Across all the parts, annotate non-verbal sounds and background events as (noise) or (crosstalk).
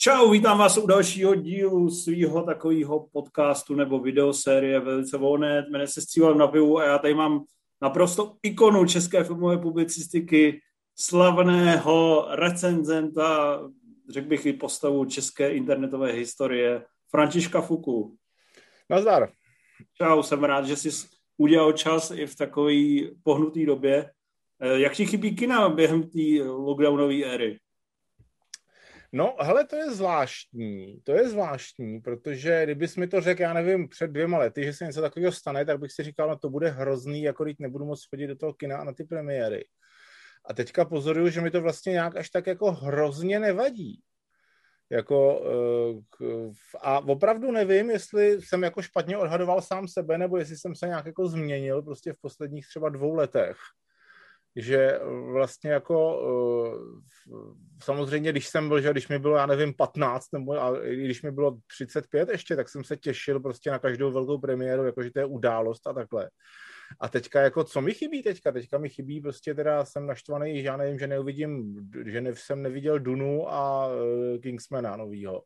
Čau, vítám vás u dalšího dílu svého takového podcastu nebo videosérie velice volné. Jmenuje se Stříval na pivu a já tady mám naprosto ikonu české filmové publicistiky, slavného recenzenta, řekl bych i postavu české internetové historie, Františka Fuku. Nazdar. Čau, jsem rád, že jsi udělal čas i v takové pohnutý době. Eh, jak ti chybí kina během té lockdownové éry? No, hele, to je zvláštní, to je zvláštní, protože kdybys mi to řekl, já nevím, před dvěma lety, že se něco takového stane, tak bych si říkal, no to bude hrozný, jako teď nebudu moc chodit do toho kina na ty premiéry. A teďka pozoruju, že mi to vlastně nějak až tak jako hrozně nevadí. Jako, eh, a opravdu nevím, jestli jsem jako špatně odhadoval sám sebe, nebo jestli jsem se nějak jako změnil prostě v posledních třeba dvou letech že vlastně jako eh, samozřejmě, když jsem byl, že když mi bylo, já nevím, 15, nebo a když mi bylo 35 ještě, tak jsem se těšil prostě na každou velkou premiéru, jakože to je událost a takhle. A teďka jako, co mi chybí teďka? Teďka mi chybí prostě teda jsem naštvaný, že já nevím, že neuvidím, že ne, jsem neviděl Dunu a uh, Kingsmana novýho.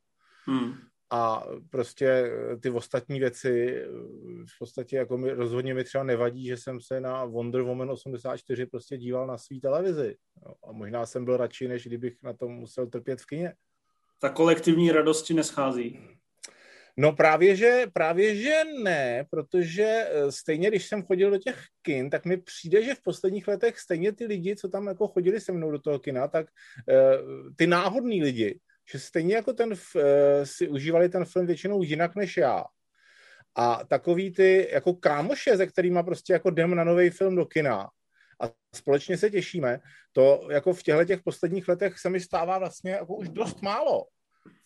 Hmm a prostě eh, ty ostatní věci eh, v podstatě jako mi, rozhodně mi třeba nevadí, že jsem se na Wonder Woman 84 prostě díval na svý televizi. A možná jsem byl radši, než kdybych na tom musel trpět v kině. Ta kolektivní radosti neschází. No právě že, právě že ne, protože eh, stejně, když jsem chodil do těch kin, tak mi přijde, že v posledních letech stejně ty lidi, co tam jako chodili se mnou do toho kina, tak ty náhodní lidi, že stejně jako ten, eh, si užívali ten film většinou jinak než já. A takový ty jako kámoše, se kterými prostě jako jdem na nový film do kina a společně se těšíme, to jako v těchto těch posledních letech se mi stává vlastně jako už dost málo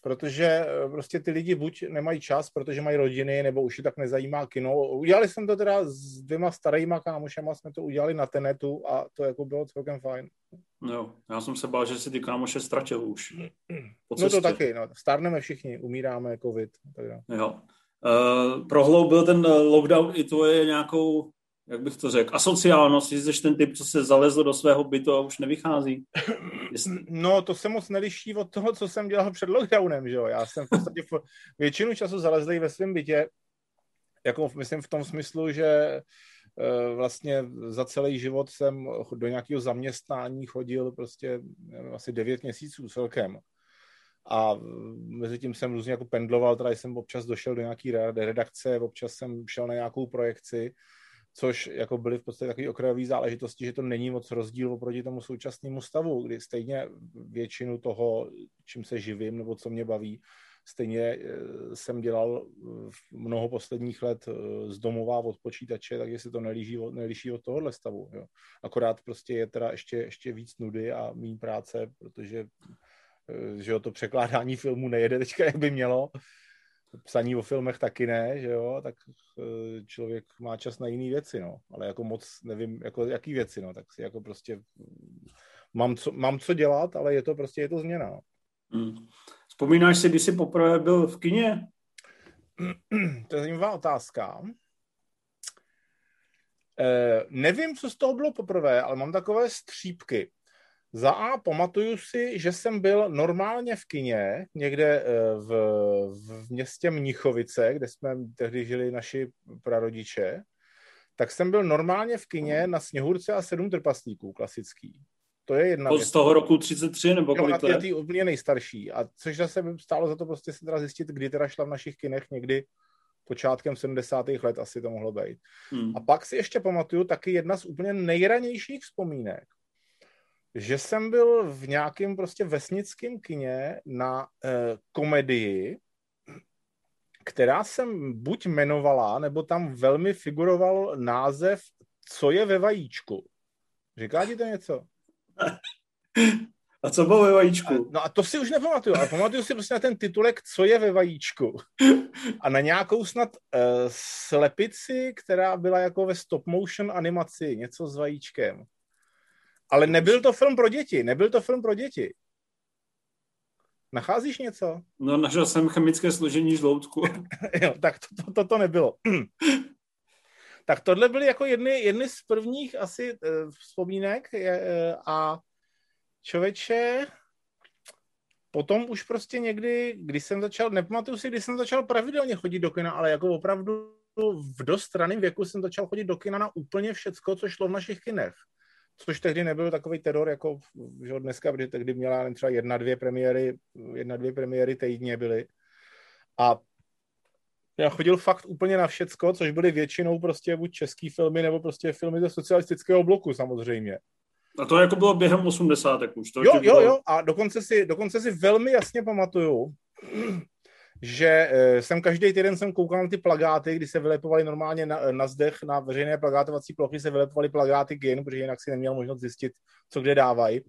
protože eh, prostě ty lidi buď nemají čas, protože mají rodiny, nebo už je tak nezajímá kino. Udělali jsem to teda s dvěma starýma kámošema, jsme to udělali na tenetu a to jako bylo celkem fajn. Jo, já jsem se bál, že si ty kámoše ztratil už. no to taky, no. Stárneme všichni, umíráme, covid. Tak jo. Uh, prohloubil ten lockdown i tvoje nějakou jak bych to řekl, asociálnost, jsi ten typ, co se zalezl do svého bytu a už nevychází. (clears throat) No, to se moc neliší od toho, co jsem dělal před lockdownem, že jo. Já jsem v podstatě většinu času zalezlý ve svém bytě, jako myslím v tom smyslu, že eh, vlastně za celý život jsem do nějakého zaměstnání chodil prostě nevím, asi devět měsíců celkem. A mezi tím jsem různě jako pendloval, teda jsem občas došel do nějaké redakce, občas jsem šel na nějakou projekci, což jako byly v podstatě takové okrajové záležitosti, že to není moc rozdíl oproti tomu současnému stavu, kdy stejně většinu toho, čím se živím nebo co mě baví, stejně eh, jsem dělal mnoho posledních let eh, z domova od počítače, takže se to nelíží, nelíží od tohohle stavu. Jo. Akorát prostě je teda ještě, ještě víc nudy a méně práce, protože eh, že to překládání filmu nejede teďka, jak by mělo psaní o filmech taky ne, že jo, tak eh, člověk má čas na jiné věci, no, ale jako moc nevím, jako jaký věci, no, tak si jako prostě mám co, mám co dělat, ale je to prostě, je to změna, no. Hmm. Vzpomínáš si, když jsi poprvé byl v kině? (clears throat) to je zajímavá otázka. Eh, nevím, co z toho bylo poprvé, ale mám takové střípky. Za A pamatuju si, že jsem byl normálně v kině, někde eh, v, v městě Mnichovice, kde jsme tehdy žili naši prarodiče, tak jsem byl normálně v kině na Sněhurce a sedm trpaslíků, klasický. To je jedna věc. Z toho roku 33 nebo kolik to je? Tý úplně nejstarší. A což zase stálo za to prostě se teda zjistit, kdy teda šla v našich kinech někdy počátkem 70. let asi to mohlo být. Hmm. A pak si ještě pamatuju taky jedna z úplně nejranějších vzpomínek že jsem byl v nějakém prostě vesnickém kině na eh, komedii, která jsem buď jmenovala, nebo tam velmi figuroval název Co je ve vajíčku. Říká ti to něco? (laughs) A co bylo ve vajíčku? A, no a to si už nepamatuju, ale pamatuju si prostě na ten titulek Co je ve vajíčku. (laughs) A na nějakou snad uh, slepici, která byla jako ve stop motion animaci, něco s vajíčkem. Ale nebyl to film pro děti, nebyl to film pro děti. Nacházíš něco? No, našel jsem chemické složení žloutku. (laughs) jo, tak to, to, to, to nebylo. (clears throat) tak tohle byly jako jedny, jedny z prvních asi uh, vzpomínek je, uh, a člověče, potom už prostě někdy, když jsem začal, nepamatuju si, když jsem začal pravidelně chodit do kina, ale jako opravdu v dost raném věku jsem začal chodit do kina na úplně všecko, co šlo v našich kinech. Což tehdy nebyl takový teror, jako že dneska, protože tehdy měla třeba jedna, dvě premiéry, jedna, dvě premiéry týdně byly. A já chodil fakt úplně na všecko, což byly většinou prostě buď český filmy, nebo prostě filmy ze socialistického bloku samozřejmě. A to jako bylo během 80. už. To jo, jo, bylo... jo, a dokonce si, dokonce si velmi jasně pamatuju, že e, jsem každý týden jsem koukal na ty plagáty, kdy se vylepovaly normálně na, na zdech, na veřejné plagátovací plochy se vylepovaly plagáty GIN, protože jinak si neměl možnost zjistit, co kde dávají.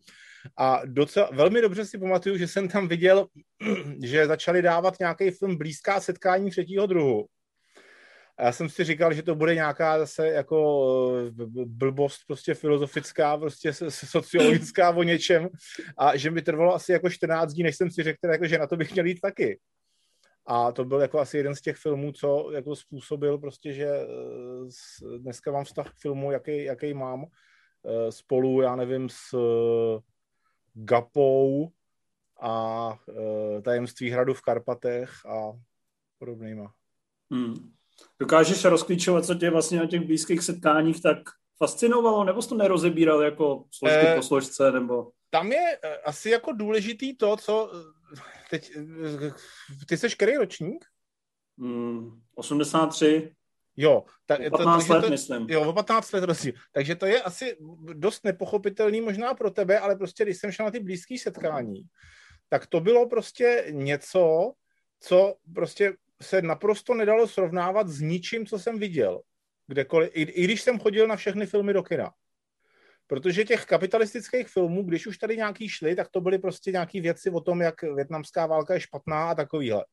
A docela, velmi dobře si pamatuju, že jsem tam viděl, (clears throat) že začali dávat nějaký film Blízká setkání třetího druhu. A já jsem si říkal, že to bude nějaká zase jako eh, blbost prostě filozofická, prostě sociologická o něčem a že mi trvalo asi jako 14 dní, než jsem si řekl, jako, že na to bych měl jít taky. A to byl jako asi jeden z těch filmů, co jako způsobil prostě, že eh, dneska mám vztah k filmu, jaký, jaký mám eh, spolu, já nevím, s Gapou a tajemství hradu v Karpatech a podobnýma. Hmm. Dokážeš rozklíčovat, co tě vlastně na těch blízkých setkáních tak fascinovalo, nebo jsi to nerozebíral jako složku eh, po složce, nebo... Tam je eh, asi jako důležitý to, co... Teď, ty jsi který ročník? Hmm, 83. Jo, tak, 15 to, let, to, myslím. Jo, o 15 let rozdíl. Takže to je asi dost nepochopitelný možná pro tebe, ale prostě když jsem šel na ty blízké setkání, tak to bylo prostě něco, co prostě se naprosto nedalo srovnávat s ničím, co jsem viděl. Kdekoliv, i, i když jsem chodil na všechny filmy do kina. Protože těch kapitalistických filmů, když už tady nějaký šli, tak to byly prostě nějaké věci o tom, jak větnamská válka je špatná a takovýhle.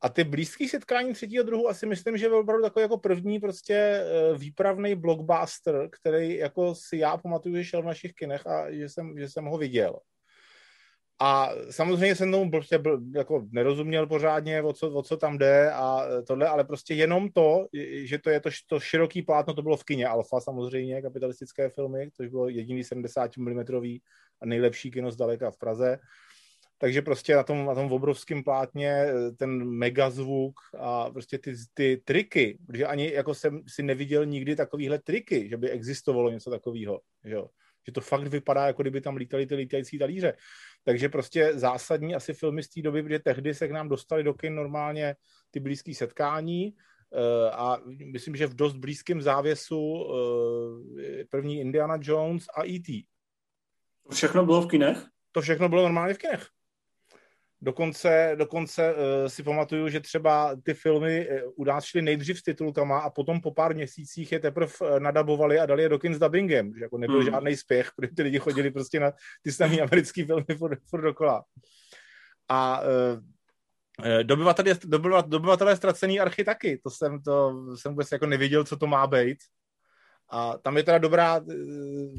A ty blízké setkání třetího druhu asi myslím, že byl opravdu takový jako první prostě eh, výpravný blockbuster, který jako si já pamatuju, že šel v našich kinech a že jsem, že jsem ho viděl. A samozřejmě jsem tomu prostě byl, jako nerozuměl pořádně, o co, o co tam jde a tohle, ale prostě jenom to, že to je to, to široký plátno, to bylo v kině Alfa samozřejmě, kapitalistické filmy, což bylo jediný 70 mm a nejlepší kino zdaleka v Praze. Takže prostě na tom, na tom obrovském plátně ten megazvuk a prostě ty, ty triky, protože ani jako jsem si neviděl nikdy takovýhle triky, že by existovalo něco takového, že jo že to fakt vypadá, jako kdyby tam lítali ty lítající talíře. Takže prostě zásadní asi filmy z té doby, protože tehdy se k nám dostali do kin normálně ty blízké setkání eh, a myslím, že v dost blízkém závěsu eh, první Indiana Jones a E.T. To všechno bylo v kinech? To všechno bylo normálně v kinech. Dokonce, dokonce uh, si pamatuju, že třeba ty filmy uh, u nás šly nejdřív s titulkama a potom po pár měsících je teprve uh, nadabovali a dali je do kin s dubbingem, že jako nebyl hmm. žádný spěch, protože ty lidi chodili prostě na ty samé americké filmy furt, furt dokola. A uh, Dobyvatelé, dobyvatelé ztracený archy taky, to jsem, to jsem vůbec jako neviděl, co to má být. A tam je teda dobrá,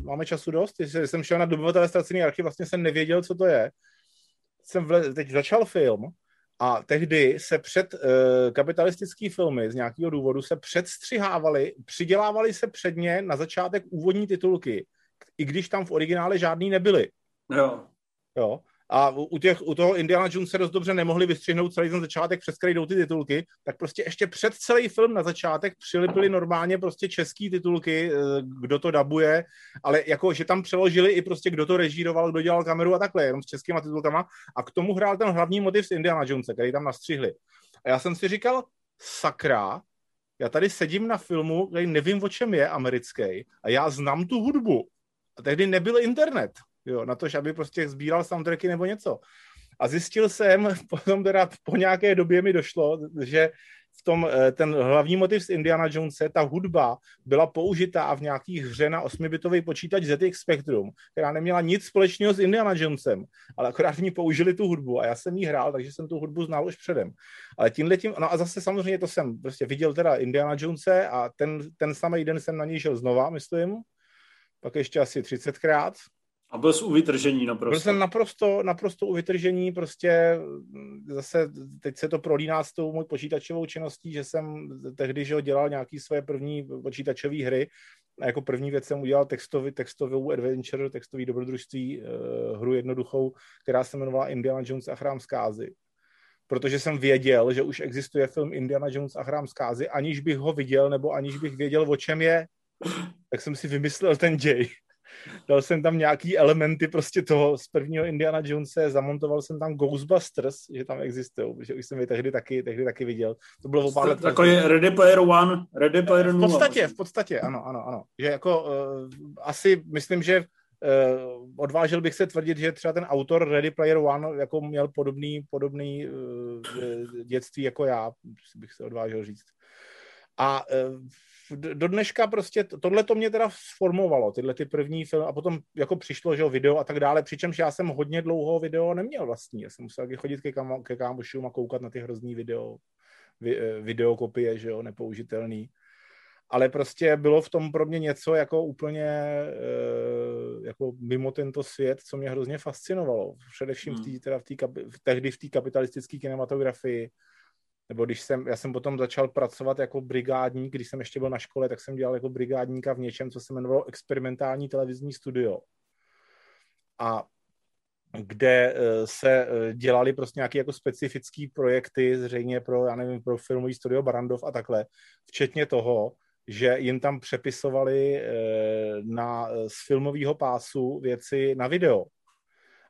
máme času dost, jsem šel na dobyvatelé ztracený archy, vlastně jsem nevěděl, co to je jsem vle, teď začal film a tehdy se před uh, kapitalistický filmy z nějakého důvodu se předstřihávali, přidělávali se předně na začátek úvodní titulky, i když tam v originále žádný nebyly. Jo. Jo. A u, těch, u toho Indiana Jones se dost dobře nemohli vystřihnout celý ten začátek, přes který jdou ty titulky, tak prostě ještě před celý film na začátek přilipili normálně prostě český titulky, eh, kdo to dabuje, ale jako, že tam přeložili i prostě kdo to režíroval, kdo dělal kameru a takhle, jenom s českýma titulkama a k tomu hrál ten hlavní motiv z Indiana Jonesa, který tam nastřihli. A já jsem si říkal, sakra, já tady sedím na filmu, který nevím, o čem je, americký, a já znám tu hudbu. A tehdy nebyl internet jo, na to, aby prostě sbíral soundtracky nebo něco. A zjistil jsem, (laughs) potom teda po nějaké době mi došlo, že v tom, eh, ten hlavní motiv z Indiana Jonese, ta hudba byla použitá v nějakých hře na 8-bitový počítač ZX Spectrum, která neměla nic společného s Indiana Jonesem, ale akorát v ní použili tu hudbu a já jsem jí hrál, takže jsem tu hudbu znal už předem. Ale tímhle tím, no a zase samozřejmě to jsem prostě viděl teda Indiana Jonese a ten, ten samý den jsem na něj šel znova, myslím, pak ještě asi 30krát, a byl jsi u vytržení naprosto. Byl jsem naprosto, naprosto u vytržení, prostě zase teď se to prolíná s tou můj počítačovou činností, že jsem tehdy že dělal nějaký své první počítačové hry A jako první věc jsem udělal textový, textovou adventure, textový dobrodružství, uh, hru jednoduchou, která se jmenovala Indiana Jones a chrám zkázy. Protože jsem věděl, že už existuje film Indiana Jones a chrám zkázy, aniž bych ho viděl, nebo aniž bych věděl, o čem je, tak jsem si vymyslel ten děj dal jsem tam nějaký elementy prostě toho z prvního Indiana Jonese, zamontoval jsem tam Ghostbusters, že tam existují, že už jsem je tehdy taky, tehdy taky viděl. To bylo o pár let. Takový Ready Player One, Ready Player V podstatě, v podstatě, ano, ano, ano. Že jako uh, asi myslím, že uh, odvážil bych se tvrdit, že třeba ten autor Ready Player One jako měl podobný, podobný uh, dětství jako já, bych se odvážil říct. A uh, do dneška prostě tohle to mě teda sformovalo, tyhle ty první filmy a potom jako přišlo, že jo, video a tak dále, přičemž já jsem hodně dlouho video neměl vlastní, já jsem musel taky chodit ke, kam, ke kámošům a koukat na ty hrozný video, vi, eh, videokopie, že jo, nepoužitelný. Ale prostě bylo v tom pro mě něco jako úplně eh, jako mimo tento svět, co mě hrozně fascinovalo. Především v, tý, hmm. teda v, tý, tehdy v té kapitalistické kinematografii, nebo když jsem, já jsem potom začal pracovat jako brigádník, když jsem ještě byl na škole, tak jsem dělal jako brigádníka v něčem, co se jmenovalo experimentální televizní studio. A kde eh, se eh, dělali prostě nějaké jako specifické projekty, zřejmě pro, já nevím, pro filmový studio Barandov a takhle, včetně toho, že jim tam přepisovali eh, na, z filmového pásu věci na video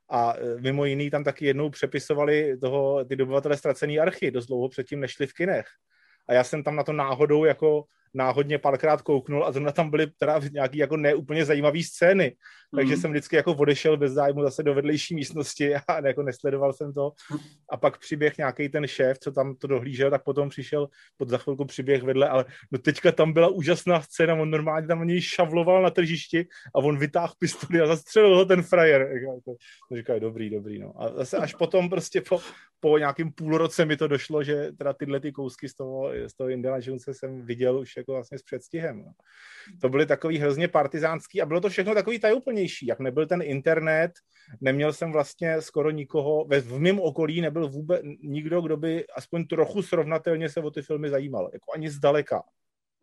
a e, mimo jiný tam taky jednou přepisovali toho, ty dobyvatele ztracený archy, dost dlouho předtím nešli v kinech. A já jsem tam na to náhodou jako náhodně párkrát kouknul a zrovna tam byly teda nějaký jako neúplně zajímavé scény. Takže mm. jsem vždycky jako odešel bez zájmu zase do vedlejší místnosti a (laughs) jako nesledoval jsem to. A pak přiběh nějaký ten šéf, co tam to dohlížel, tak potom přišel, pod za chvilku přiběh vedle, ale no teďka tam byla úžasná scéna, on normálně tam něj šavloval na tržišti a on vytáhl pistoli a zastřelil ho ten frajer. (laughs) To říkají, dobrý, dobrý, no. A zase až potom prostě po, po nějakým půl roce mi to došlo, že teda tyhle ty kousky z toho, z toho Indiana Jonesa jsem viděl už jako vlastně s předstihem. No. To byly takový hrozně partizánský a bylo to všechno takový tajuplnější. Jak nebyl ten internet, neměl jsem vlastně skoro nikoho, ve, v mém okolí nebyl vůbec nikdo, kdo by aspoň trochu srovnatelně se o ty filmy zajímal, jako ani zdaleka.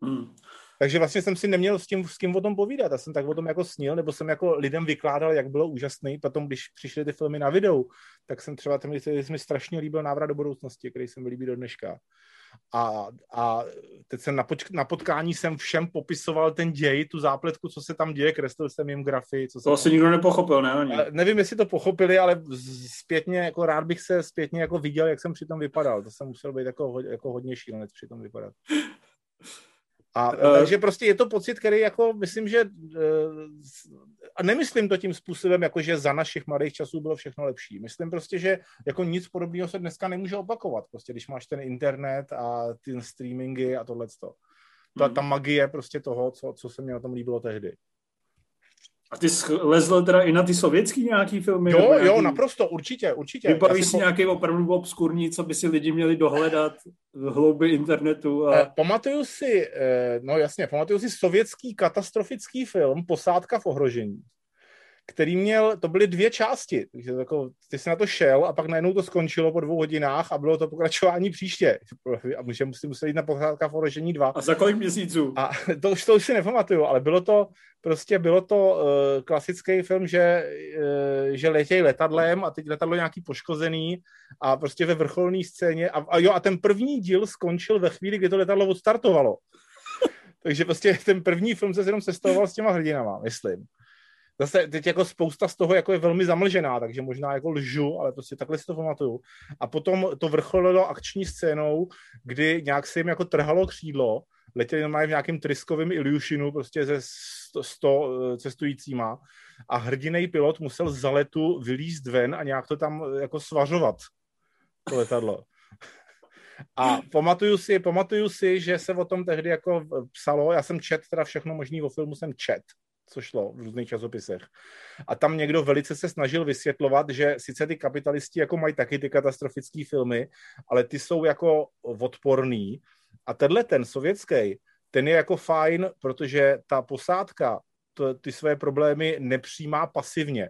Hmm. Takže vlastně jsem si neměl s, tím, s kým o tom povídat. Já jsem tak o tom jako snil, nebo jsem jako lidem vykládal, jak bylo úžasný. Potom, když přišly ty filmy na videu, tak jsem třeba, ten, mi strašně líbil návrat do budoucnosti, který jsem líbí do dneška. A, a teď jsem na, poč- na potkání jsem všem popisoval ten děj, tu zápletku, co se tam děje, kreslil jsem jim grafy. Co se to asi nikdo nepochopil, ne? Oni. Nevím, jestli to pochopili, ale zpětně, jako rád bych se zpětně jako viděl, jak jsem přitom vypadal. To jsem musel být jako, jako hodně šílenec přitom vypadat. A uh, takže prostě je to pocit, který jako myslím, že uh, a nemyslím to tím způsobem, jako že za našich mladých časů bylo všechno lepší. Myslím prostě, že jako nic podobného se dneska nemůže opakovat. Prostě když máš ten internet a ty streamingy a tohle. Ta, ta magie prostě toho, co, co se mi na tom líbilo tehdy. A ty lezl teda i na ty sovětský nějaký filmy? Jo, nějaký... jo, naprosto, určitě, určitě. Vybavíš si po... nějaký opravdu obskurní, co by si lidi měli dohledat v hloubi internetu? A... Eh, pamatuju si, eh, no jasně, pamatuju si sovětský katastrofický film Posádka v ohrožení který měl, to byly dvě části, takže jako, ty jsi na to šel a pak najednou to skončilo po dvou hodinách a bylo to pokračování příště. A může, musí musel jít na pocházka v Orožení 2. A za kolik měsíců? A (laughs) to už, to už si nepamatuju, ale bylo to, prostě bylo to uh, klasický film, že, uh, že letějí letadlem a teď letadlo nějaký poškozený a prostě ve vrcholné scéně a, a jo a ten první díl skončil ve chvíli, kdy to letadlo odstartovalo. (laughs) Takže prostě ten první film se jenom sestavoval s těma hrdinama, myslím zase teď jako spousta z toho jako je velmi zamlžená, takže možná jako lžu, ale prostě takhle si to pamatuju. A potom to vrcholilo akční scénou, kdy nějak se jim jako trhalo křídlo, letěli normálně v nějakém tryskovém Ilyushinu prostě ze 100 eh, cestujícíma a hrdinej pilot musel za letu vylízt ven a nějak to tam eh, jako svařovat, to letadlo. (laughs) A pamatuju si, pamatuju si, že se o tom tehdy jako psalo, já jsem čet teda všechno možný o filmu jsem čet, co šlo v různých časopisech. A tam někdo velice se snažil vysvětlovat, že sice ty kapitalisti jako mají taky ty katastrofické filmy, ale ty jsou jako odporný. A tenhle ten sovětský, ten je jako fajn, protože ta posádka to, ty své problémy nepřijímá pasivně.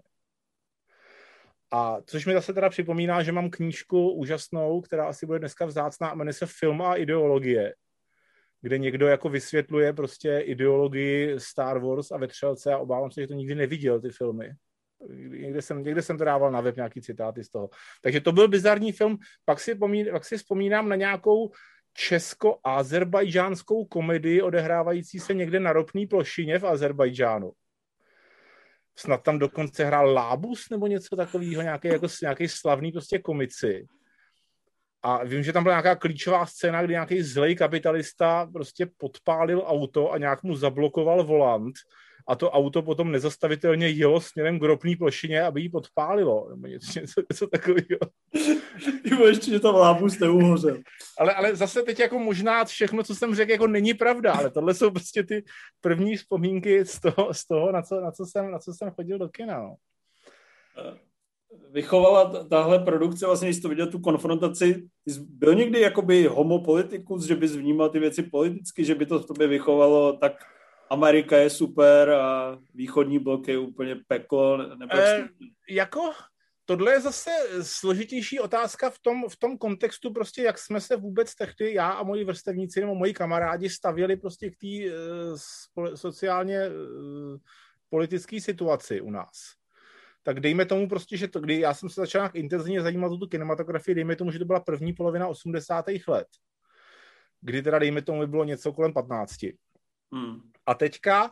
A což mi zase teda připomíná, že mám knížku úžasnou, která asi bude dneska vzácná a jmenuje se Film a ideologie kde někdo jako vysvětluje prostě ideologii Star Wars a vetřelce a obávám se, že to nikdy neviděl, ty filmy. Někde jsem, někde jsem to dával na web nějaký citáty z toho. Takže to byl bizarní film. Pak si, pomín, pak si vzpomínám na nějakou česko-azerbajdžánskou komedii odehrávající se někde na ropný plošině v Azerbajdžánu. Snad tam dokonce hrál Lábus nebo něco takového, nějaký, jako, nějaký slavný prostě komici. A vím, že tam byla nějaká klíčová scéna, kdy nějaký zlej kapitalista prostě podpálil auto a nějak mu zablokoval volant a to auto potom nezastavitelně jelo směrem k ropný plošině, aby ji podpálilo, nebo něco, něco, něco takového. Jo, ještě, že tam lábus neuhořel. Ale, ale zase teď jako možná všechno, co jsem řekl, jako není pravda, ale tohle jsou prostě ty první vzpomínky z toho, z toho na, co, na, co jsem, na co jsem chodil do kina. No. Vychovala tahle produkce, vlastně, když jsi to viděl, tu konfrontaci, byl někdy jakoby homopolitikus, že bys vnímal ty věci politicky, že by to v tobě vychovalo tak Amerika je super a východní blok je úplně peklo. Nebo e, jako tohle je zase složitější otázka v tom, v tom kontextu, prostě jak jsme se vůbec tehdy, já a moji vrstevníci nebo moji kamarádi stavěli prostě k té uh, sociálně uh, politické situaci u nás. Tak dejme tomu prostě, že to, kdy já jsem se začal intenzivně zajímat o tu kinematografii, dejme tomu, že to byla první polovina 80. let, kdy teda dejme tomu by bylo něco kolem 15. Hmm. A teďka uh,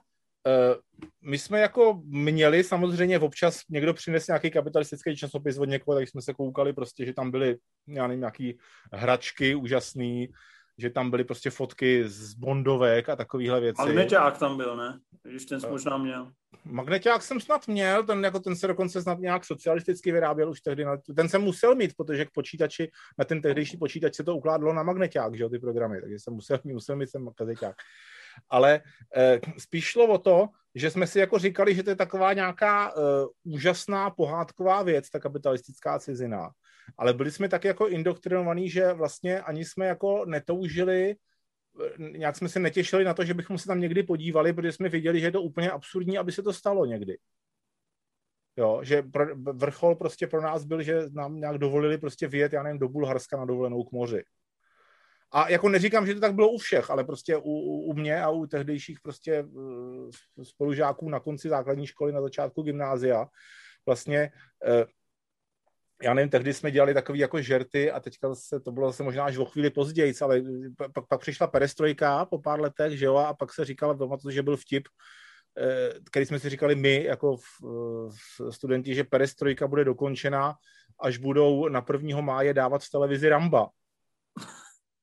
my jsme jako měli samozřejmě občas někdo přines nějaký kapitalistický časopis od někoho, tak jsme se koukali prostě, že tam byly, já nevím, nějaký hračky úžasný, že tam byly prostě fotky z Bondovek a takovéhle věci. Magneťák tam byl, ne? Když ten jsi uh, možná měl. Magneťák jsem snad měl, ten, jako ten se dokonce snad nějak socialisticky vyráběl už tehdy. Na, ten jsem musel mít, protože k počítači, na ten tehdejší počítač se to ukládalo na magneťák, že jo, ty programy, takže jsem musel, musel mít ten magneťák ale eh, spíš šlo o to, že jsme si jako říkali, že to je taková nějaká uh, úžasná pohádková věc, ta kapitalistická cizina. Ale byli jsme tak jako indoktrinovaní, že vlastně ani jsme jako netoužili, eh, nějak jsme se netěšili na to, že bychom se tam někdy podívali, protože jsme viděli, že je to úplně absurdní, aby se to stalo někdy. Jo, že pro, vrchol prostě pro nás byl, že nám nějak dovolili prostě vyjet, já nevím, do Bulharska na dovolenou k moři. A jako neříkám, že to tak bylo u všech, ale prostě u, u mě a u tehdejších prostě uh, spolužáků na konci základní školy, na začátku gymnázia, vlastně uh, já nevím, tehdy jsme dělali takový jako žerty a teďka se, to bylo zase možná až o chvíli později, ale pak, pak přišla perestrojka po pár letech, že jo, a pak se říkalo, pamatuju, že byl vtip, eh, který jsme si říkali my jako v, v studenti, že perestrojka bude dokončena, až budou na 1. máje dávat v televizi Ramba.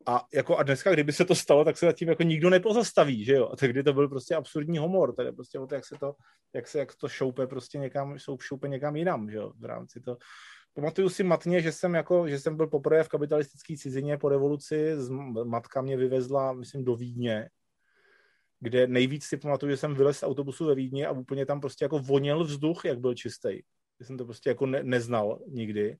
A, jako, a dneska, kdyby se to stalo, tak se zatím jako nikdo nepozastaví, že jo? A tehdy to byl prostě absurdní humor, tedy prostě o to, jak se to, jak se jak to šoupe prostě někam, šoupe někam jinam, že jo? V rámci to. Pamatuju si matně, že jsem, jako, že jsem byl poprvé v kapitalistické cizině po revoluci, matka mě vyvezla, myslím, do Vídně, kde nejvíc si pamatuju, že jsem vylez z autobusu ve Vídni a úplně tam prostě jako voněl vzduch, jak byl čistý. Jsem to prostě jako ne, neznal nikdy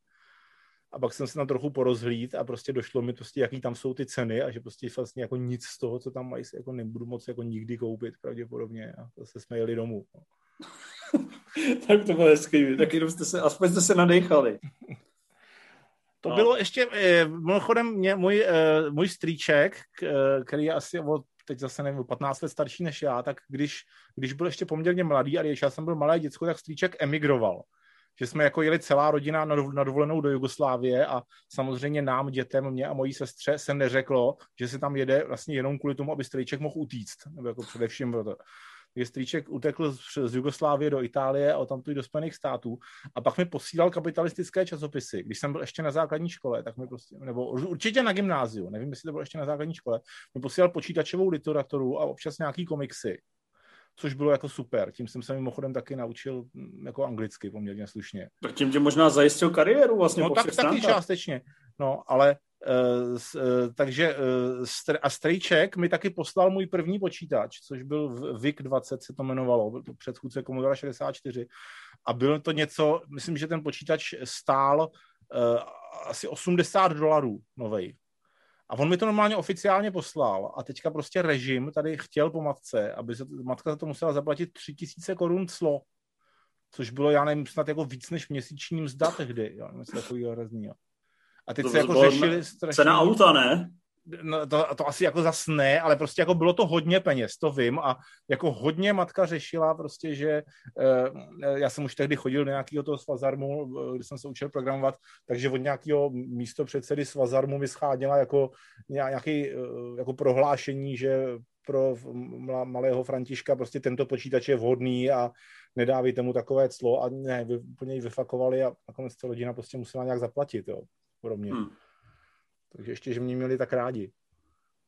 a pak jsem se tam trochu porozhlíd a prostě došlo mi prostě, jaký tam jsou ty ceny a že prostě vlastně jako nic z toho, co tam mají, jako nebudu moc jako nikdy koupit pravděpodobně a zase jsme jeli domů. (laughs) Tak to bylo hezký, (laughs) tak jenom jste se, aspoň jste se nadechali. (laughs) To no. bylo ještě, eh, mimochodem, mě, můj, eh, můj strýček, eh, který je asi o, teď zase nevím, 15 let starší než já, tak když, když byl ještě poměrně mladý a když já jsem byl malé děcko, tak strýček emigroval že jsme jako jeli celá rodina na dovolenou do Jugoslávie a samozřejmě nám, dětem, mě a mojí sestře se neřeklo, že se tam jede vlastně jenom kvůli tomu, aby strýček mohl utíct, nebo jako především proto. Takže strýček utekl z Jugoslávie do Itálie a tam do Spojených států a pak mi posílal kapitalistické časopisy. Když jsem byl ještě na základní škole, tak mi prostě, nebo určitě na gymnáziu, nevím, jestli to bylo ještě na základní škole, mi posílal počítačovou literaturu a občas nějaký komiksy což bylo jako super. Tím jsem se mimochodem taky naučil mm, jako anglicky poměrně slušně. Tak tím tě možná zajistil kariéru vlastně No po tak, taky částečně. No, ale takže uh, a Strejček mi taky poslal můj první počítač, což byl VIC 20 se to jmenovalo, byl to předchůdce Commodore 64 a bylo to něco, myslím, že ten počítač stál asi 80 dolarů novej. A on mi to normálně oficiálně poslal a teďka prostě režim tady chtěl po matce, aby se, matka za to musela zaplatit tři tisíce korun clo, což bylo, já nevím, snad jako víc než měsíční mzda tehdy, jo, něco takového hrozného. A teď to se jako řešili strašně... Cena auta, ne? no, to, to asi jako zas ne, ale prostě jako bylo to hodně peněz, to vím a jako hodně matka řešila prostě, že uh, já jsem už tehdy chodil do nějakého toho svazarmu, když jsem se učil programovat, takže od nějakého místo předsedy svazarmu mi scháděla jako nějaký uh, jako prohlášení, že pro malého Františka prostě tento počítač je vhodný a nedávejte mu takové clo a ne, vy, úplně ji vyfakovali a nakonec ta rodina prostě musela nějak zaplatit, jo, pro mě. Hmm. Takže ještě, že mě měli tak rádi.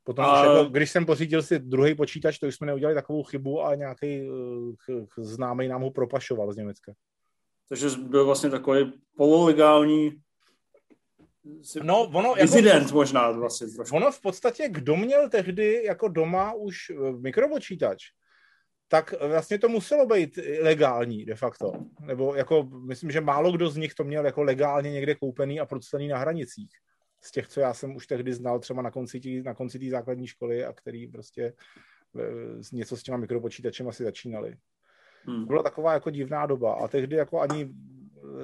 Potom, a... jako, když jsem pořídil si druhý počítač, to už jsme neudělali takovou chybu a nějaký uh, známý nám ho propašoval z Německa. Takže byl vlastně takový pololegální No, ono, jako, možná vlastně trošku. Ono v podstatě, kdo měl tehdy jako doma už eh, mikropočítač, tak vlastně to muselo být legální de facto. Nebo jako, myslím, že málo kdo z nich to měl jako legálně někde koupený a procelený na hranicích. Z těch, co já jsem už tehdy znal třeba na konci té na konci tý základní školy a který prostě eh, něco s těma mikropočítačem asi začínali. Hmm. Byla taková jako divná doba a tehdy jako ani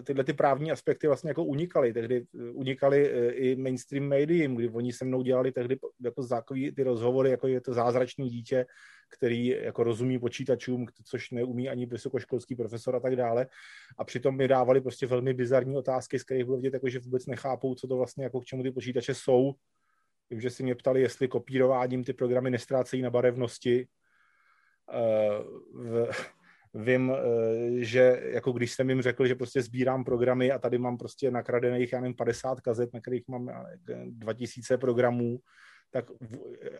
tyhle ty právní aspekty vlastně jako unikaly. Tehdy eh, unikaly eh, i mainstream médiím, kdy oni se mnou dělali tehdy jako zákový ty rozhovory, jako je to zázračný dítě, který jako rozumí počítačům, což neumí ani vysokoškolský profesor a tak dále. A přitom mi dávali prostě velmi bizarní otázky, z kterých bylo vidět, jako, že vůbec nechápou, co to vlastně, jako k čemu ty počítače jsou. Vím, že si mě ptali, jestli kopírováním ty programy nestrácejí na barevnosti. Uh, v, vím, eh, že jako když jsem jim řekl, že prostě sbírám programy a tady mám prostě nakradených, já nevím, 50 kazet, na kterých mám 2000 programů, tak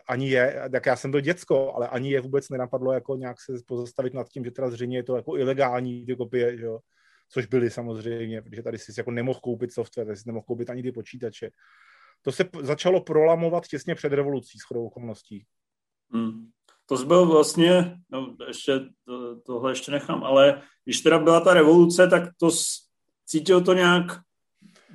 ani je, tak já jsem byl děcko, ale ani je vůbec nenapadlo jako nějak se pozastavit nad tím, že teda zřejmě je to jako ilegální ty kopie, že jo? což byly samozřejmě, protože tady si jako nemohl koupit software, tady si nemohl koupit ani ty počítače. To se začalo prolamovat těsně před revolucí s chodou okolností. Hmm to byl vlastně, no ještě to, tohle ještě nechám, ale když teda byla ta revoluce, tak to cítil to nějak,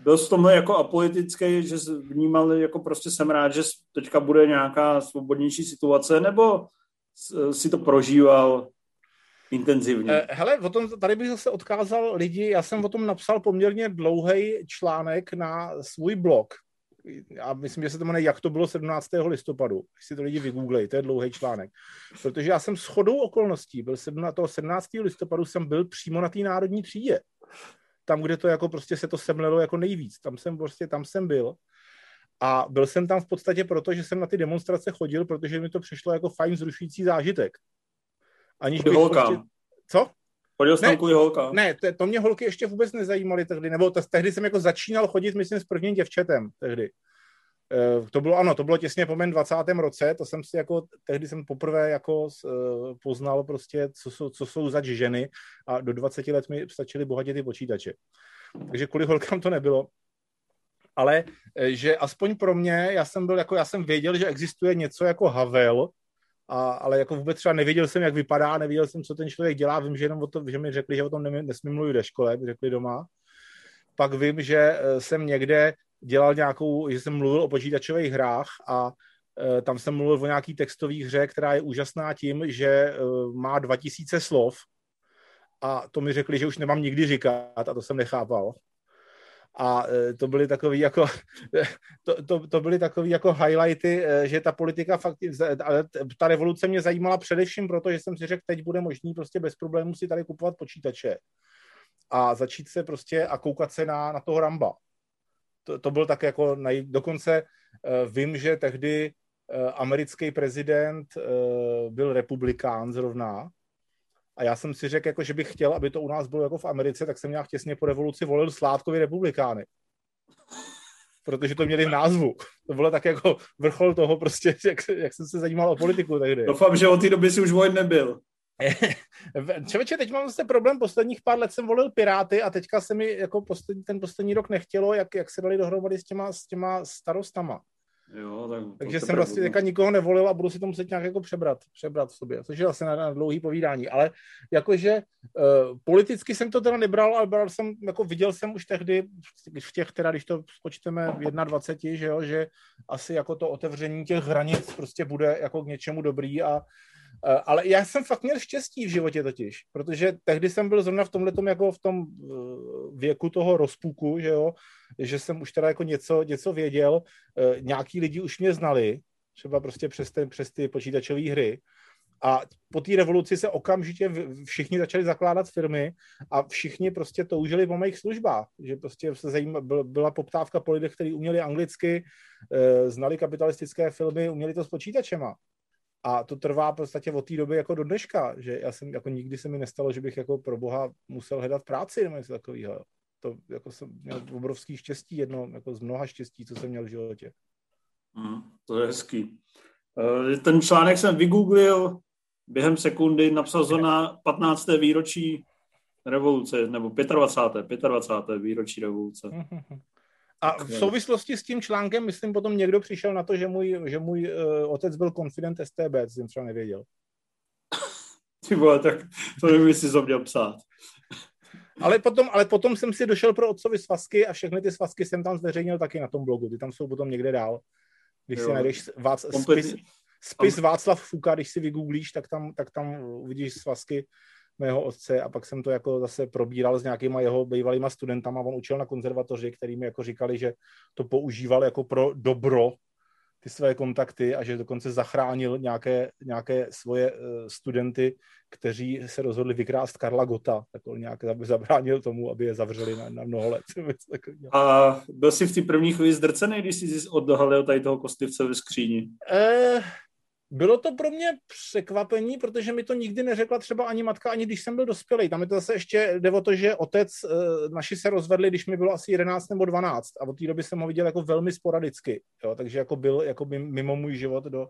byl z tomhle jako apolitický, že vnímal jako prostě jsem rád, že teďka bude nějaká svobodnější situace, nebo si to prožíval intenzivně? Eh, hele, o tom, tady bych zase odkázal lidi, já jsem o tom napsal poměrně dlouhý článek na svůj blog, já myslím, že se to jmenuje Jak to bylo 17. listopadu, když si to lidi vygooglej, to je dlouhý článek. Protože já jsem shodou okolností, byl 17. listopadu jsem byl přímo na té národní třídě. Tam, kde to jako prostě se to semlelo jako nejvíc. Tam jsem prostě, tam jsem byl. A byl jsem tam v podstatě proto, že jsem na ty demonstrace chodil, protože mi to přišlo jako fajn zrušující zážitek. Aniž bych prostě... Co? Chodil jsi tam kvůli holka? Ne, to, to mě holky ještě vůbec nezajímaly tehdy, nebo to, tehdy jsem jako začínal chodit, myslím, s prvním děvčetem tehdy. E, to bylo, ano, to bylo těsně po mém 20. roce, to jsem si jako, tehdy jsem poprvé jako e, poznal prostě, co jsou, co jsou zač ženy a do 20 let mi stačily bohatě ty počítače. Takže kvůli holkám to nebylo. Ale e, že aspoň pro mě, já jsem byl jako, já jsem věděl, že existuje něco jako Havel, a, ale jako vůbec třeba nevěděl jsem, jak vypadá, nevěděl jsem, co ten člověk dělá, vím, že jenom o to, že mi řekli, že o tom nesmím mluvit ve škole, řekli doma. Pak vím, že eh, jsem někde dělal nějakou, že jsem mluvil o počítačových hrách a e, tam jsem mluvil o nějaký textový hře, která je úžasná tím, že e, má 2000 slov a to mi řekli, že už nemám nikdy říkat a to jsem nechápal a e, to byly takový jako, (laughs) to, to, to byly takový jako highlighty, e, že ta politika fakt, ale ta revoluce mě zajímala především proto, že jsem si řekl, teď bude možný prostě bez problémů si tady kupovat počítače a začít se prostě a koukat se na, na toho Ramba. To, to byl tak jako, naj, dokonce vím, že tehdy americký prezident byl republikán zrovna a já jsem si řekl, jako, že bych chtěl, aby to u nás bylo jako v Americe, tak jsem nějak těsně po revoluci volil Sládkovi republikány. Protože to měli v názvu. To bylo tak jako vrchol toho prostě, (laughs) jak, jak jsem se zajímal o politiku tehdy. Doufám, že od té doby si už vojen nebyl. (laughs) Člověče, teď mám zase problém, posledních pár let jsem volil Piráty a teďka se mi jako poslední, ten poslední rok nechtělo, jak, jak se dali dohromady s těma, s těma starostama. Jo, tak Takže jsem vlastně teďka nikoho nevolil a budu si to muset nějak jako přebrat, přebrat v sobě, což je vlastně na, na dlouhý povídání. Ale jakože uh, politicky jsem to teda nebral, ale bral jsem, jako viděl jsem už tehdy v těch, teda když to spočteme v 21, že jo, že asi jako to otevření těch hranic prostě bude jako k něčemu dobrý a ale já jsem fakt měl štěstí v životě totiž, protože tehdy jsem byl zrovna v tomhle jako v tom eh, věku toho rozpuku, že jo, že jsem už teda jako něco, něco věděl, eh, nějaký lidi už mě znali, třeba prostě přes, ten, přes ty počítačové hry, a po té revoluci se okamžitě všichni začali zakládat firmy a všichni prostě toužili po mých službách, že prostě se zajíma, byla poptávka po lidech, kteří uměli anglicky, znali kapitalistické filmy, uměli to s počítačema. A to trvá v podstatě od té doby jako do dneška, že já jsem, jako nikdy se mi nestalo, že bych jako pro boha musel hledat práci nebo něco takového. To jako jsem měl obrovský štěstí, jedno jako z mnoha štěstí, co jsem měl v životě. Mm, to je hezký. Eh, ten článek jsem vygooglil, během sekundy napsal zóna 15. výročí revoluce, nebo 25. 25. výročí revoluce. (laughs) A v souvislosti s tím článkem, myslím, potom někdo přišel na to, že můj, že můj uh, otec byl konfident STB, co jsem třeba nevěděl. (laughs) Ty vole, tak to nevím, jestli to měl psát. Ale potom, ale potom jsem si došel pro otcovi svazky a všechny ty svazky jsem tam zveřejnil taky na tom blogu. Ty tam jsou potom někde dál. Když jo. si najdeš Vác, spis, spis Václav Fuka, když si vygooglíš, tak tam, tak tam uvidíš svazky mého otce a pak jsem to jako zase probíral s nějakýma jeho bývalýma studentama. On učil na konzervatoři, který mi jako říkali, že to používal jako pro dobro ty své kontakty a že dokonce zachránil nějaké, nějaké svoje uh, studenty, kteří se rozhodli vykrást Karla Gota, tak on nějak zabránil tomu, aby je zavřeli na, na mnoho let. (laughs) a byl jsi v té první chvíli zdrcený, když jsi odhalil tady toho kostlivce ve skříni? Eh, bylo to pro mě překvapení, protože mi to nikdy neřekla třeba ani matka, ani když jsem byl dospělý. Tam je to zase ještě jde o to, že otec, eh, naši se rozvedli, když mi bylo asi 11 nebo 12 a od té doby jsem ho viděl jako velmi sporadicky, jo, takže jako byl jako mimo můj život do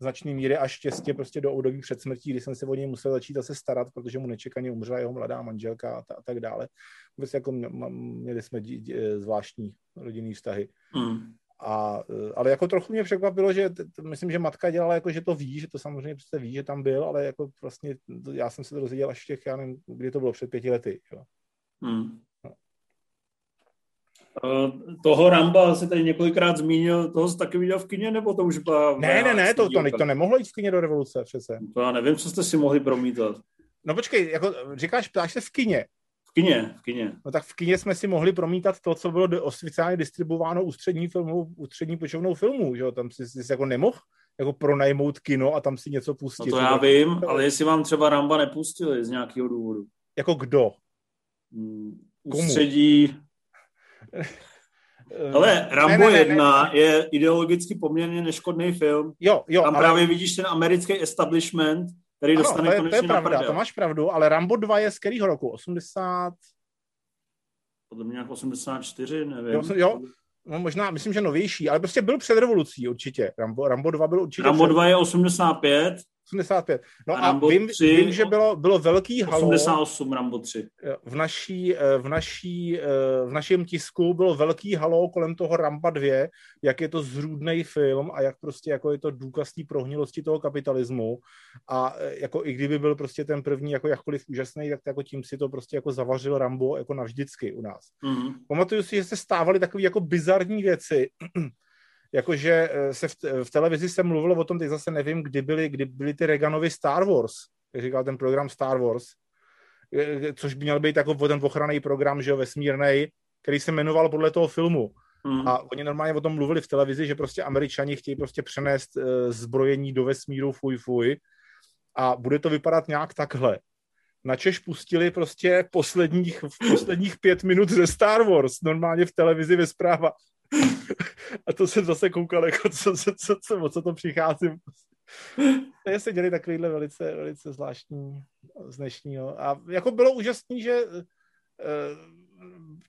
značné míry a štěstí prostě do období před smrtí, kdy jsem se o něj musel začít zase starat, protože mu nečekaně umřela jeho mladá manželka a, ta, a tak dále. Vůbec jako měli jsme dí, dí, zvláštní rodinný vztahy. Hmm. A, e, ale jako trochu mě překvapilo, že myslím, že matka dělala jako, že to ví, že to samozřejmě přece ví, že tam byl, ale jako vlastně já jsem se to dozvěděl až v těch, já nevím, kdy to bylo, před pěti lety. Jo. Hmm. No. Uh, toho Ramba se tady několikrát zmínil, toho jsi taky viděl v kině, nebo to už byla... Ne, ne, ne, to, to, to, to nemohlo jít v kině do revoluce přece. To já nevím, co jste si mohli promítat. No počkej, jako říkáš, ptáš se v kině. V kině, v kině. No tak v kině jsme si mohli promítat to, co bylo oficiálně distribuováno ústřední, filmu, ústřední počovnou filmů, že jo? Tam jsi, jsi jako nemohl jako pronajmout kino a tam si něco pustit. No to já vím, ale jestli vám třeba Ramba nepustili z nějakého důvodu. Jako kdo? Ústředí... Ale (laughs) Rambo ne, ne, ne, 1 ne. je ideologicky poměrně neškodný film. Jo, jo. Tam ale... právě vidíš ten americký establishment, který ano, dostane to je, konečně to je pravda, to máš pravdu, ale Rambo 2 je z kterého roku? 80... Podle mě nějak 84, nevím. Jo, jo, no možná, myslím, že novější, ale prostě byl před revolucí určitě. Rambo, Rambo 2 byl určitě Rambo před... 2 je 85, 85. No a, a vím, 3, vím, že bylo, bylo velký halo. 88 Rambo 3. V, naší, eh, v, naší, eh, v našem tisku bylo velký halo kolem toho Ramba 2, jak je to zrůdný film a jak prostě jako je to důkaz té prohnilosti toho kapitalismu a eh, jako i kdyby byl prostě ten první jako jakkoliv úžasný, tak jako tím si to prostě jako zavařil Rambo jako navždycky u nás. Mm-hmm. Pamatuju si, že se stávaly takové jako bizarní věci, jakože eh, se v, v televizi se mluvilo o tom, teď zase nevím, kdy byly, kdy byly ty Reaganovy Star Wars, jak říkal ten program Star Wars, eh, což by měl být jako ten ochranný program, že jo, vesmírnej, který se jmenoval podle toho filmu. Mm. A oni normálně o tom mluvili v televizi, že prostě američani chtějí prostě přenést uh, zbrojení do vesmíru fuj fuj a bude to vypadat nějak takhle. Na Češ pustili prostě posledních, posledních pět minut ze Star Wars, normálně v televizi ve zpráva. A to jsem zase koukal, jako co, co, co, co, o co to přicházím. To se děli takovýhle velice, velice zvláštní z dnešního. A jako bylo úžasný, že uh,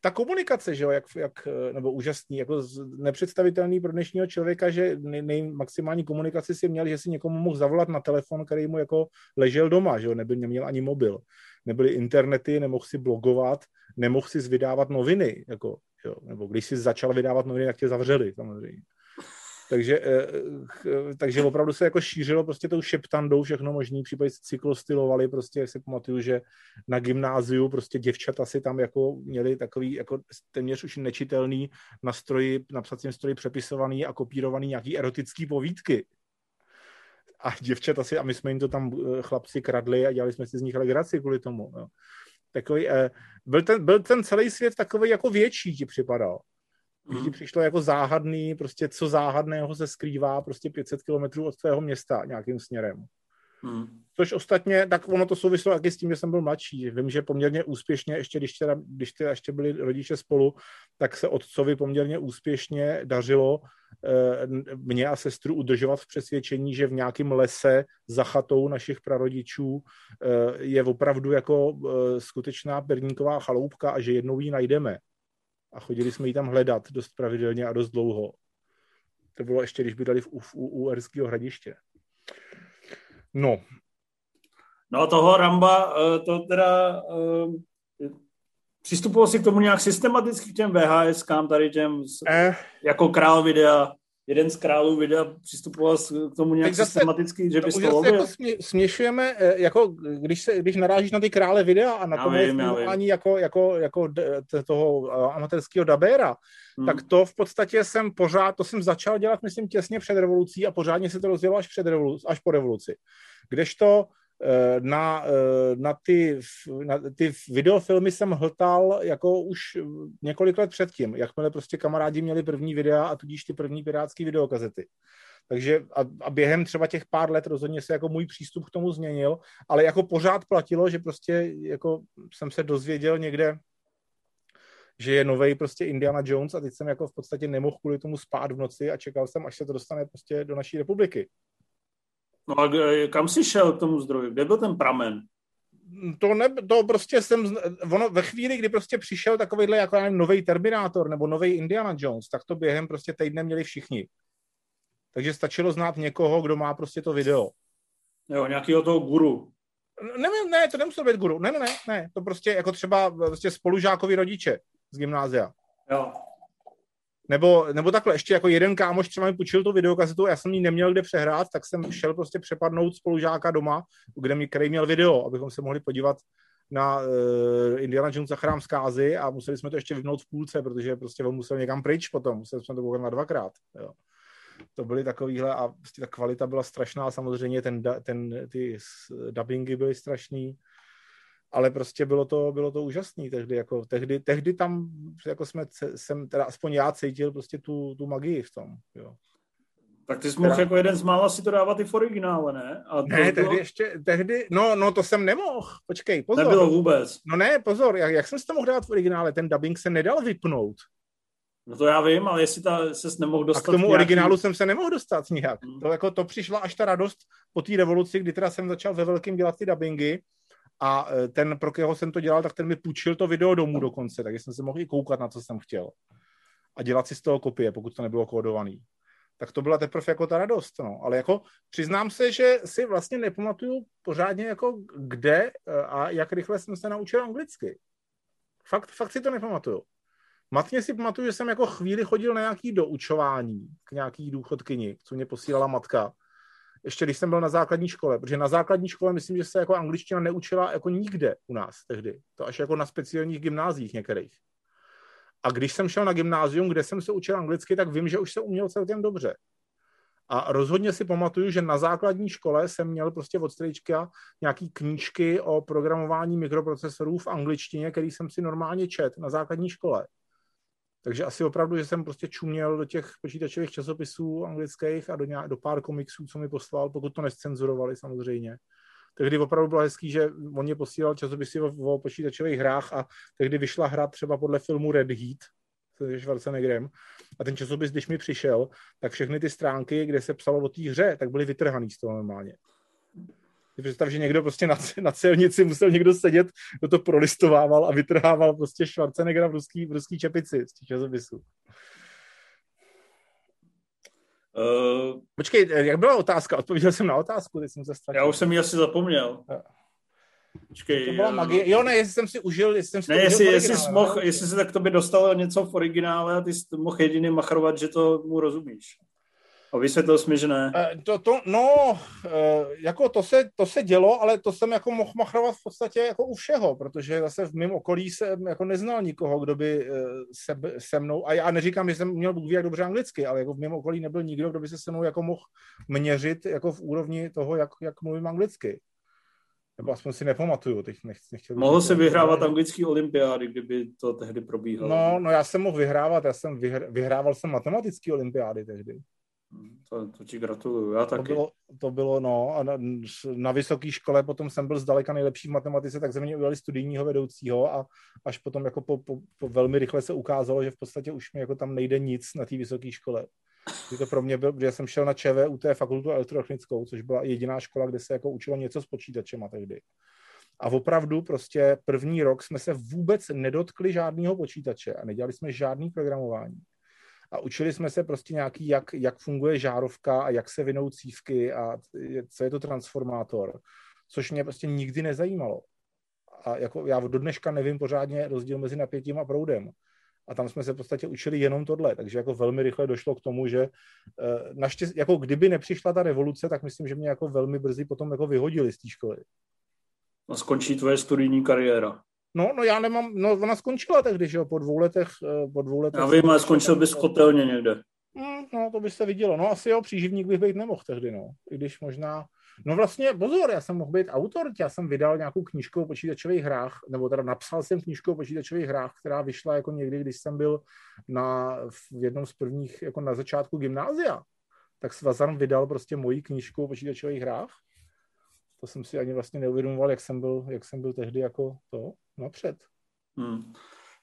ta komunikace, že jo, jak, jak, nebo úžasný, jako nepředstavitelný pro dnešního člověka, že nej, nej, maximální komunikaci si měl, že si někomu mohl zavolat na telefon, který mu jako ležel doma, že jo, nebyl, neměl ani mobil. Nebyly internety, nemohl si blogovat, nemohl si vydávat noviny, jako Jo? Nebo když si začal vydávat noviny, tak tě zavřeli samozřejmě. Takže, eh, takže opravdu se jako šířilo prostě tou šeptandou všechno možný, případně cyklostylovali, prostě jak si pamatuju, že na gymnáziu prostě děvčata si tam jako měli takový jako téměř už nečitelný na stroji, na psacím stroji přepisovaný a kopírovaný nějaký erotický povídky. a děvčata si, a my jsme jim to tam eh, chlapci kradli a dělali jsme si z nich legraci kvůli tomu. Jo. Takový, eh, byl, ten, byl ten celý svět takový jako větší ti připadal. Když ti mhm. přišlo jako záhadný, prostě co záhadného se skrývá prostě 500 kilometrů od tvého města nějakým směrem. Hmm. Což ostatně, tak ono to souvislo taky s tím, že jsem byl mladší. Vím, že poměrně úspěšně, ještě když, teda, když teda ještě byli rodiče spolu, tak se otcovi poměrně úspěšně dařilo eh, mě a sestru udržovat v přesvědčení, že v nějakém lese za chatou našich prarodičů eh, je opravdu jako eh, skutečná perníková chaloupka a že jednou ji najdeme. A chodili jsme ji tam hledat dost pravidelně a dost dlouho. To bylo ještě, když bydali v, u, u, u Erského hradiště. No. No a toho Ramba, eh, to teda eh, přistupoval si k tomu nějak systematicky k těm VHS, kam tady těm, eh. jako král videa, jeden z králů videa přistupoval k tomu nějak zase, systematicky, že bys to, jako smě, směšujeme, jako když, se, když narážíš na ty krále videa a na to ani jako, jako, jako toho amatérského dabéra, hmm. tak to v podstatě jsem pořád, to jsem začal dělat, myslím, těsně před revolucí a pořádně se to rozjelo až, před revoluci, až po revoluci. Kdežto eh, na, eh, na, ty, na ty videofilmy jsem hltal jako už několik let předtím, jakmile prostě kamarádi měli první videa a tudíž ty první pirátské videokazety. Takže a, a během třeba těch pár let rozhodně se jako můj přístup k tomu změnil, ale jako pořád platilo, že prostě jako jsem se dozvěděl někde že je nový prostě Indiana Jones a teď jsem jako v podstatě nemohl kvůli tomu spát v noci a čekal jsem, až se to dostane prostě do naší republiky. No a kam jsi šel k tomu zdroji? Kde byl ten pramen? To, ne, to prostě jsem, ono ve chvíli, kdy prostě přišel takovýhle jako nový Terminátor nebo nový Indiana Jones, tak to během prostě týdne měli všichni. Takže stačilo znát někoho, kdo má prostě to video. Jo, nějakého toho guru. Ne, ne, to nemuselo být guru. Ne, ne, ne, ne. To prostě jako třeba prostě spolužákovi rodiče z gymnázia. Jo. Nebo, nebo takhle, ještě jako jeden kámoš třeba mi půjčil tu videokazetu, já jsem ji neměl kde přehrát, tak jsem šel prostě přepadnout spolužáka doma, kde mi, který měl video, abychom se mohli podívat na uh, Indiana Jones a chrám zkázy a museli jsme to ještě vypnout v půlce, protože prostě on musel někam pryč potom, museli jsme to koukat na dvakrát. Jo. To byly takovýhle a prostě ta kvalita byla strašná, samozřejmě ten, ten, ty dubbingy byly strašný ale prostě bylo to, bylo to úžasný tehdy, jako tehdy, tehdy tam, jako jsme, jsem teda aspoň já cítil prostě tu, tu magii v tom, jo. Tak ty jsi mohl jako jeden z mála si to dávat i v originále, ne? A to ne, bylo... tehdy ještě, tehdy, no, no to jsem nemohl, počkej, pozor. Nebylo vůbec. No ne, pozor, jak, jak jsem si to mohl dát v originále, ten dubbing se nedal vypnout. No to já vím, ale jestli ta, ses nemohl dostat... A k tomu nějaký... originálu jsem se nemohl dostat nějak. Hmm. To, jako, to přišla až ta radost po té revoluci, kdy teda jsem začal ve velkým dělat ty dubbingy a e, ten, pro kterého jsem to dělal, tak ten mi půjčil to video domů dokonce, takže jsem se mohl i koukat na co jsem chtěl. A dělat si z toho kopie, pokud to nebylo kódovaný. Tak to byla teprve jako ta radost, no. Ale jako přiznám se, že si vlastně nepamatuju pořádně jako kde e, a jak rychle jsem se naučil anglicky. Fakt, fakt si to nepamatuju. Matně si pamatuju, že jsem jako chvíli chodil na nějaký doučování k nějaký důchodkyni, co mě posílala matka ještě když jsem byl na základní škole, protože na základní škole myslím, že se jako angličtina neučila jako nikde u nás tehdy. To až jako na speciálních gymnázích některých. A když jsem šel na gymnázium, kde jsem se učil anglicky, tak vím, že už se uměl celkem dobře. A rozhodně si pamatuju, že na základní škole jsem měl prostě od strejčka nějaký knížky o programování mikroprocesorů v angličtině, který jsem si normálně čet na základní škole. Takže asi opravdu, že jsem prostě čuměl do těch počítačových časopisů anglických a do, nějak, do pár komiksů, co mi poslal, pokud to nescenzurovali samozřejmě. Tehdy opravdu bylo hezký, že on mě posílal časopisy o, o počítačových hrách a tehdy vyšla hra třeba podle filmu Red Heat, se Schwarzeneggerem. A ten časopis, když mi přišel, tak všechny ty stránky, kde se psalo o té hře, tak byly vytrhaný z toho normálně. Představ, že někdo prostě na, na celnici musel někdo sedět, kdo to prolistovával a vytrhával prostě Schwarzeneggera v ruský, v ruský čepici z těch časopisů. Uh, Počkej, jak byla otázka? Odpověděl jsem na otázku, teď jsem se ztratil. Já už jsem ji asi zapomněl. Počkej, to byla uh, magie. Jo, ne, jestli jsem si užil, jestli jsem si ne, jestli, jestli, jsi mohl, jestli se tak to by dostalo něco v originále a ty jsi mohl jediný machrovat, že to mu rozumíš. A vysvětlil jsi mi, že ne. Eh, to, to, no, eh, jako to se, to se dělo, ale to jsem jako mohl machrovat v podstatě jako u všeho, protože zase v mém okolí jsem jako neznal nikoho, kdo by eh, se, se mnou, a já neříkám, že jsem měl Bůh jak dobře anglicky, ale jako v mém okolí nebyl nikdo, kdo by se se mnou jako mohl měřit jako v úrovni toho, jak, jak mluvím anglicky. Nebo aspoň si nepamatuju, teď nech, nechtěl Mohl si vyhrávat anglický olympiády, kdyby to tehdy probíhalo. No, no já jsem mohl vyhrávat, já jsem vyhr, vyhrával jsem matematický olympiády tehdy. To, to ti gratuluju, já taky. To bylo, to bylo no, a na, na vysoké škole potom jsem byl zdaleka nejlepší v matematice, tak ze mě udělali studijního vedoucího a až potom jako po, po, po velmi rychle se ukázalo, že v podstatě už mi jako tam nejde nic na té vysoké škole. Že to pro mě byl, protože jsem šel na ČVUT fakultu elektrotechnickou, což byla jediná škola, kde se jako učilo něco s počítačem a tehdy. A opravdu prostě první rok jsme se vůbec nedotkli žádného počítače a nedělali jsme žádný programování a učili jsme se prostě nějaký, jak, jak funguje žárovka a jak se vinou cívky a co je to transformátor, což mě prostě nikdy nezajímalo. A jako já do dneška nevím pořádně rozdíl mezi napětím a proudem. A tam jsme se v podstatě učili jenom tohle, takže jako velmi rychle došlo k tomu, že eh, naštěstí, jako kdyby nepřišla ta revoluce, tak myslím, že mě jako velmi brzy potom jako vyhodili z té školy. A skončí tvoje studijní kariéra. No, no já nemám, no ona skončila tehdy, že jo, po dvou letech, eh, po dvou letech. Já vím, ale skončil bys kotelně někde. Mm, no, to by se vidělo. No, asi jo, příživník bych být nemohl tehdy, no. I když možná, no vlastně, pozor, já jsem mohl být autor, já jsem vydal nějakou knížku o počítačových hrách, nebo teda napsal jsem knížku o počítačových hrách, která vyšla jako někdy, když jsem byl na, v jednom z prvních, jako na začátku gymnázia. Tak Svazan vydal prostě moji knížku o počítačových hrách. To jsem si ani vlastně neuvědomoval, jak jsem byl, jak jsem byl tehdy jako to napřed. Hmm.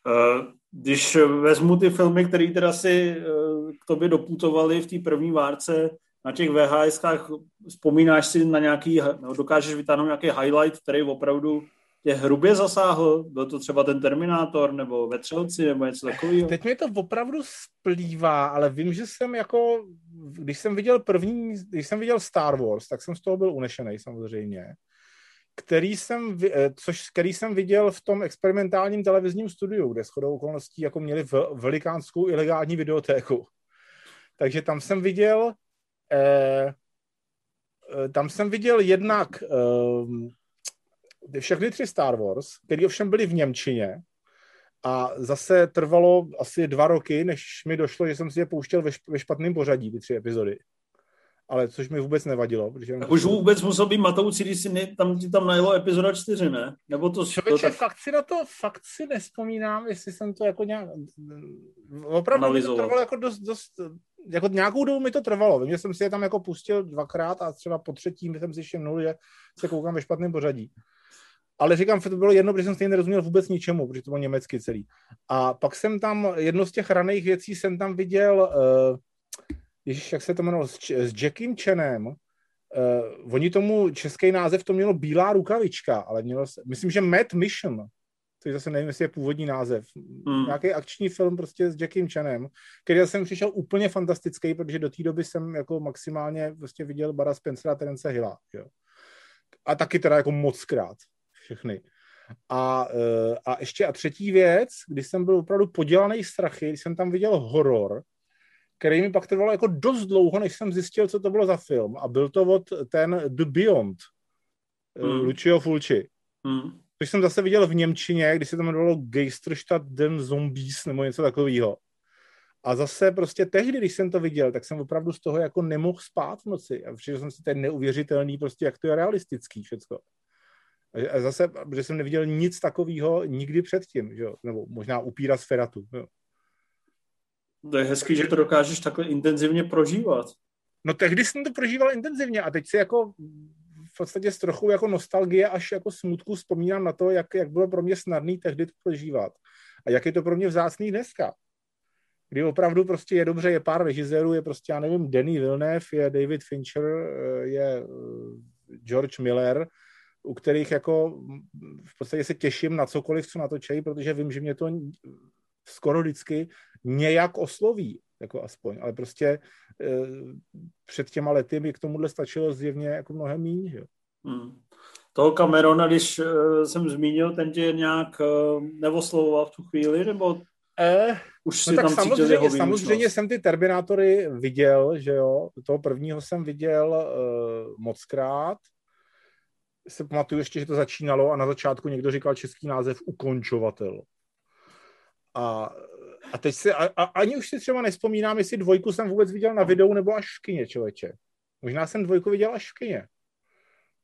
Eh, když vezmu ty filmy, které teda si eh, k tobě doputovaly v té první várce na těch VHSkách, vzpomínáš si na nějaký, no, dokážeš vytáhnout nějaký highlight, který opravdu tě hrubě zasáhl? Byl to třeba ten Terminátor nebo Vetřelci nebo něco takového? Teď mi to opravdu splývá, ale vím, že jsem jako, když jsem viděl první, když jsem viděl Star Wars, tak jsem z toho byl unešený samozřejmě který jsem, eh, což, který jsem viděl v tom experimentálním televizním studiu, kde shodou okolností jako měli velikánskou ilegální videotéku. Takže tam jsem viděl eh, eh, tam jsem viděl jednak eh, všechny tři Star Wars, které ovšem byly v Němčině a zase trvalo asi dva roky, než mi došlo, že jsem si je pouštěl ve, ve špatném pořadí, ty tři epizody ale což mi vůbec nevadilo. Protože tak už vůbec musel být matoucí, když si ne, tam, ti tam najelo epizoda 4, ne? Nebo to... Člověče, to tak... fakt si na to, fakt si nespomínám, jestli jsem to jako nějak... Opravdu mi to trvalo jako dost, dost, jako nějakou dobu mi to trvalo. Vím, že jsem si je tam jako pustil dvakrát a třeba po třetím jsem si všimnul, že se koukám ve špatném pořadí. Ale říkám, to bylo jedno, protože jsem stejně nerozuměl vůbec ničemu, protože to bylo německy celý. A pak jsem tam, jedno z těch raných věcí jsem tam viděl, uh, Ježíš, jak se to jmenovalo, s, s Jackiem Chanem, uh, oni tomu, český název to mělo Bílá rukavička, ale mělo, myslím, že Mad Mission, je zase nevím, jestli je původní název. Hmm. Nějaký akční film prostě s Jackiem Chanem, který jsem přišel úplně fantastický, protože do té doby jsem jako maximálně prostě viděl Bara Spencera a Terence Hilla. Jo. A taky teda jako moc krát všechny. A, uh, a ještě a třetí věc, když jsem byl opravdu podělaný strachy, když jsem tam viděl horor, který mi pak trvalo jako dost dlouho, než jsem zjistil, co to bylo za film. A byl to od ten The Beyond, mm. Lucio Fulci. Mm. Což jsem zase viděl v Němčině, když se to jmenovalo Geisterstadt den Zombies nebo něco takového. A zase prostě tehdy, když jsem to viděl, tak jsem opravdu z toho jako nemohl spát v noci. A přišel jsem si ten neuvěřitelný, prostě jak to je realistický všecko. A zase, protože jsem neviděl nic takového nikdy předtím, že jo? nebo možná upíra z Feratu. Jo? To je hezký, že to dokážeš takhle intenzivně prožívat. No tehdy jsem to prožíval intenzivně a teď si jako v podstatě s trochu jako nostalgie až jako smutku vzpomínám na to, jak, jak bylo pro mě snadný tehdy to prožívat. A jak je to pro mě vzácný dneska. Kdy opravdu prostě je dobře, je pár režisérů, je prostě, já nevím, Danny Villeneuve, je David Fincher, je eh, George Miller, u kterých jako v podstatě se těším na cokoliv, co natočejí, protože vím, že mě to skoro vždycky nějak osloví, jako aspoň, ale prostě e, před těma lety by k tomuhle stačilo zjevně jako mnohem méně. Jo. Hmm. Toho Camerona, když e, jsem zmínil, ten tě nějak e, neoslovoval v tu chvíli, nebo Eh, Už no tak samozřejmě, samozřejmě jsem ty Terminátory viděl, že jo. Toho prvního jsem viděl uh, mockrát. Se pamatuju ještě, že to začínalo a na začátku někdo říkal český název Ukončovatel. A, a teď si, a, a, ani už si třeba nespomínám, jestli dvojku jsem vůbec viděl na videu nebo až v kině, člověče. Možná jsem dvojku viděl až v kině.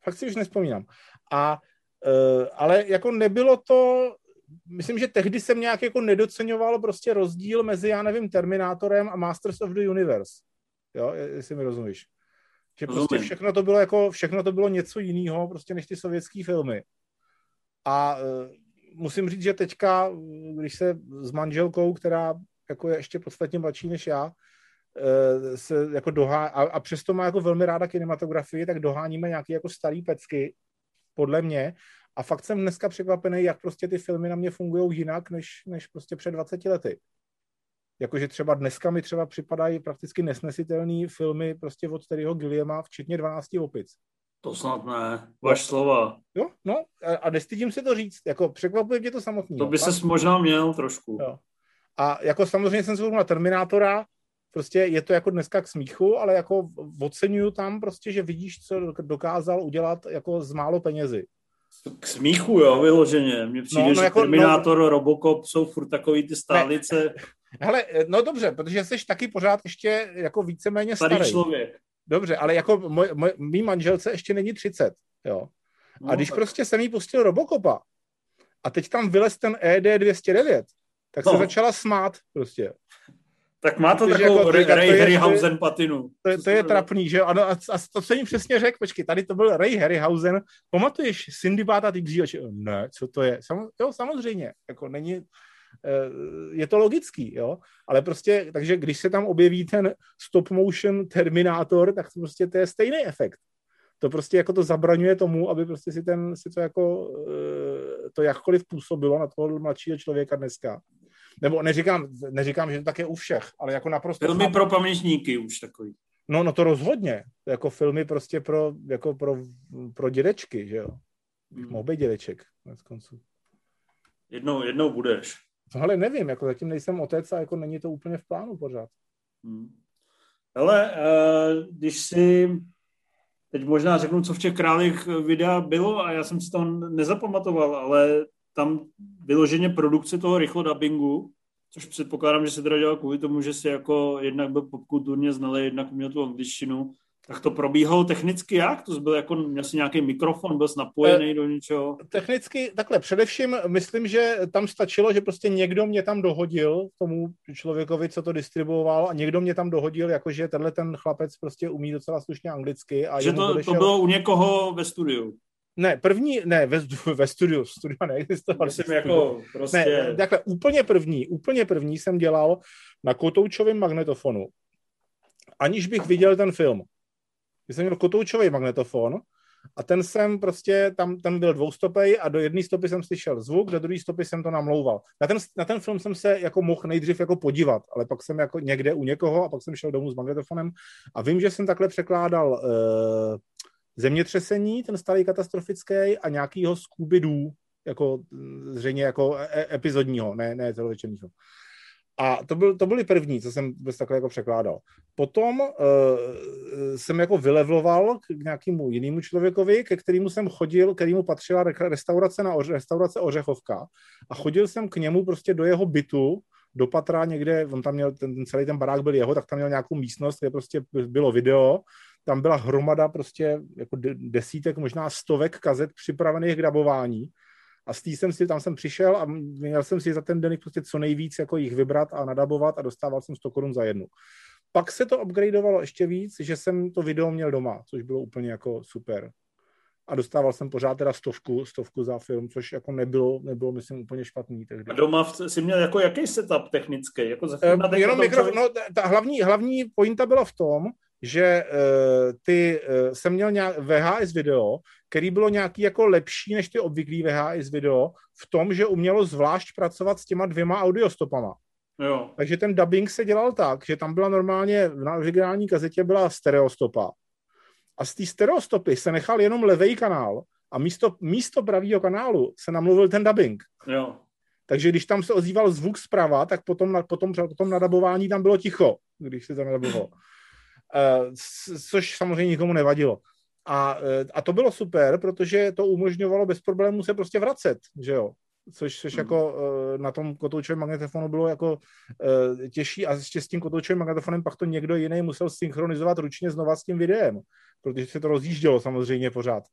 Fakt si už nespomínám. A, uh, ale jako nebylo to, myslím, že tehdy jsem nějak jako nedoceňoval prostě rozdíl mezi, já nevím, Terminátorem a Masters of the Universe. Jo, jestli mi rozumíš. Že prostě všechno to bylo jako, všechno to bylo něco jiného prostě než ty sovětské filmy. A uh, musím říct, že teďka, když se s manželkou, která jako je ještě podstatně mladší než já, uh, se jako dohá, a, a přesto má jako velmi ráda kinematografii, tak doháníme nějaké jako starý pecky, podle mě, a fakt jsem dneska překvapený, jak prostě ty filmy na mě fungují jinak, než, než prostě před 20 lety. Jakože třeba dneska mi třeba připadají prakticky nesnesitelné filmy prostě od Terryho Gilliama, včetně 12 opic. To snad ne, vaš slova. Jo, no a nestydím si to říct, jako překvapuje mě to samotný. To by se možná měl trošku. Jo. A jako samozřejmě jsem se na Terminátora, prostě je to jako dneska k smíchu, ale jako oceňuju tam prostě, že vidíš, co dokázal udělat jako z málo penězi. K smíchu, jo, vyloženě. Mně přijde, no, no, že jako, Terminátor, no, Robocop jsou furt takový ty stálice. Ne. (laughs) Hele, no dobře, protože jsi taky pořád ještě jako víceméně starý. Starý člověk. Dobře, ale jako moj, moj, mý manželce ještě není 30, jo. A no, když tak... prostě jsem jí pustil Robocopa a teď tam vylez ten ED209, tak no. se začala smát prostě. Tak má to takovou jako, Ray, Ray Harryhausen patinu. To, to je trapný, že ano, a, a to jsem jim přesně řekl, počkej, tady to byl Ray Harryhausen, pamatuješ Cindy Bata ty křívače? Ne, co to je? Sam, jo, samozřejmě, jako není, eh, je to logický, jo, ale prostě, takže když se tam objeví ten stop motion Terminátor, tak to prostě to je stejný efekt. To prostě jako to zabraňuje tomu, aby prostě si ten, si to jako, eh, to jakkoliv působilo na toho mladšího člověka dneska nebo neříkám, neříkám, že to tak je u všech, ale jako naprosto... Filmy pro pamětníky už takový. No, no to rozhodně. Jako filmy prostě pro, jako pro, pro dědečky, že jo. Hmm. Mohl být dědeček, konec konců. Jednou, jednou budeš. Ale nevím, jako zatím nejsem otec a jako není to úplně v plánu pořád. Hmm. Ale uh, když si teď možná řeknu, co v těch králích videa bylo a já jsem si to nezapamatoval, ale tam vyloženě produkce toho rychlo dubbingu, což předpokládám, že se teda dělal kvůli tomu, že si jako jednak byl popkulturně znalý, jednak uměl tu angličtinu, tak to probíhalo technicky jak? To byl jako, měl si nějaký mikrofon, byl napojený do něčeho? Technicky, takhle, především myslím, že tam stačilo, že prostě někdo mě tam dohodil tomu člověkovi, co to distribuoval a někdo mě tam dohodil, jakože tenhle ten chlapec prostě umí docela slušně anglicky. A že to, odešel... to bylo u někoho ve studiu? Ne, první, ne, ve, ve studiu, studia neexistovalo. Myslím jako prostě... Ne, takhle, úplně první, úplně první jsem dělal na kotoučovém magnetofonu, aniž bych viděl ten film. Když jsem měl kotoučový magnetofon a ten jsem prostě, tam, ten byl dvoustopej a do jedné stopy jsem slyšel zvuk, do druhé stopy jsem to namlouval. Na ten, na ten film jsem se jako mohl nejdřív jako podívat, ale pak jsem jako někde u někoho a pak jsem šel domů s magnetofonem a vím, že jsem takhle překládal uh, zemětřesení, ten starý katastrofický a nějakýho Scooby-Doo, jako zřejmě jako e, e epizodního, ne, ne celovečerního. A to, byl, to byly první, co jsem bez takhle jako překládal. Potom uh, jsem jako vylevloval k nějakému jinému člověkovi, ke kterému jsem chodil, kterému patřila restaurace na Oře, restaurace Ořechovka a chodil jsem k němu prostě do jeho bytu, do patra někde, on tam měl, ten, celý ten barák byl jeho, tak tam měl nějakou místnost, kde prostě bylo video tam byla hromada prostě jako desítek, možná stovek kazet připravených k dabování. A z jsem si, tam jsem přišel a měl jsem si za ten den prostě co nejvíc jako jich vybrat a nadabovat a dostával jsem 100 korun za jednu. Pak se to upgradeovalo ještě víc, že jsem to video měl doma, což bylo úplně jako super. A dostával jsem pořád teda stovku, stovku za film, což jako nebylo, nebylo myslím, úplně špatný tehdy. A doma jsi měl jako jaký setup technický? Jako za film, uh, jenom mikro, no, ta hlavní, hlavní pointa byla v tom, že uh, ty, uh, jsem měl nějak VHS video, který bylo nějaký jako lepší než ty obvyklý VHS video v tom, že umělo zvlášť pracovat s těma dvěma audiostopama. Jo. Takže ten dubbing se dělal tak, že tam byla normálně, na originální kazetě byla stereostopa. A z té stereostopy se nechal jenom levý kanál a místo, místo pravýho kanálu se namluvil ten dubbing. Jo. Takže když tam se ozýval zvuk zprava, tak potom, na, potom, potom nadabování tam bylo ticho, když se to nadabovalo. Uh, což samozřejmě nikomu nevadilo. A, eh, a to bylo super, protože to umožňovalo bez problémů se prostě vracet, že jo což, což hmm. jako uh, na tom kotoučovém magnetofonu bylo jako těžší a ještě s tím kotoučovým magnetofonem pak to někdo jiný musel synchronizovat ručně znova s tím videem, protože se to rozjíždělo samozřejmě pořád.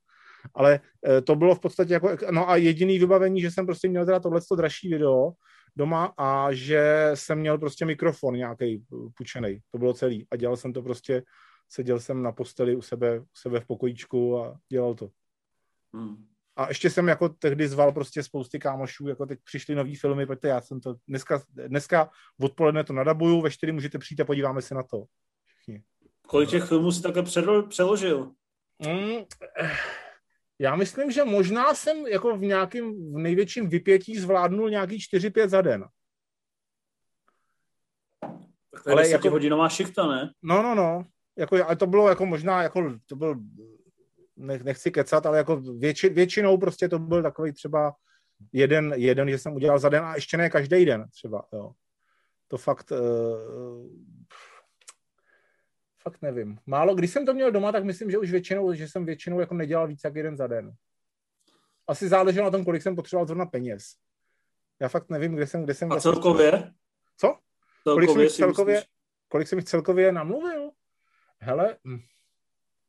Ale to bylo v podstatě jako, no a jediný vybavení, že jsem prostě měl teda tohleto dražší video doma a že jsem měl prostě mikrofon nějaký půjčený. To bylo celý. A dělal jsem to prostě, seděl jsem na posteli u sebe, u sebe v pokojíčku a dělal to. Hmm. A ještě jsem jako tehdy zval prostě spousty kámošů, jako teď přišly nový filmy, pojďte, já jsem to, dneska, dneska odpoledne to nadabuju, ve čtyři můžete přijít a podíváme se na to. Všichni. Kolik těch filmů si takhle přeložil? Mm, já myslím, že možná jsem jako v nějakém v největším vypětí zvládnul nějaký 4-5 za den. Tak to je Ale jako hodinová šichta, ne? No, no, no. Jako, a to bylo jako možná, jako, to byl nechci kecat, ale jako větši, většinou prostě to byl takový třeba jeden, jeden, že jsem udělal za den a ještě ne každý den třeba, jo. To fakt, uh, fakt nevím. Málo, když jsem to měl doma, tak myslím, že už většinou, že jsem většinou jako nedělal víc jak jeden za den. Asi záleželo na tom, kolik jsem potřeboval zrovna peněz. Já fakt nevím, kde jsem, kde jsem... A celkově? Co? Celkově kolik jsem jich celkově, kolik jsem jich celkově namluvil? Hele, hm.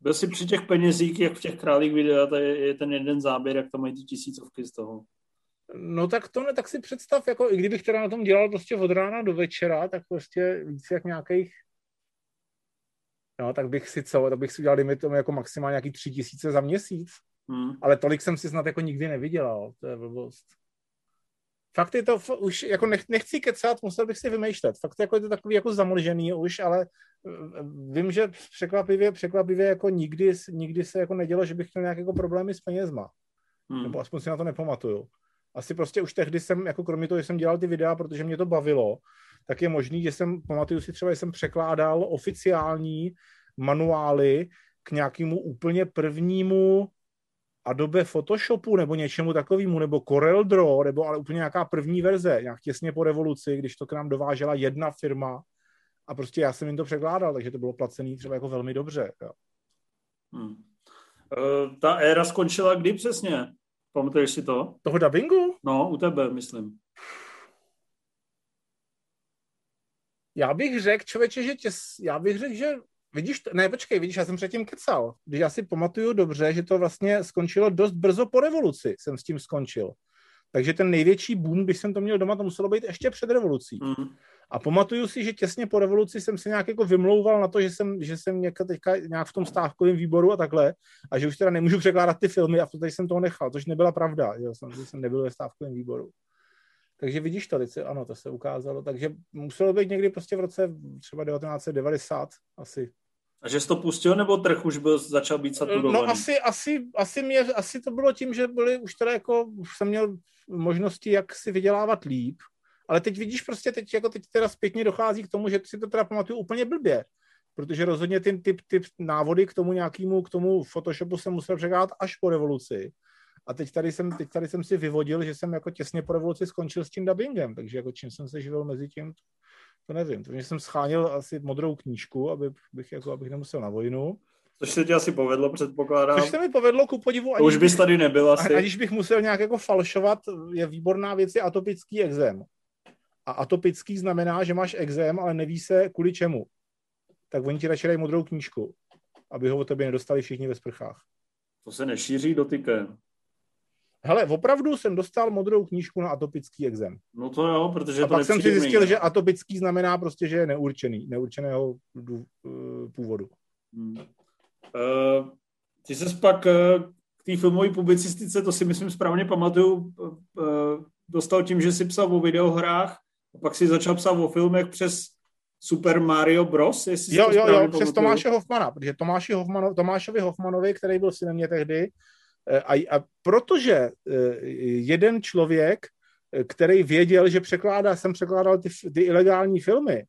Byl jsi při těch penězích, jak v těch králích videa, to je, je ten jeden záběr, jak tam mají ty tisícovky z toho. No tak to ne, tak si představ, jako i kdybych teda na tom dělal prostě od rána do večera, tak prostě víc jak nějakých No, tak bych si co, tak bych si udělal, dejme tomu, jako maximálně nějaký tři tisíce za měsíc. Hmm. Ale tolik jsem si snad jako nikdy nevydělal, to je blbost. Fakt je to, už jako nech, nechci kecat, musel bych si vymýšlet. Fakt jako je to takový jako zamlžený už, ale vím, že překvapivě, překvapivě jako nikdy, nikdy se jako nedělo, že bych měl nějaké jako problémy s penězma. Hmm. Nebo aspoň si na to nepamatuju. Asi prostě už tehdy jsem, jako kromě toho, že jsem dělal ty videa, protože mě to bavilo, tak je možný, že jsem, pamatuju si třeba, že jsem překládal oficiální manuály k nějakému úplně prvnímu Adobe Photoshopu nebo něčemu takovému, nebo Corel Draw, nebo ale úplně nějaká první verze, nějak těsně po revoluci, když to k nám dovážela jedna firma, a prostě já jsem jim to překládal, takže to bylo placený třeba jako velmi dobře. Jo. Hmm. Uh, ta éra skončila kdy přesně? Pamatuješ si to? Toho dubbingu? No, u tebe, myslím. Já bych řekl, člověče, že těs, já bych řekl, že vidíš, ne, počkej, vidíš, já jsem předtím kecal. Když já si pamatuju dobře, že to vlastně skončilo dost brzo po revoluci, jsem s tím skončil. Takže ten největší boom, když jsem to měl doma, to muselo být ještě před revolucí. Mm. A pamatuju si, že těsně po revoluci jsem se nějak jako vymlouval na to, že jsem, že jsem nějak, teďka nějak v tom stávkovém výboru a takhle, a že už teda nemůžu překládat ty filmy a v jsem toho nechal, což nebyla pravda, že jsem, že jsem nebyl ve stávkovém výboru. Takže vidíš to, se, ano, to se ukázalo. Takže muselo být někdy prostě v roce třeba 1990 asi. A že jsi to pustil, nebo trh už byl, začal být saturovaný? No asi, asi, asi, mě, asi to bylo tím, že byly už teda jako, už jsem měl možnosti, jak si vydělávat líp, ale teď vidíš prostě, teď, jako teď teda zpětně dochází k tomu, že si to teda pamatuju úplně blbě, protože rozhodně ty, ty, ty návody k tomu nějakému, k tomu Photoshopu jsem musel překládat až po revoluci. A teď tady, jsem, teď tady jsem si vyvodil, že jsem jako těsně po revoluci skončil s tím dubbingem, takže jako čím jsem se živil mezi tím, to nevím. Takže jsem schánil asi modrou knížku, aby, bych, jako, abych nemusel na vojnu. Což se ti asi povedlo, předpokládám. Což se mi povedlo, ku podivu. To už bys tady nebyl asi. Aniž bych musel nějak jako falšovat, je výborná věc, je atopický exém. A atopický znamená, že máš exém, ale neví se kvůli čemu. Tak oni ti radši dají modrou knížku, aby ho o tebe nedostali všichni ve sprchách. To se nešíří dotykem. Hele, opravdu jsem dostal modrou knížku na atopický exém. No to jo, protože a to pak jsem si zjistil, ne? že atopický znamená prostě, že je neurčený, neurčeného eh, původu. Hmm. Uh, ty se pak uh, k té filmové publicistice, to si myslím správně pamatuju, uh, dostal tím, že si psal o videohrách a pak si začal psát o filmech přes Super Mario Bros. Jestli jo, jo, jo, přes Tomáše Hoffmana, protože Tomáši Hoffmano, Tomášovi Hoffmanovi, který byl synem mě tehdy, a, a protože jeden člověk, který věděl, že překládá, jsem překládal ty, ty ilegální filmy,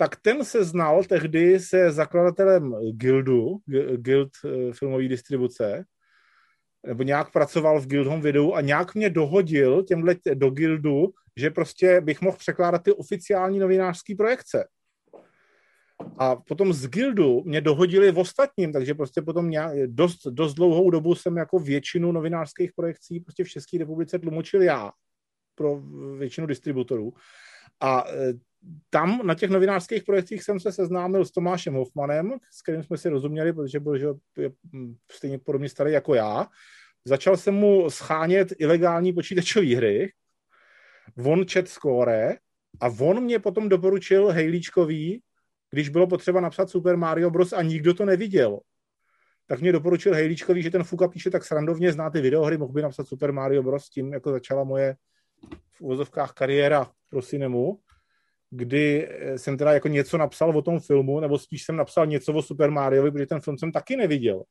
tak ten se znal tehdy se zakladatelem Guildu, Guild filmové distribuce, nebo nějak pracoval v Guildhome videu a nějak mě dohodil těmhle do Guildu, že prostě bych mohl překládat ty oficiální novinářské projekce. A potom z Guildu mě dohodili v ostatním, takže prostě potom nějak, dost, dost dlouhou dobu jsem jako většinu novinářských projekcí prostě v České republice tlumočil já pro většinu distributorů. A e, tam na těch novinářských projekcích jsem se seznámil s Tomášem Hoffmanem, s kterým jsme si rozuměli, protože byl že je stejně podobně starý jako já. Začal jsem mu schánět ilegální počítačové hry, on čet score a on mě potom doporučil Hejlíčkový, když bylo potřeba napsat Super Mario Bros. a nikdo to neviděl. Tak mě doporučil Hejlíčkový, že ten Fuka píše tak srandovně, zná ty videohry, mohl by napsat Super Mario Bros. Tím jako začala moje v uvozovkách kariéra pro cinemu kdy eh, jsem teda jako něco napsal o tom filmu, nebo spíš jsem napsal něco o Super Mariovi, protože ten film jsem taky neviděl.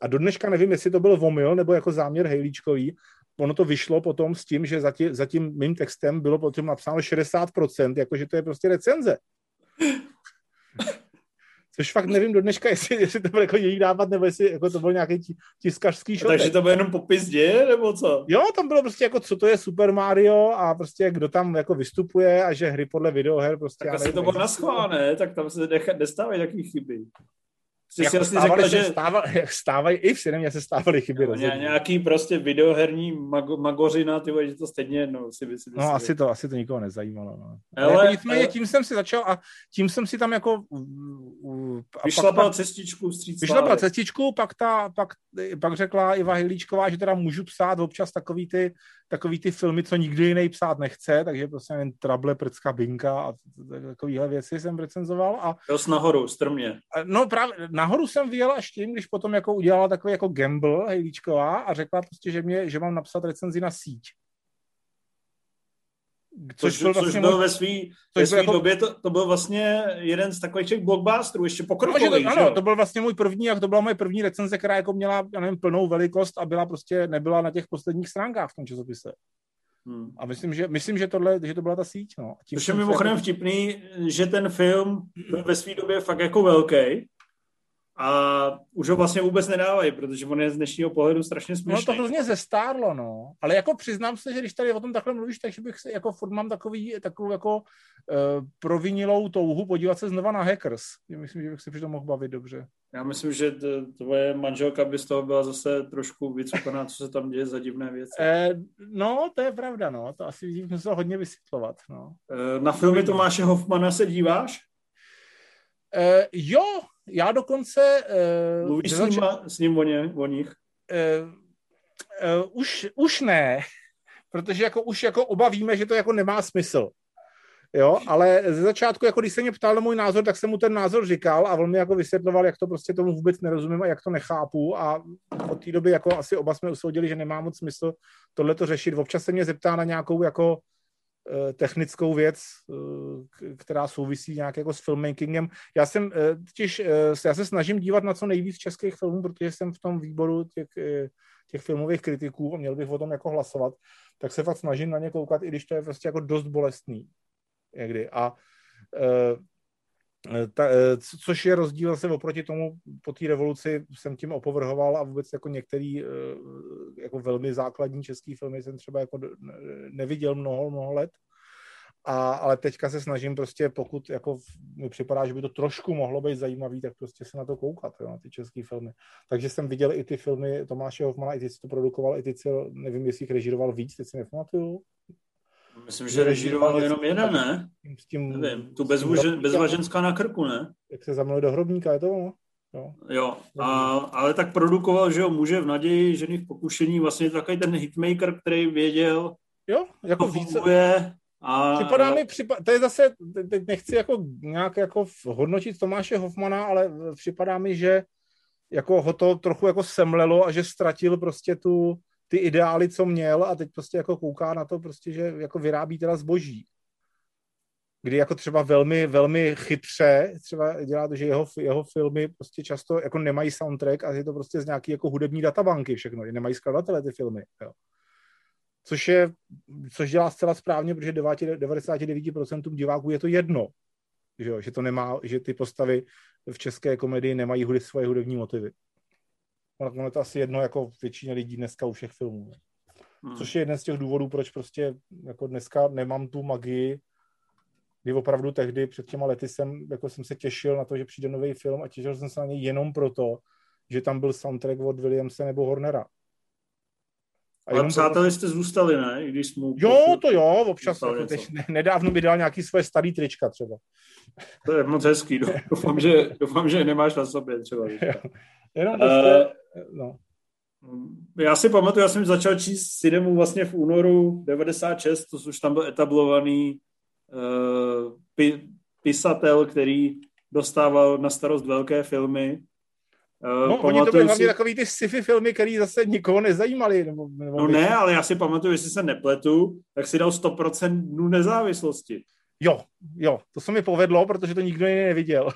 A do dneška nevím, jestli to byl vomil, nebo jako záměr Hejlíčkový. Ono to vyšlo potom s tím, že za, tě, za tím mým textem bylo potom napsáno 60%, jakože to je prostě recenze. (laughs) Což fakt nevím do dneška, (laughs) jestli, jestli to byl jako její nápad, nebo jestli jako to byl nějaký tiskařský šotek. Takže to byl jenom popis děje, nebo co? Jo, tam bylo prostě jako, co to je Super Mario a prostě kdo tam jako vystupuje a že hry podle videoher prostě... Tak asi to bylo naschválené, tak tam se nestávají takový chyby. Jsi jako si řekla, že... Stával, (laughs) stávají, I v cinemě se stávaly chyby. No, nějaký prostě videoherní mago, magořina, ty že to stejně jedno si si No asi to, asi to nikoho nezajímalo. No. Ale, jako nicméně ale... tím jsem si začal a tím jsem si tam jako... Vyšlapal cestičku vstříc. Vyšlapal cestičku, pak, ta, pak, pak řekla Iva Hilíčková, že teda můžu psát občas takový ty, takový ty filmy, co nikdy jiný psát nechce, takže prostě jen Trable, Prcka, Binka a takovýhle věci jsem recenzoval. A, jo, nahoru, strmě. No právě, nahoru jsem vyjel až tím, když potom jako udělala takový jako gamble Hejlíčková a řekla prostě, že, mě, že mám napsat recenzi na síť. Což, což byl, vlastně což byl ve své ve svý jako... době, to, to byl vlastně jeden z takových těch blockbusterů, ještě pokrokový. No, to, ano, to byl vlastně můj první, jak to byla moje první recenze, která jako měla, já nevím, plnou velikost a byla prostě, nebyla na těch posledních stránkách v tom časopise. Hmm. A myslím, že, myslím, že, tohle, že to byla ta síť. No. Tím Což je mimochodem jako... vtipný, že ten film byl ve své době fakt jako velký a už ho vlastně vůbec nedávají, protože on je z dnešního pohledu strašně směšný. No to hrozně zestárlo, no. Ale jako přiznám se, že když tady o tom takhle mluvíš, takže bych se jako furt mám takový, takovou jako uh, provinilou touhu podívat se znova na Hackers. Já myslím, že bych se při tom mohl bavit dobře. Já myslím, že tvoje manželka by z toho byla zase trošku vycukaná, co se tam děje za divné věci. Eh, no, to je pravda, no. To asi bych musel hodně vysvětlovat, no. Eh, na filmy Tomáše Hoffmana se díváš? Eh, jo, já dokonce... Uh, Mluvíš s, ním, s ním o, ně, o nich? Uh, uh, už, už ne, (laughs) protože jako už jako oba víme, že to jako nemá smysl. Jo, ale ze začátku, jako když se mě ptal na můj názor, tak jsem mu ten názor říkal a on mi jako vysvětloval, jak to prostě tomu vůbec nerozumím a jak to nechápu a od té doby jako asi oba jsme usoudili, že nemá moc smysl tohle to řešit. Občas se mě zeptá na nějakou jako Eh, technickou věc, eh, která souvisí nějak jako s filmmakingem. Já jsem eh, totiž, já se snažím dívat na co nejvíc českých filmů, protože jsem v tom výboru těch, těch filmových kritiků a měl bych o tom jako hlasovat, tak se fakt snažím na ně koukat, i když to je prostě jako dost bolestný někdy. A Eh, ta, eh, což je rozdíl se oproti tomu, po té revoluci jsem tím opovrhoval a vůbec jako některý eh, jako velmi základní český filmy jsem třeba jako neviděl mnoho, mnoho let. A, ale teďka se snažím prostě, pokud jako mi připadá, že by to trošku mohlo být zajímavý, tak prostě se na to koukat, jo, na ty české filmy. Takže jsem viděl i ty filmy Tomáše Hoffmana, i ty, co to produkoval, i ty, co nevím, jestli jich režíroval víc, teď si nepamatuju. Myslím, že režíroval jenom jeden, ne? S tím, Nevím, tu bezvažen, bezvaženská na krku, ne? Jak se zamlil do hrobníka, je to ono? Jo, jo a, ale tak produkoval, že jo, muže v naději žených pokušení, vlastně takový ten hitmaker, který věděl, jo, jako více, a... Připadá mi, připa... to je zase, teď nechci jako nějak jako hodnotit Tomáše Hofmana, ale připadá mi, že jako ho to trochu jako semlelo a že ztratil prostě tu, ty ideály, co měl a teď prostě jako kouká na to prostě, že jako vyrábí teda zboží. Kdy jako třeba velmi, velmi chytře třeba dělá to, že jeho, jeho filmy prostě často jako nemají soundtrack a je to prostě z nějaký jako hudební databanky všechno. Nemají skladatele ty filmy. Jo. Což je, což dělá zcela správně, protože 99% diváků je to jedno. Že, jo, že to nemá, že ty postavy v české komedii nemají hudeb, svoje hudební motivy. Je to asi jedno jako většině lidí dneska u všech filmů. Hmm. Což je jeden z těch důvodů, proč prostě jako dneska nemám tu magii, kdy opravdu tehdy před těma lety jsem, jako jsem se těšil na to, že přijde nový film a těšil jsem se na něj jenom proto, že tam byl soundtrack od Williamse nebo Hornera. A Ale přátelé proto... jste zůstali, ne? I když jsme jo, to jo, občas. Jako teď, nedávno mi dal nějaký svoje starý trička třeba. To je moc hezký. Doufám, že, doufám, že nemáš na sobě třeba. (laughs) Jenom prostě, uh, no. Já si pamatuju, já jsem začal číst Cinemu vlastně v únoru 96, to už tam byl etablovaný uh, pi, pisatel, který dostával na starost velké filmy. Uh, no, oni to byly hlavně takový ty sci-fi filmy, které zase nikoho nezajímaly. Nebo, nebo no ne, ale já si pamatuju, jestli se nepletu, tak si dal 100% dnů nezávislosti. Jo, jo, to se mi povedlo, protože to nikdo jiný neviděl.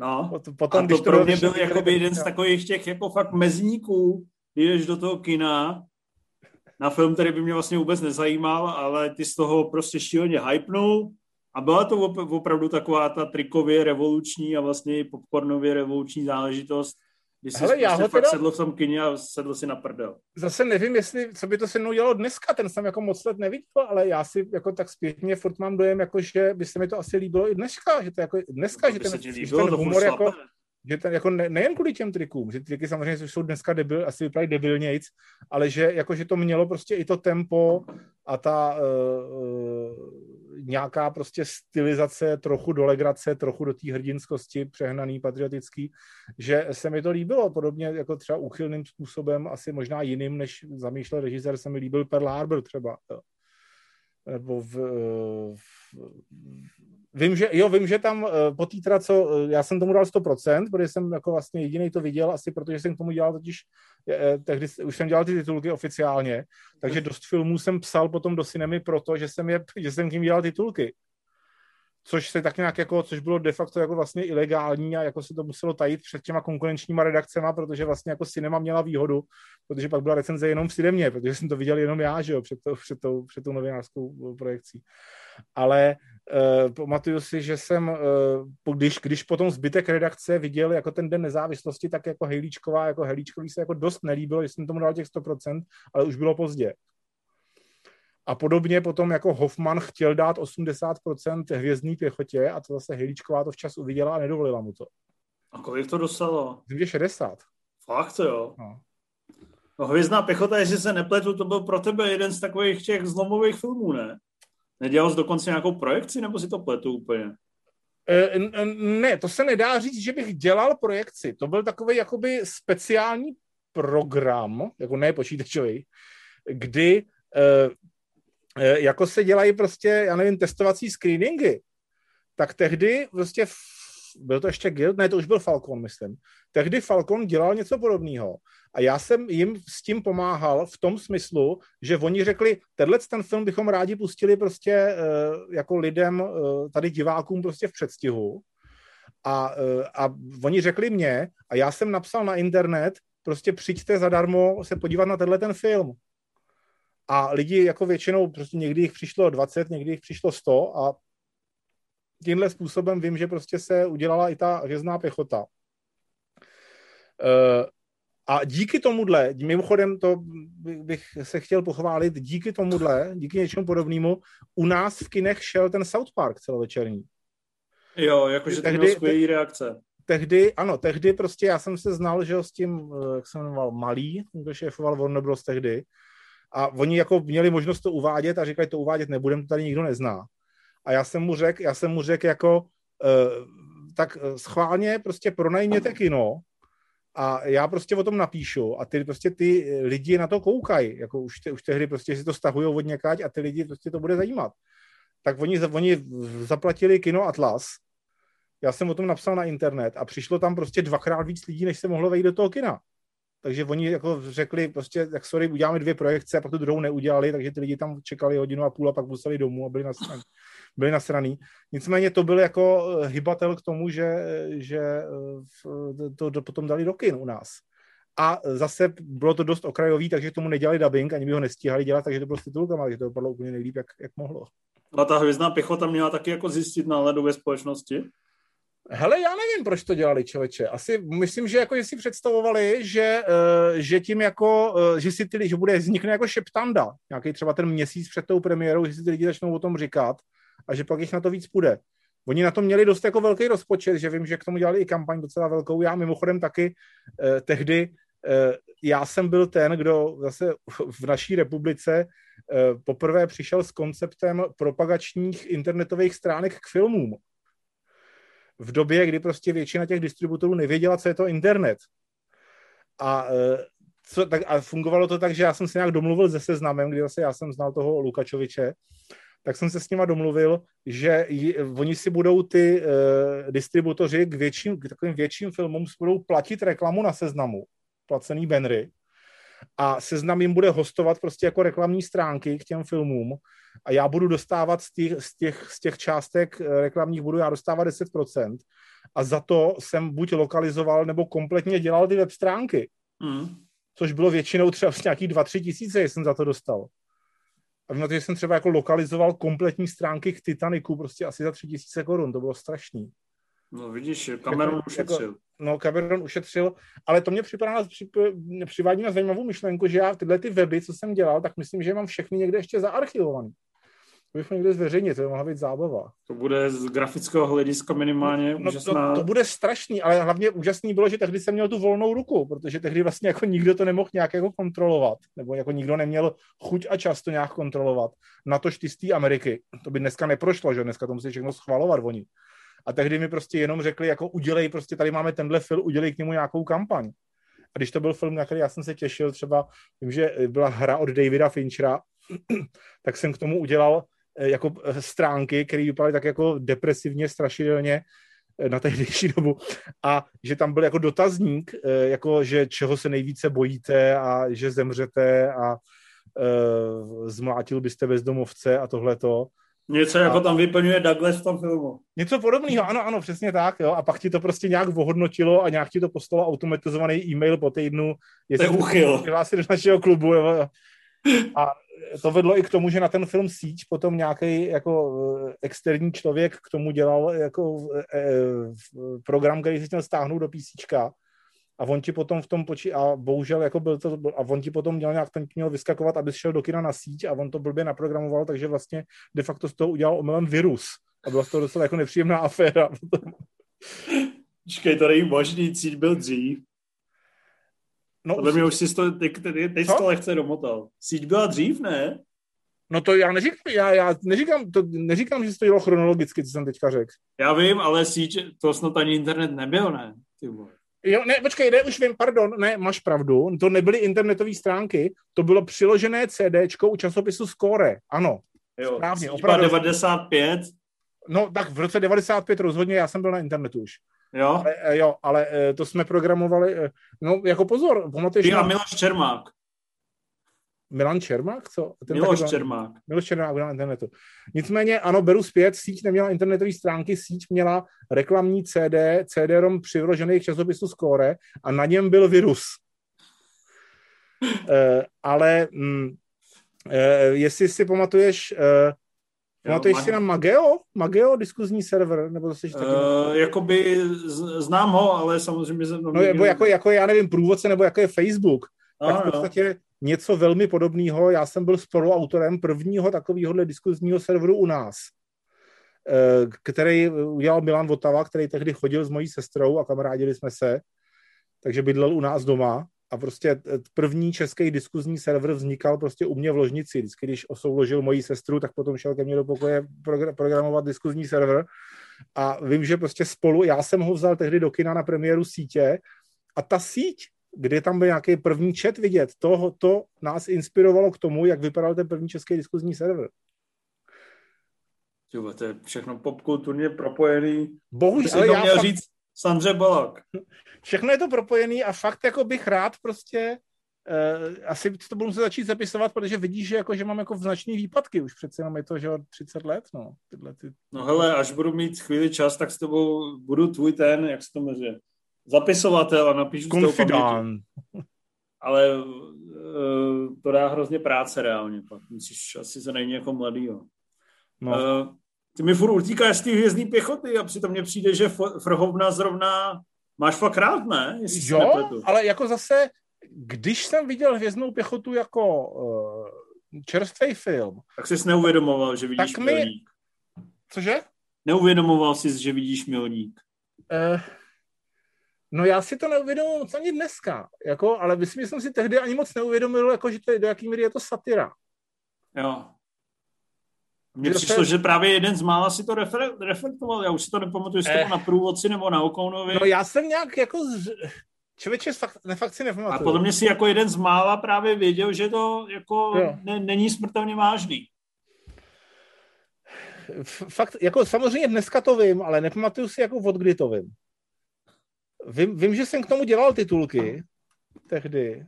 No, Potom, a to když pro mě byl jako jeden z takových těch jako fakt mezníků, jdeš do toho kina. Na film, který by mě vlastně vůbec nezajímal, ale ty z toho prostě šíleně hypnul. A byla to opravdu taková ta trikově revoluční a vlastně popcornově revoluční záležitost, když jsi Hele, já prostě ho teda... sedl v tom kyně a sedl si na prdel. Zase nevím, jestli, co by to se mnou dělalo dneska, ten jsem jako moc let neviděl, ale já si jako tak zpětně furt mám dojem, jako, že by se mi to asi líbilo i dneska, že to jako dneska, no, že ten, líbilo, ten humor jako, že ten, jako ne, nejen kvůli těm trikům, že triky samozřejmě jsou dneska debil, asi vypadají debilnějc, ale že, jako, že to mělo prostě i to tempo a ta uh, nějaká prostě stylizace, trochu do legrace, trochu do té hrdinskosti, přehnaný, patriotický, že se mi to líbilo, podobně jako třeba úchylným způsobem, asi možná jiným, než zamýšlel režisér, se mi líbil Pearl Harbor třeba. Jo. Nebo v, v, Vím, že, jo, vím, že tam eh, po té co, eh, já jsem tomu dal 100%, protože jsem jako vlastně jediný to viděl, asi protože jsem k tomu dělal totiž, eh, tehdy už jsem dělal ty titulky oficiálně, takže dost filmů jsem psal potom do cinemy proto, že jsem, je, že jsem tím dělal titulky. Což se tak nějak jako, což bylo de facto jako vlastně ilegální a jako se to muselo tajit před těma konkurenčníma redakcema, protože vlastně jako cinema měla výhodu, protože pak byla recenze jenom v cinemě, protože jsem to viděl jenom já, že jo, před, to, před, tou, před tou novinářskou projekcí. Ale Uh, pamatuju si, že jsem, uh, když, když potom zbytek redakce viděl jako ten den nezávislosti, tak jako Hejlíčková, jako Hejlíčkový se jako dost nelíbilo, že jsem tomu dal těch 100%, ale už bylo pozdě. A podobně potom jako Hoffman chtěl dát 80% hvězdný pěchotě a to zase Hejlíčková to včas uviděla a nedovolila mu to. A kolik to dostalo? Myslím, že 60. Fakt jo? No. No hvězdná pěchota, jestli se nepletu, to byl pro tebe jeden z takových těch zlomových filmů, ne? Nedělal jsi dokonce nějakou projekci, nebo si to pletu úplně? E, ne, to se nedá říct, že bych dělal projekci. To byl takový jakoby speciální program, jako ne počítačový, kdy e, e, jako se dělají prostě, já nevím, testovací screeningy, tak tehdy prostě byl to ještě Guild, ne, to už byl Falcon, myslím. Tehdy Falcon dělal něco podobného. A já jsem jim s tím pomáhal v tom smyslu, že oni řekli, tenhle ten film bychom rádi pustili prostě uh, jako lidem, uh, tady divákům prostě v předstihu. A, a oni řekli mě, a já jsem napsal na internet, prostě přijďte zadarmo se podívat na tenhle ten film. A lidi jako většinou, prostě někdy jich přišlo 20, někdy jich přišlo 100 a tímhle způsobem vím, že prostě se udělala i ta hvězdná pěchota. Uh, a díky tomuhle, mimochodem to bych se chtěl pochválit, díky tomuhle, díky něčemu podobnému, u nás v kinech šel ten South Park celovečerní. Jo, jakože to měl skvělý reakce. Tehdy, ano, tehdy prostě já jsem se znal, že s tím, eh, jak se jmenoval, Malý, kdo šéfoval Warner Bros. tehdy, a oni jako měli možnost to uvádět a říkali, to uvádět nebudem, to tady nikdo nezná. A já jsem mu řekl, já jsem mu řekl jako, uh, tak schválně prostě pronajměte kino a já prostě o tom napíšu a ty prostě ty lidi na to koukají, jako už, te, už tehdy prostě si to stahují od někať a ty lidi prostě to bude zajímat. Tak oni, oni zaplatili kino Atlas, já jsem o tom napsal na internet a přišlo tam prostě dvakrát víc lidí, než se mohlo vejít do toho kina. Takže oni jako řekli prostě, tak sorry, uděláme dvě projekce a pak tu druhou neudělali, takže ty lidi tam čekali hodinu a půl a pak museli domů a byli nasraný. (laughs) Byli nasraný. Nicméně to byl jako eh, hybatel k tomu, že, že eh, to, to potom dali do kin u nás. A zase bylo to dost okrajový, takže tomu nedělali dubbing, ani by ho nestíhali dělat, takže to bylo s titulkama, takže to dopadlo úplně nejlíp, jak, jak mohlo. A ta hvězdná pěchota měla taky jako zjistit náladu ve společnosti? Hele, já nevím, proč to dělali člověče. Asi myslím, že jako že si představovali, že, uh, že tím jako, uh, že si ty, že bude vznikne jako šeptanda, nějaký třeba ten měsíc před tou premiérou, že si ty lidi začnou o tom říkat a že pak jich na to víc půjde. Oni na to měli dost jako velký rozpočet, že vím, že k tomu dělali i kampaň docela velkou. Já mimochodem taky uh, tehdy, uh, já jsem byl ten, kdo zase v naší republice uh, poprvé přišel s konceptem propagačních internetových stránek k filmům v době, kdy prostě většina těch distributorů nevěděla, co je to internet. A, e, co, tak, a fungovalo to tak, že já jsem se nějak domluvil se seznamem, kdy zase já jsem znal toho Lukačoviče, tak jsem se s nima domluvil, že oni si budou ty uh, distributoři k, větším, k takovým větším filmům budou platit reklamu na seznamu, placený bannery, a seznam jim bude hostovat prostě jako reklamní stránky k těm filmům a já budu dostávat z těch, z těch, z těch částek eh, reklamních, budu já dostávat 10% a za to jsem buď lokalizoval nebo kompletně dělal ty web stránky. Mm. Což bylo většinou třeba nějaký 2-3 tisíce, jsem za to dostal. A vím na to, že jsem třeba jako lokalizoval kompletní stránky k Titaniku prostě asi za 3 tisíce korun, to bylo strašný. No vidíš, Cameron jako, ušetřil. Jako, no, Cameron ušetřil, ale to mě připadá, při, přivádí na zajímavou myšlenku, že já tyhle ty weby, co jsem dělal, tak myslím, že mám všechny někde ještě zaarchivovaný. Bych někde zveřejnit, to by mohla být zábava. To bude z grafického hlediska minimálně no, úžasná. To, to, bude strašný, ale hlavně úžasný bylo, že tehdy jsem měl tu volnou ruku, protože tehdy vlastně jako nikdo to nemohl nějak jako kontrolovat, nebo jako nikdo neměl chuť a čas to nějak kontrolovat. Na to z té Ameriky. To by dneska neprošlo, že dneska to musí všechno schvalovat oni. A tehdy mi prostě jenom řekli, jako udělej, prostě tady máme tenhle film, udělej k němu nějakou kampaň. A když to byl film, na který já jsem se těšil, třeba vím, že byla hra od Davida Finchera, (clears throat) tak jsem k tomu udělal jako eh, stránky, které vypadaly tak jako depresivně, strašidelně eh, na tehdejší (laughs) dobu a že tam byl jako dotazník, jako že čeho se nejvíce bojíte a že zemřete a uh, zmlátil byste bezdomovce a tohleto. Něco jako a... tam vyplňuje Douglas v tom filmu. Něco podobného, ano, ano, přesně tak, jo. A pak ti to prostě nějak ohodnotilo a nějak ti to poslalo automatizovaný e-mail po týdnu, jestli to je uchyl. do našeho klubu. Jo. A to vedlo i k tomu, že na ten film Síť potom nějaký jako eh, externí člověk k tomu dělal jako e, e, program, který si chtěl stáhnout do písíčka a on ti potom v tom poči a bohužel jako byl to, a on ti potom měl nějak ten měl vyskakovat, aby šel do kina na síť a on to blbě naprogramoval, takže vlastně de facto z toho udělal omylem virus a byla to docela jako nepříjemná aféra. Počkej, to není možný, síť byl dřív. No, Podle mě už si to, teď, teď, to lehce domotal. Síť byla dřív, ne? No to já neříkám, já, já neříkám, to, neříkám, že to dělo chronologicky, co jsem teďka řekl. Já vím, ale síť, to snad ani internet nebyl, ne? Ty vole. Jo, ne, počkej, ne, už vím, pardon, ne, máš pravdu, to nebyly internetové stránky, to bylo přiložené CDčko u časopisu Score, ano. Jo, správně, opravdu. 95? No, tak v roce 95 rozhodně, já jsem byl na internetu už. Jo? Ale, eh, jo, ale eh, to jsme programovali, eh, no jako pozor, pamatuješ... Ty a Miloš Čermák. Milan Čermák? Co? Ten Miloš taky, Čermák. Miloš Čermák na internetu. Nicméně, ano, beru zpět, síť neměla internetové stránky, síť měla reklamní CD, CD-ROM přivrožených časopisu Score a na něm byl virus. uh, ale mm, uh, jestli si pamatuješ, uh, Pamatuješ si na Mageo? Mageo, diskuzní server? Nebo zase taky... Uh, jakoby znám ho, ale samozřejmě... Jsem no, nebo jako, jako, já nevím, průvodce, nebo jako je Facebook. No, tak v podstatě něco velmi podobného. Já jsem byl spoluautorem prvního takového diskuzního serveru u nás, eh, který udělal Milan Votava, který tehdy chodil s mojí sestrou a kamarádili jsme se, takže bydlel u nás doma a prostě eh, první český diskuzní server vznikal prostě u mě v ložnici. Vždycky, když osouložil moji sestru, tak potom šel ke mně do pokoje programovat diskuzní server a vím, že prostě spolu, já jsem ho vzal tehdy do kina na premiéru sítě a ta síť kde tam byl nějaký první chat vidět. To, to nás inspirovalo k tomu, jak vypadal ten první český diskuzní server. Tyhle, to je všechno popkulturně propojený. Bohužel, já měl fakt... říct Sandře Balak. Všechno je to propojený a fakt jako bych rád prostě Uh, asi to budu muset začít zapisovat, protože vidíš, že, jako, že mám jako značný výpadky už přece jenom je to, že 30 let, no. Tyhle ty... No hele, až budu mít chvíli čas, tak s tebou budu tvůj ten, jak se to jmenuje, zapisovatel a napíšu Konfidán. Ale uh, to dá hrozně práce reálně pak. Musíš asi se najít jako mladýho. No. Uh, ty mi furt utíkáš z té hvězdní pěchoty a přitom mně přijde, že Frhovna zrovna máš fakt rád, ne? Jestli jo, ale jako zase, když jsem viděl hvězdnou pěchotu jako uh, čerstvý film. Tak jsi neuvědomoval, že vidíš tak mi... milník. Cože? Neuvědomoval jsi, že vidíš milník. Uh, no já si to neuvědomuji moc ani dneska, jako, ale myslím, že jsem si tehdy ani moc neuvědomil, jako, že to je, do jaký míry je to satira. Jo. Mně přišlo, že právě jeden z mála si to reflektoval. Já už si to nepamatuju, jestli eh. to na průvodci nebo na Okounovi. No já jsem nějak jako... Z... Člověče, fakt, ne, fakt si nepamatuju. A podle mě si jako jeden z mála právě věděl, že to jako ne, není smrtelně vážný. Fakt, jako samozřejmě dneska to vím, ale nepamatuju si jako od kdy to vím. Vím, vím, že jsem k tomu dělal titulky tehdy,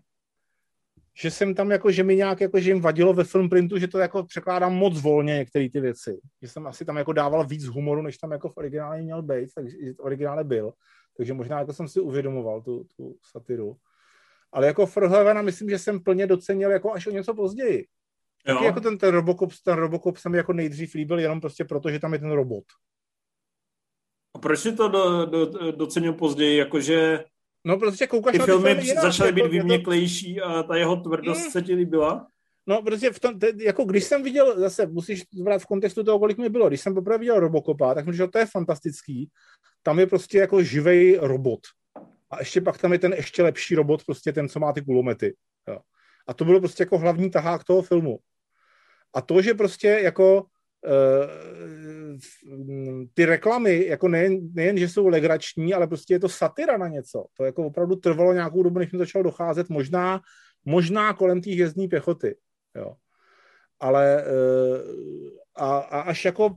že jsem tam jako, že mi nějak jako, že jim vadilo ve filmprintu, že to jako překládám moc volně některé ty věci. Že jsem asi tam jako dával víc humoru, než tam jako v originále měl být, takže v originále byl. Takže možná jako jsem si uvědomoval tu, tu satiru. Ale jako Frhlevena myslím, že jsem plně docenil jako až o něco později. Taky jako ten, ten Robocop, ten Robocop se mi jako nejdřív líbil jenom prostě proto, že tam je ten robot. A proč si to do, do, docenil později? Jakože No, prostě koukáš ty na ty filmy, filmy jinak, začaly být jako, vyměklejší a ta jeho tvrdost mm. se ti líbila? No, prostě v tom, te, jako když jsem viděl, zase musíš brát v kontextu toho, kolik mi bylo, když jsem poprvé viděl Robocopa, tak mi že to je fantastický. Tam je prostě jako živej robot. A ještě pak tam je ten ještě lepší robot, prostě ten, co má ty kulomety. Jo. A to bylo prostě jako hlavní tahák toho filmu. A to, že prostě jako ty reklamy, jako nejen, nejen, že jsou legrační, ale prostě je to satira na něco. To jako opravdu trvalo nějakou dobu, než mi začalo docházet, možná, možná kolem té hvězdní pěchoty. Jo. Ale uh, a, a až jako uh,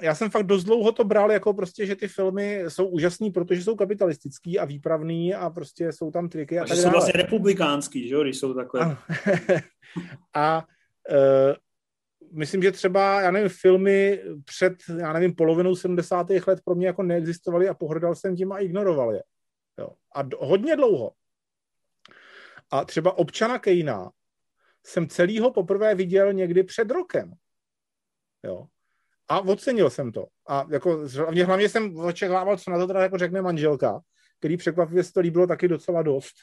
já jsem fakt dost dlouho to bral jako prostě, že ty filmy jsou úžasný, protože jsou kapitalistický a výpravný a prostě jsou tam triky a, a tak jsou vlastně republikánský, že jo, když jsou takhle. (laughs) A, a myslím, že třeba, já nevím, filmy před, já nevím, polovinou 70. let pro mě jako neexistovaly a pohrdal jsem tím a ignoroval je. Jo. A do, hodně dlouho. A třeba občana Kejna jsem celýho poprvé viděl někdy před rokem. Jo. A ocenil jsem to. A jako hlavně, hlavně jsem očekával, co na to teda jako řekne manželka, který překvapivě se to líbilo taky docela dost.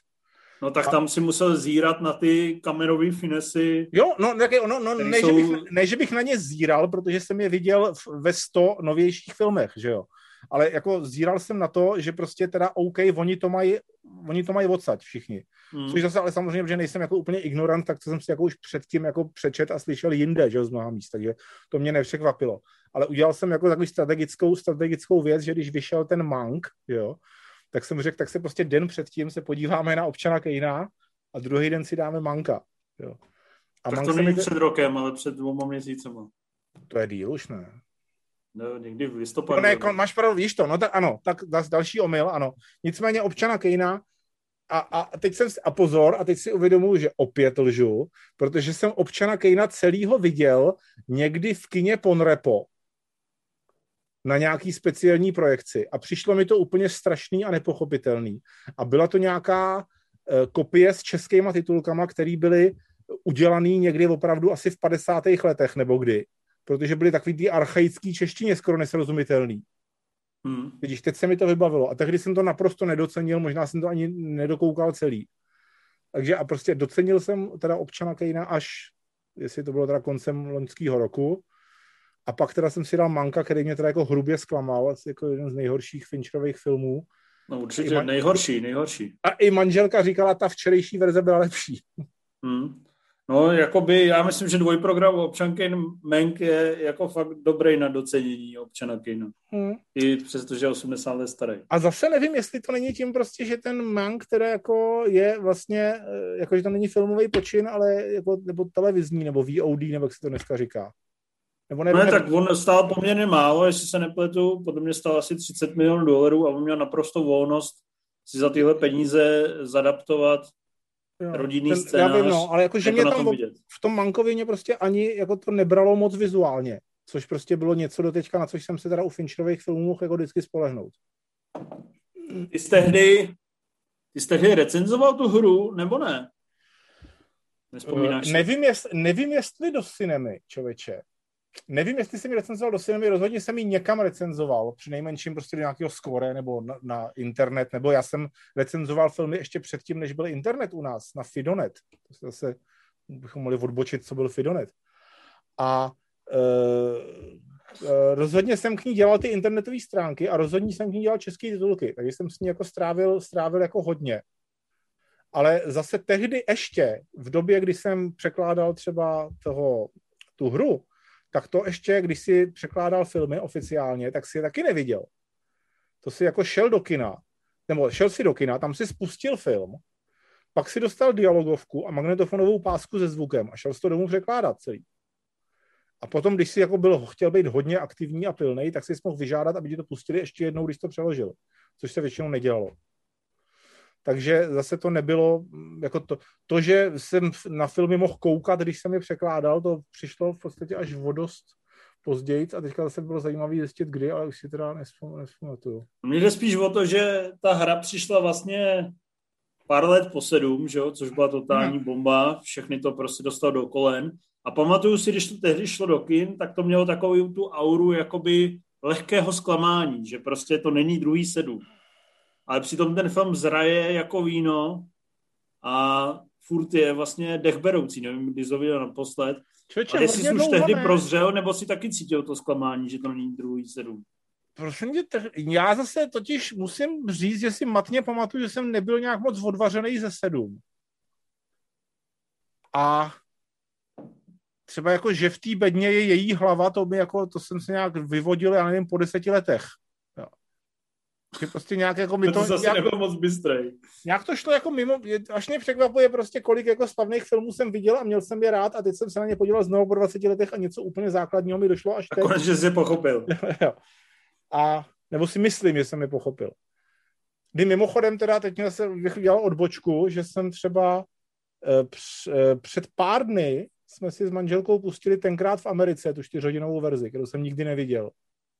No tak tam si musel zírat na ty kamerové finesy. Jo, no, tak, no, no ne, jsou... že bych, ne, že bych na ně zíral, protože jsem je viděl ve sto novějších filmech, že jo. Ale jako zíral jsem na to, že prostě teda OK, oni to mají, oni to mají odsaď všichni. Hmm. Což zase ale samozřejmě, že nejsem jako úplně ignorant, tak to jsem si jako už předtím jako přečet a slyšel jinde, že jo, z mnoha míst, takže to mě nepřekvapilo. Ale udělal jsem jako takovou strategickou, strategickou věc, že když vyšel ten Mank, jo, tak jsem řekl, tak se prostě den předtím se podíváme na občana Kejna a druhý den si dáme Manka. Jo. A tak to není před rokem, ale před dvouma měsícema. To je díl už, ne? No, někdy v listopadu. No, ne, máš pravdu, víš to, no tak ano, tak další omyl, ano. Nicméně občana Kejna a, a teď jsem, a pozor, a teď si uvědomuji, že opět lžu, protože jsem občana Kejna celýho viděl někdy v kině Ponrepo na nějaký speciální projekci a přišlo mi to úplně strašný a nepochopitelný. A byla to nějaká uh, kopie s českýma titulkama, které byly udělaný někdy opravdu asi v 50. letech nebo kdy, protože byly takový ty archaický češtině skoro nesrozumitelný. Hmm. Vidíš, teď se mi to vybavilo a tehdy jsem to naprosto nedocenil, možná jsem to ani nedokoukal celý. Takže a prostě docenil jsem teda občana Kejna až, jestli to bylo teda koncem loňského roku, a pak teda jsem si dal Manka, který mě teda jako hrubě zklamal, jako jeden z nejhorších Fincherových filmů. No určitě man... nejhorší, nejhorší. A i manželka říkala, ta včerejší verze byla lepší. Hmm. No, jakoby, já myslím, že dvojprogram občanky Menk je jako fakt dobrý na docenění občana Kejna. Hmm. I přestože je 80 let starý. A zase nevím, jestli to není tím prostě, že ten Mank, který jako je vlastně, eh, jako že to není filmový počin, ale jako, nebo televizní, nebo VOD, nebo jak se to dneska říká. Nebo ne, ne, tak on stál poměrně málo, jestli se nepletu, podle mě stál asi 30 milionů dolarů a on měl naprosto volnost si za tyhle peníze zadaptovat jo, rodinný ten, scénář. Já vím, no, ale jako, že mě tam v tom Mankovi mě prostě ani jako to nebralo moc vizuálně, což prostě bylo něco do teďka, na což jsem se teda u Fincherových filmů mohl jako vždycky spolehnout. Ty jsi tehdy, ty jsi tehdy recenzoval tu hru, nebo ne? Nespomínáš uh, nevím, jest, nevím, jestli do cinemy, člověče nevím, jestli jsem ji recenzoval do cinema, rozhodně jsem ji někam recenzoval, při nejmenším prostě do nějakého skore nebo na, na, internet, nebo já jsem recenzoval filmy ještě předtím, než byl internet u nás, na Fidonet. To se zase bychom mohli odbočit, co byl Fidonet. A uh, rozhodně jsem k ní dělal ty internetové stránky a rozhodně jsem k ní dělal české titulky, takže jsem s ní jako strávil, strávil jako hodně. Ale zase tehdy ještě, v době, kdy jsem překládal třeba toho, tu hru, tak to ještě, když si překládal filmy oficiálně, tak si je taky neviděl. To si jako šel do kina, nebo šel si do kina, tam si spustil film, pak si dostal dialogovku a magnetofonovou pásku se zvukem a šel si to domů překládat celý. A potom, když si jako byl, chtěl být hodně aktivní a pilný, tak si mohl vyžádat, aby ti to pustili ještě jednou, když to přeložil. Což se většinou nedělalo. Takže zase to nebylo, jako to, to, že jsem na filmy mohl koukat, když jsem je překládal, to přišlo v podstatě až o dost později a teďka zase bylo zajímavé zjistit, kdy, ale už si teda nespamatuju. Mně jde spíš o to, že ta hra přišla vlastně pár let po sedm, že jo, což byla totální hmm. bomba, všechny to prostě dostal do kolen. A pamatuju si, když to tehdy šlo do kin, tak to mělo takovou tu auru jakoby lehkého zklamání, že prostě to není druhý sedm ale přitom ten film zraje jako víno a furt je vlastně dechberoucí, nevím, kdy to viděl naposled. Člověče, a jestli jsi už tehdy ne. prozřel, nebo si taky cítil to zklamání, že to není druhý sedm? Prosím tě, já zase totiž musím říct, že si matně pamatuju, že jsem nebyl nějak moc odvařený ze sedm. A třeba jako, že v té bedně je její hlava, to by jako, to jsem si nějak vyvodil, já nevím, po deseti letech. Že prostě nějak jako mi to... To zase nějak, nebyl moc bystrej. Nějak to šlo jako mimo, až mě překvapuje prostě, kolik jako slavných filmů jsem viděl a měl jsem je rád a teď jsem se na ně podíval znovu po 20 letech a něco úplně základního mi došlo až teď. A konečně jsi pochopil. (laughs) a nebo si myslím, že jsem je pochopil. Kdy mimochodem teda teď mě se dělal odbočku, že jsem třeba uh, před pár dny jsme si s manželkou pustili tenkrát v Americe tu čtyřhodinovou verzi, kterou jsem nikdy neviděl.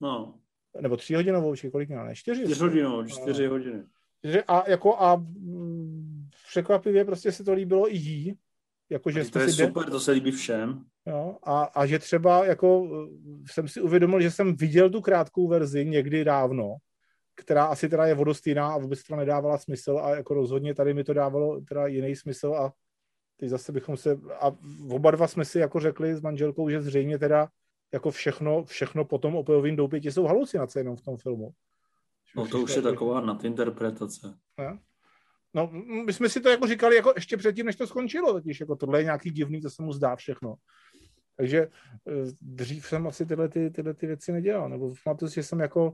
No nebo tři hodinovou, či kolik měla, ne? Čtyři? Čtyři hodinovou, čtyři a, hodiny. A jako a mm, překvapivě prostě se to líbilo i jí. Jako, že to je super, de... to se líbí všem. Jo, a, a že třeba jako jsem si uvědomil, že jsem viděl tu krátkou verzi někdy dávno, která asi teda je vodostýná a vůbec to nedávala smysl a jako rozhodně tady mi to dávalo teda jiný smysl a teď zase bychom se, a oba dva jsme si jako řekli s manželkou, že zřejmě teda jako všechno, všechno potom opojovým doupěti jsou halucinace jenom v tom filmu. No to už je taková nadinterpretace. Ne? No, my jsme si to jako říkali jako ještě předtím, než to skončilo, totiž jako tohle je nějaký divný, to se mu zdá všechno. Takže eh, dřív jsem asi tyhle, ty, tyhle ty věci nedělal, nebo pamatuju že jsem jako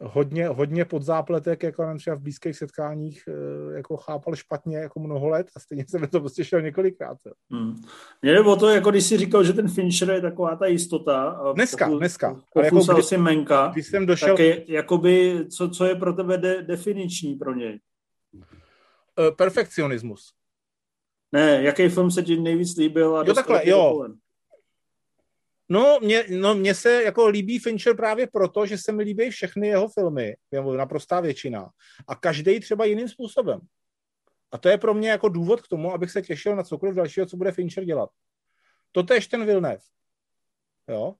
hodně, hodně pod zápletek, jako nevím, třeba v blízkých setkáních, eh, jako chápal špatně jako mnoho let a stejně jsem to prostě šel několikrát. Hmm. Mě jde o to, jako když jsi říkal, že ten Fincher je taková ta jistota. Dneska, pokud, dneska. Ale jako kdy, si menka, když jsem došel... tak je, jakoby, co, co je pro tebe de, definiční pro něj? Uh, perfekcionismus. Ne, jaký film se ti nejvíc líbil? A jo, takhle, jo. No, mě, no, mně se jako líbí Fincher právě proto, že se mi líbí všechny jeho filmy, nebo naprostá většina. A každý třeba jiným způsobem. A to je pro mě jako důvod k tomu, abych se těšil na cokoliv dalšího, co bude Fincher dělat. To tež ten Villeneuve. Jo?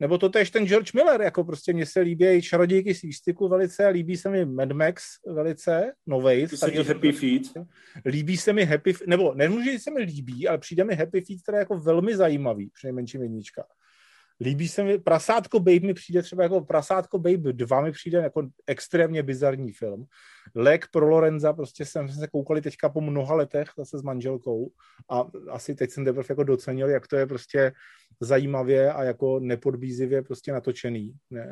Nebo to tež ten George Miller, jako prostě mně se líbí Čarodějky z výstyku velice, líbí se mi Mad Max velice, novej. Happy Feet. Líbí se mi Happy nebo nemůžu, že se mi líbí, ale přijde mi Happy Feet, která je jako velmi zajímavý, přinejmenším jednička. Líbí se mi, Prasátko Babe mi přijde třeba jako Prasátko Babe 2 mi přijde jako extrémně bizarní film. Lek pro Lorenza, prostě jsem se koukali teďka po mnoha letech zase s manželkou a asi teď jsem teprve jako docenil, jak to je prostě zajímavě a jako nepodbízivě prostě natočený. Ne,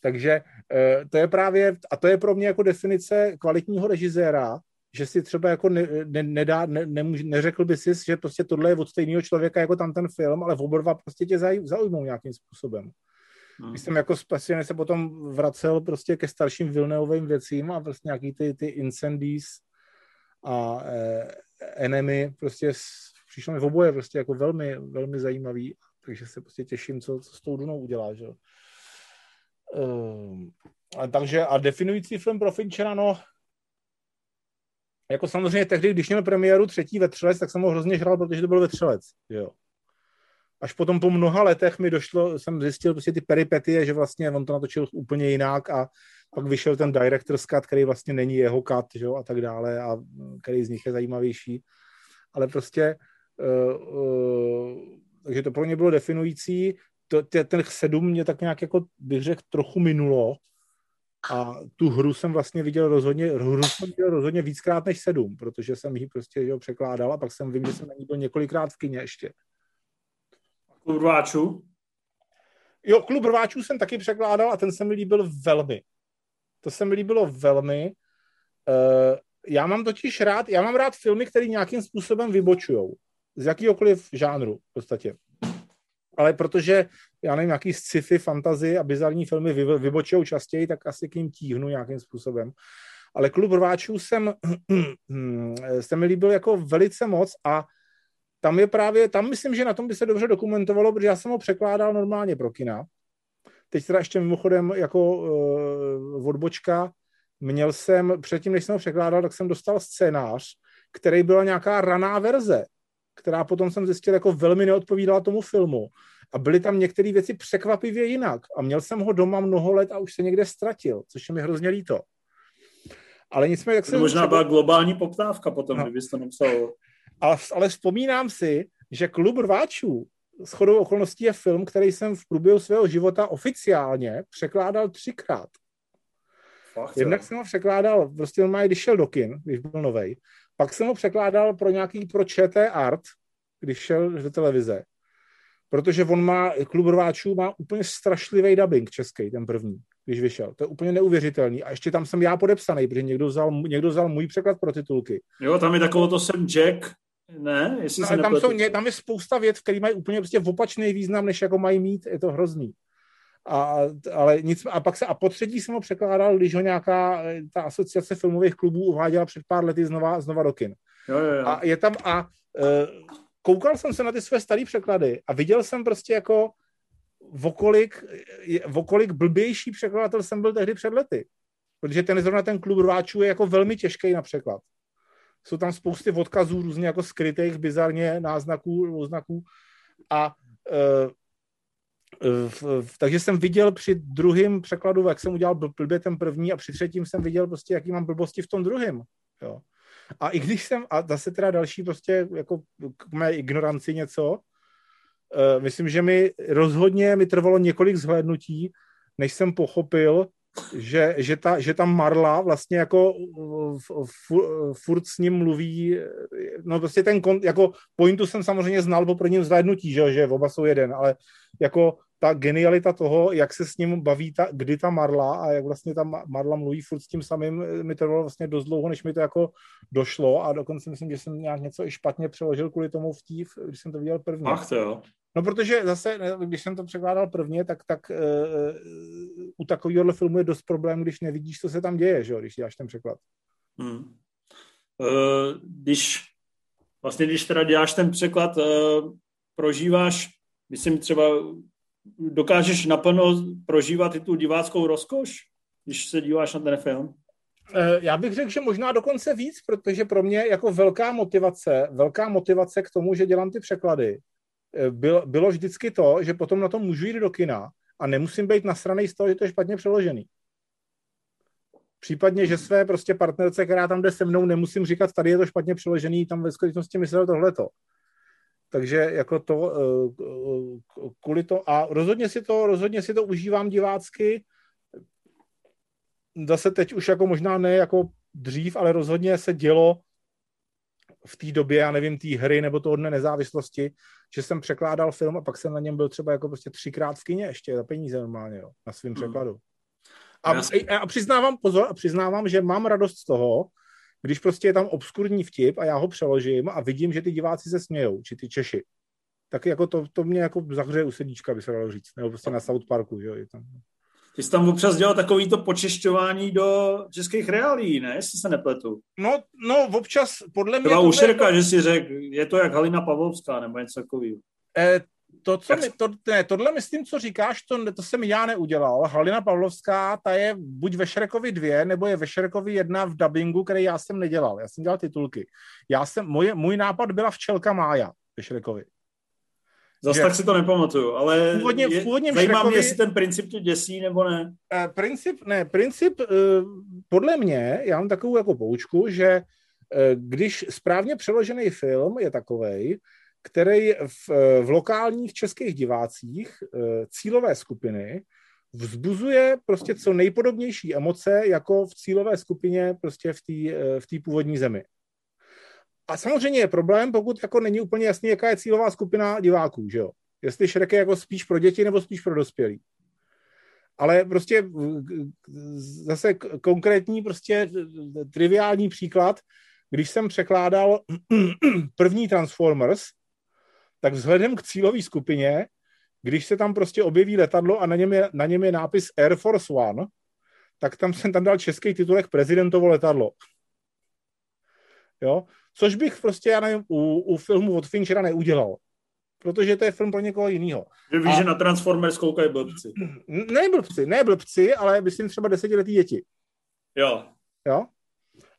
takže eh, to je právě, a to je pro mě jako definice kvalitního režiséra, že si třeba jako ne, ne, nedá, ne, nemůž, neřekl by si, že prostě tohle je od stejného člověka jako tam ten film, ale v oba dva prostě tě zaj, zaujmou nějakým způsobem. Hmm. Jsem jako speciálně se potom vracel prostě ke starším Vilneovým věcím a prostě nějaký ty, ty Incendies a eh, Enemy prostě přišlo mi v oboje prostě jako velmi, velmi zajímavý, takže se prostě těším, co, co s tou Dunou udělá, že uh, a takže a definující film pro Finchera, no jako samozřejmě tehdy, když měl premiéru třetí vetřelec, tak jsem ho hrozně žral, protože to byl vetřelec, jo. až potom po mnoha letech mi došlo, jsem zjistil prostě ty peripetie, že vlastně on to natočil úplně jinak a pak vyšel ten director's cut, který vlastně není jeho cut, že jo, a tak dále, a který z nich je zajímavější. Ale prostě, uh, uh, takže to pro mě bylo definující. To, ten sedm mě tak nějak jako, bych řekl, trochu minulo, a tu hru jsem vlastně viděl rozhodně, hru jsem viděl rozhodně víckrát než sedm, protože jsem ji prostě jo, překládal a pak jsem vím, že jsem na ní byl několikrát v kině ještě. Klub rváčů? Jo, klub rváčů jsem taky překládal a ten se mi líbil velmi. To se mi líbilo velmi. Uh, já mám totiž rád, já mám rád filmy, které nějakým způsobem vybočujou. Z jakýhokoliv žánru v podstatě. Ale protože, já nevím, nějaký sci-fi, fantazy a bizarní filmy vy, vybočují častěji, tak asi k ním tíhnu nějakým způsobem. Ale klub rváčů jsem, (clears throat) se mi líbil jako velice moc a tam je právě, tam myslím, že na tom by se dobře dokumentovalo, protože já jsem ho překládal normálně pro kina. Teď teda ještě mimochodem jako uh, odbočka, měl jsem, předtím, než jsem ho překládal, tak jsem dostal scénář, který byla nějaká raná verze, která potom jsem zjistil, jako velmi neodpovídala tomu filmu. A byly tam některé věci překvapivě jinak. A měl jsem ho doma mnoho let a už se někde ztratil, což je mi hrozně líto. Ale nicméně, jak se... Možná byla globální poptávka potom, no. kdybyste napsal. Ale, ale vzpomínám si, že Klub rváčů s chodou okolností je film, který jsem v průběhu svého života oficiálně překládal třikrát. Fakt, Jednak jsem ho překládal, prostě normálně, když šel do kin, když byl novej. Pak jsem ho překládal pro nějaký, pro ČT Art, když šel do televize. Protože on má, klub rváčů má úplně strašlivý dubbing český, ten první, když vyšel. To je úplně neuvěřitelný. A ještě tam jsem já podepsaný, protože někdo vzal, někdo vzal můj překlad pro titulky. Jo, tam je takovou to jsem Jack, ne? Jestli no, se tam, jsou, tam je spousta věc, které mají úplně prostě opačný význam, než jako mají mít. Je to hrozný. A, ale nic, a pak se, a po třetí jsem ho překládal, když ho nějaká ta asociace filmových klubů uváděla před pár lety znova, znova do kin. Jo, jo, jo. A je tam, a uh, koukal jsem se na ty své staré překlady a viděl jsem prostě jako vokolik, vokolik blbější překladatel jsem byl tehdy před lety. Protože ten zrovna ten klub rváčů je jako velmi těžký na překlad. Jsou tam spousty odkazů různě jako skrytých, bizarně náznaků, znaků a uh, takže jsem viděl při druhém překladu, jak jsem udělal blbě ten první a při třetím jsem viděl prostě, jaký mám blbosti v tom druhém. Jo. A i když jsem, a zase teda další prostě jako k mé ignoranci něco, uh, myslím, že mi rozhodně mi trvalo několik zhlédnutí, než jsem pochopil, že, že, ta, že ta Marla vlastně jako furt s ním mluví, no prostě ten, jako pointu jsem samozřejmě znal po prvním zhlédnutí, že, že oba jsou jeden, ale jako ta genialita toho, jak se s ním baví, ta, kdy ta Marla a jak vlastně ta Marla mluví furt s tím samým, mi trvalo vlastně dost dlouho, než mi to jako došlo a dokonce myslím, že jsem nějak něco i špatně přeložil kvůli tomu vtip, když jsem to viděl první. Ach to jo. No protože zase, když jsem to překládal prvně, tak, tak uh, u takového filmu je dost problém, když nevidíš, co se tam děje, že, když děláš ten překlad. Hmm. Uh, když vlastně, když teda děláš ten překlad, uh, prožíváš, myslím třeba, dokážeš naplno prožívat i tu diváckou rozkoš, když se díváš na ten film? Já bych řekl, že možná dokonce víc, protože pro mě jako velká motivace, velká motivace k tomu, že dělám ty překlady, bylo, bylo vždycky to, že potom na to můžu jít do kina a nemusím být nasranej z toho, že to je špatně přeložený. Případně, že své prostě partnerce, která tam jde se mnou, nemusím říkat, tady je to špatně přeložený, tam ve skutečnosti myslel tohleto. Takže jako to, eh, kvůli to, a rozhodně si to, rozhodně si to užívám divácky, zase teď už jako možná ne jako dřív, ale rozhodně se dělo v té době, já nevím, té hry nebo toho dne nezávislosti, že jsem překládal film a pak jsem na něm byl třeba jako prostě třikrát v kině ještě za peníze normálně, jo, na svým hmm. překladu. A, a přiznávám, pozor, a přiznávám, že mám radost z toho, když prostě je tam obskurní vtip a já ho přeložím a vidím, že ty diváci se smějou, či ty Češi. Tak jako to, to mě jako zahřeje u sedíčka, by se dalo říct. Nebo prostě na South Parku, jo. Je tam. Ty jsi tam občas dělal takový to počešťování do českých reálí, ne? Jestli se nepletu. No, no občas, podle mě... Byla ušerka, to... že si řekl, je to jak Halina Pavlovská, nebo něco takového. Eh, to, co mi, to, ne, tohle myslím, co říkáš, to, to jsem já neudělal. Halina Pavlovská, ta je buď ve Šrekovi dvě, nebo je ve Šrekovi jedna v dubbingu, který já jsem nedělal. Já jsem dělal titulky. Já jsem, moje, můj nápad byla včelka Mája ve Šrekovi. Zas že... tak si to nepamatuju, ale původně, je, původně zajímá Šrekovi... mě, jestli ten princip tě děsí nebo ne. Uh, princip, ne, princip, uh, podle mě, já mám takovou jako poučku, že uh, když správně přeložený film je takovej, který v, v lokálních českých divácích cílové skupiny vzbuzuje prostě co nejpodobnější emoce jako v cílové skupině prostě v té v tý původní zemi. A samozřejmě je problém, pokud jako není úplně jasný, jaká je cílová skupina diváků, že jo? Jestli Shrek je jako spíš pro děti nebo spíš pro dospělí. Ale prostě zase konkrétní, prostě triviální příklad, když jsem překládal (clears throat) první Transformers, tak vzhledem k cílové skupině, když se tam prostě objeví letadlo a na něm je, na něm je nápis Air Force One, tak tam jsem tam dal český titulek prezidentovo letadlo. Jo? Což bych prostě, já nevím, u, u filmu od Finchera neudělal. Protože to je film pro někoho jiného. Že víš, a... že na Transformers koukají blbci. Ne blbci, ne blbci, ale myslím třeba desetiletí děti. Jo. Jo?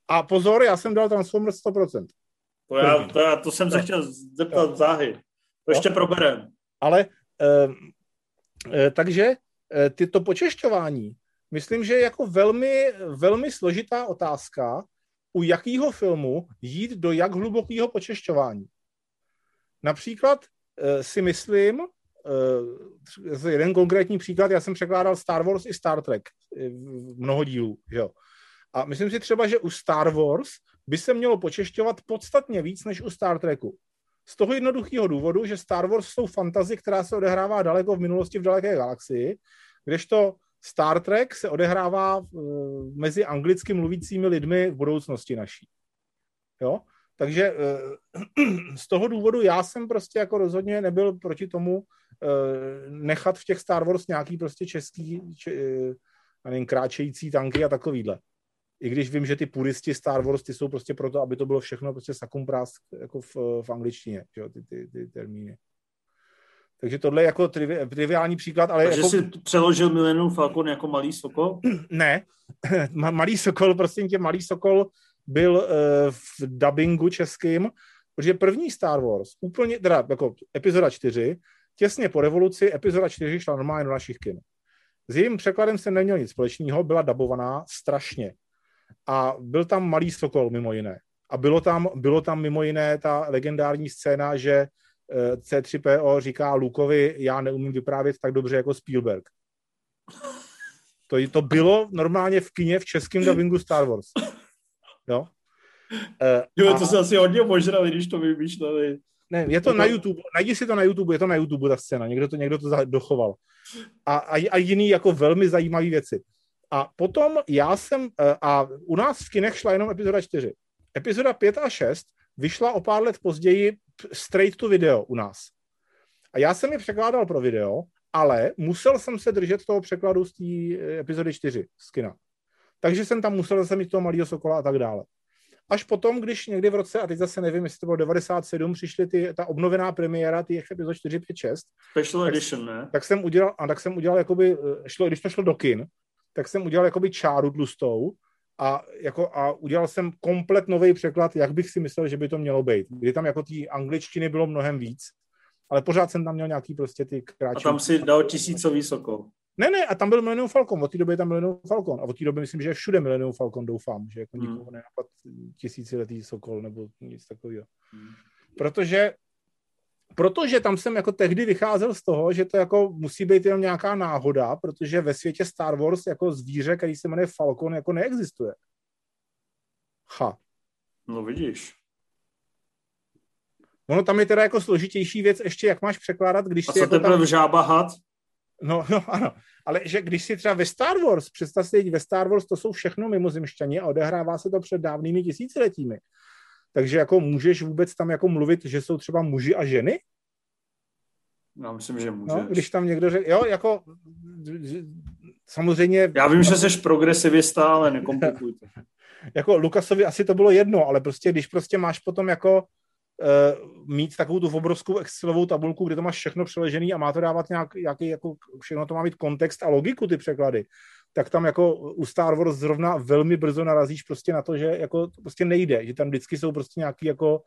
A pozor, já jsem dal Transformers 100%. To, já, to, já, to jsem se chtěl zeptat jo. záhy. To ještě jo? proberem. Ale e, e, takže e, ty to počešťování, myslím, že je jako velmi, velmi složitá otázka, u jakého filmu jít do jak hlubokého počešťování. Například e, si myslím, e, jeden konkrétní příklad, já jsem překládal Star Wars i Star Trek, e, mnoho dílů, jo. A myslím si třeba, že u Star Wars by se mělo počešťovat podstatně víc než u Star Treku. Z toho jednoduchého důvodu, že Star Wars jsou fantazy, která se odehrává daleko v minulosti v daleké galaxii, kdežto Star Trek se odehrává uh, mezi anglicky mluvícími lidmi v budoucnosti naší. Jo? Takže uh, (clears throat) z toho důvodu já jsem prostě jako rozhodně nebyl proti tomu uh, nechat v těch Star Wars nějaký prostě český, če, nevím, kráčející tanky a takovýhle. I když vím, že ty puristi Star Wars, ty jsou prostě proto, aby to bylo všechno prostě sakumprás jako v, v angličtině, jo, ty, ty, ty termíny. Takže tohle je jako trivi, triviální příklad. Ale Takže jako... jsi přeložil Millennium Falcon jako malý sokol? Ne, (laughs) malý sokol, prostě tě, malý sokol byl uh, v dubbingu českým, protože první Star Wars, úplně, teda jako epizoda 4, těsně po revoluci, epizoda 4 šla normálně do našich kin. S jejím překladem se neměl nic společného, byla dabovaná strašně. A byl tam malý sokol mimo jiné. A bylo tam, bylo tam mimo jiné ta legendární scéna, že C3PO říká Lukovi, já neumím vyprávět tak dobře jako Spielberg. To, to bylo normálně v kině v českém dubbingu Star Wars. Jo? Uh, jo, to se asi hodně požrali, když to vymýšleli. Ne, je to to na YouTube, najdi si to na YouTube, je to na YouTube ta scéna, někdo to, někdo to dochoval. A, a, a jiný jako velmi zajímavé věci. A potom já jsem, eh, a u nás v kinech šla jenom epizoda 4. Epizoda 5 a 6 vyšla o pár let později straight to video u nás. A já jsem je překládal pro video, ale musel jsem se držet toho překladu z té eh, epizody 4 z kina. Takže jsem tam musel zase mít toho malého sokola a tak dále. Až potom, když někdy v roce, a teď zase nevím, jestli to bylo 97, přišly ty, ta obnovená premiéra těch epizod 4, 5, 6. Special tak, edition, ne? Tak jsem udělal, a tak jsem udělal, jakoby, eh, šlo, když to šlo do kin, tak jsem udělal jakoby čáru tlustou a, jako, a udělal jsem komplet nový překlad, jak bych si myslel, že by to mělo být. Kdy tam jako té angličtiny bylo mnohem víc, ale pořád jsem tam měl nějaký prostě ty kráčí. A tam si dal tisícový sokol. Ne, ne, a tam byl Millennium Falcon, od té doby je tam Millennium Falcon a od té doby myslím, že je všude Millennium Falcon, doufám, že jako hmm. nikoho nenapad tisíciletý sokol nebo nic takového. Hmm. Protože protože tam jsem jako tehdy vycházel z toho, že to jako musí být jenom nějaká náhoda, protože ve světě Star Wars jako zvíře, který se jmenuje Falcon, jako neexistuje. Ha. No vidíš. Ono tam je teda jako složitější věc ještě, jak máš překládat, když A co jako tam... žába had? No, no, ano. Ale že když si třeba ve Star Wars, představ si, ve Star Wars to jsou všechno mimozemšťani a odehrává se to před dávnými tisíciletími. Takže jako můžeš vůbec tam jako mluvit, že jsou třeba muži a ženy? Já myslím, že můžeš. No, když tam někdo řekne, jo, jako samozřejmě... Já vím, že jsi progresivista, ale nekomplikuj to. (laughs) jako Lukasovi asi to bylo jedno, ale prostě když prostě máš potom jako uh, mít takovou tu obrovskou Excelovou tabulku, kde to máš všechno přeležený a má to dávat nějak, jaký, jako všechno to má mít kontext a logiku ty překlady, tak tam jako u Star Wars zrovna velmi brzo narazíš prostě na to, že jako to prostě nejde, že tam vždycky jsou prostě nějaký jako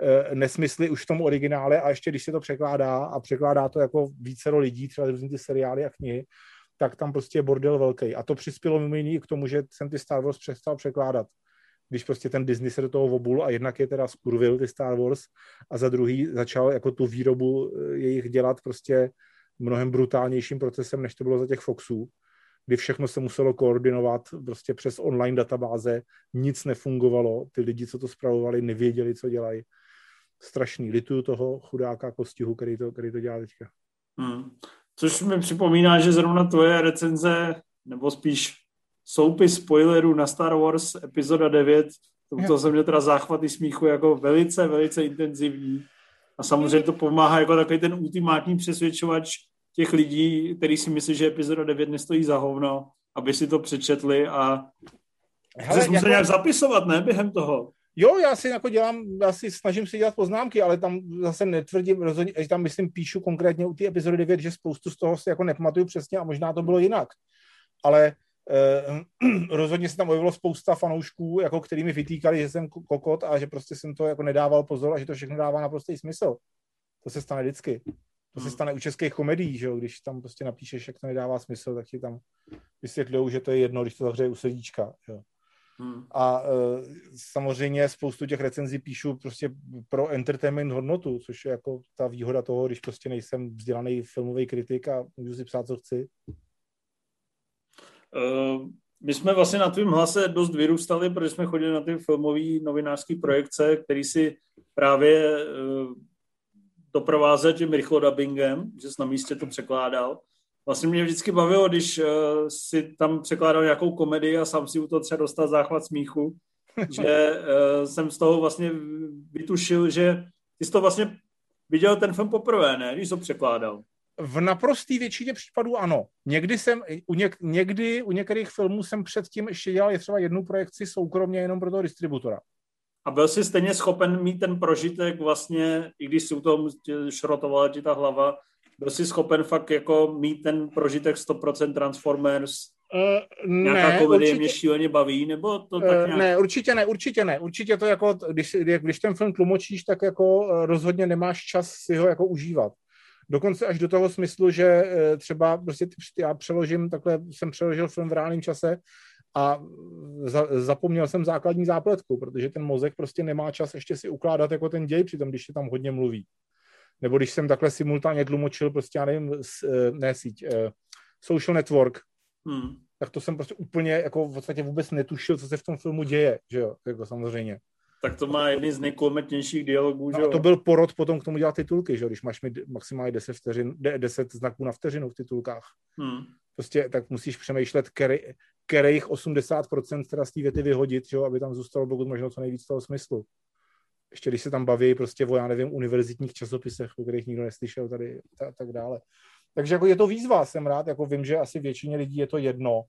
e, nesmysly už v tom originále a ještě když se to překládá a překládá to jako vícero lidí, třeba různý ty seriály a knihy, tak tam prostě je bordel velký. A to přispělo mimo jiný k tomu, že jsem ty Star Wars přestal překládat. Když prostě ten Disney se do toho obul a jednak je teda skurvil ty Star Wars a za druhý začal jako tu výrobu e, jejich dělat prostě mnohem brutálnějším procesem, než to bylo za těch Foxů, kdy všechno se muselo koordinovat prostě přes online databáze, nic nefungovalo, ty lidi, co to zpravovali, nevěděli, co dělají. Strašný. Lituju toho chudáka kostihu, který to, který to dělá teďka. Hmm. Což mi připomíná, že zrovna tvoje recenze, nebo spíš soupis spoilerů na Star Wars epizoda 9, to, to jsem měl teda záchvaty smíchu jako velice, velice intenzivní. A samozřejmě to pomáhá jako takový ten ultimátní přesvědčovač těch lidí, který si myslí, že epizoda 9 nestojí za hovno, aby si to přečetli a Hele, musel jako... nějak zapisovat, ne, během toho. Jo, já si jako dělám, já si snažím si dělat poznámky, ale tam zase netvrdím, rozhodně, že tam myslím píšu konkrétně u té epizody 9, že spoustu z toho si jako nepamatuju přesně a možná to bylo jinak. Ale eh, (clears throat) rozhodně se tam objevilo spousta fanoušků, jako kterými vytýkali, že jsem kokot a že prostě jsem to jako nedával pozor a že to všechno dává naprostý smysl. To se stane vždycky. To se hmm. stane u českých komedií, že jo? když tam prostě napíšeš, jak to nedává smysl, tak ti tam vysvětlují, že to je jedno, když to zavře u sedíčka. Jo? Hmm. A e, samozřejmě spoustu těch recenzí píšu prostě pro entertainment hodnotu, což je jako ta výhoda toho, když prostě nejsem vzdělaný filmový kritik a můžu si psát, co chci. Uh, my jsme vlastně na tvém hlase dost vyrůstali, protože jsme chodili na ty filmové novinářské projekce, který si právě uh, doprovázet tím rychlodabingem, že jsi na místě to překládal. Vlastně mě vždycky bavilo, když uh, si tam překládal nějakou komedii a sám si u toho třeba dostal záchvat smíchu, (laughs) že uh, jsem z toho vlastně vytušil, že ty jsi to vlastně viděl ten film poprvé, ne, když to překládal. V naprostý většině případů ano. Někdy jsem, u, něk, někdy u některých filmů jsem předtím ještě dělal třeba jednu projekci soukromně jenom pro toho distributora. A byl jsi stejně schopen mít ten prožitek vlastně, i když si u toho šrotovala ti ta hlava, byl jsi schopen fakt jako mít ten prožitek 100% Transformers, Uh, Nějaká ne, komedie určitě, mě šíleně baví, nebo to tak nějak... Ne, určitě ne, určitě ne. Určitě to jako, když, když ten film tlumočíš, tak jako rozhodně nemáš čas si ho jako užívat. Dokonce až do toho smyslu, že třeba prostě já přeložím, takhle jsem přeložil film v reálném čase a za, zapomněl jsem základní zápletku, protože ten mozek prostě nemá čas ještě si ukládat jako ten děj, přitom když se tam hodně mluví. Nebo když jsem takhle simultánně tlumočil prostě, já nevím, eh, ne síť, uh, social network, hmm. tak to jsem prostě úplně jako v podstatě vůbec netušil, co se v tom filmu děje, že jo, jako samozřejmě. Tak to má jedny z nejkulmetnějších dialogů, no, že jo? to byl porod potom k tomu dělat titulky, že jo, když máš mi maximálně 10, vteřin, 10 znaků na vteřinu v titulkách. Hmm. Prostě tak musíš přemýšlet, který, kterých 80% teda z té věty vyhodit, že jo, aby tam zůstalo pokud možno co nejvíc toho smyslu. Ještě když se tam baví prostě o, já nevím, univerzitních časopisech, o kterých nikdo neslyšel tady a tak dále. Takže jako je to výzva, jsem rád, jako vím, že asi většině lidí je to jedno,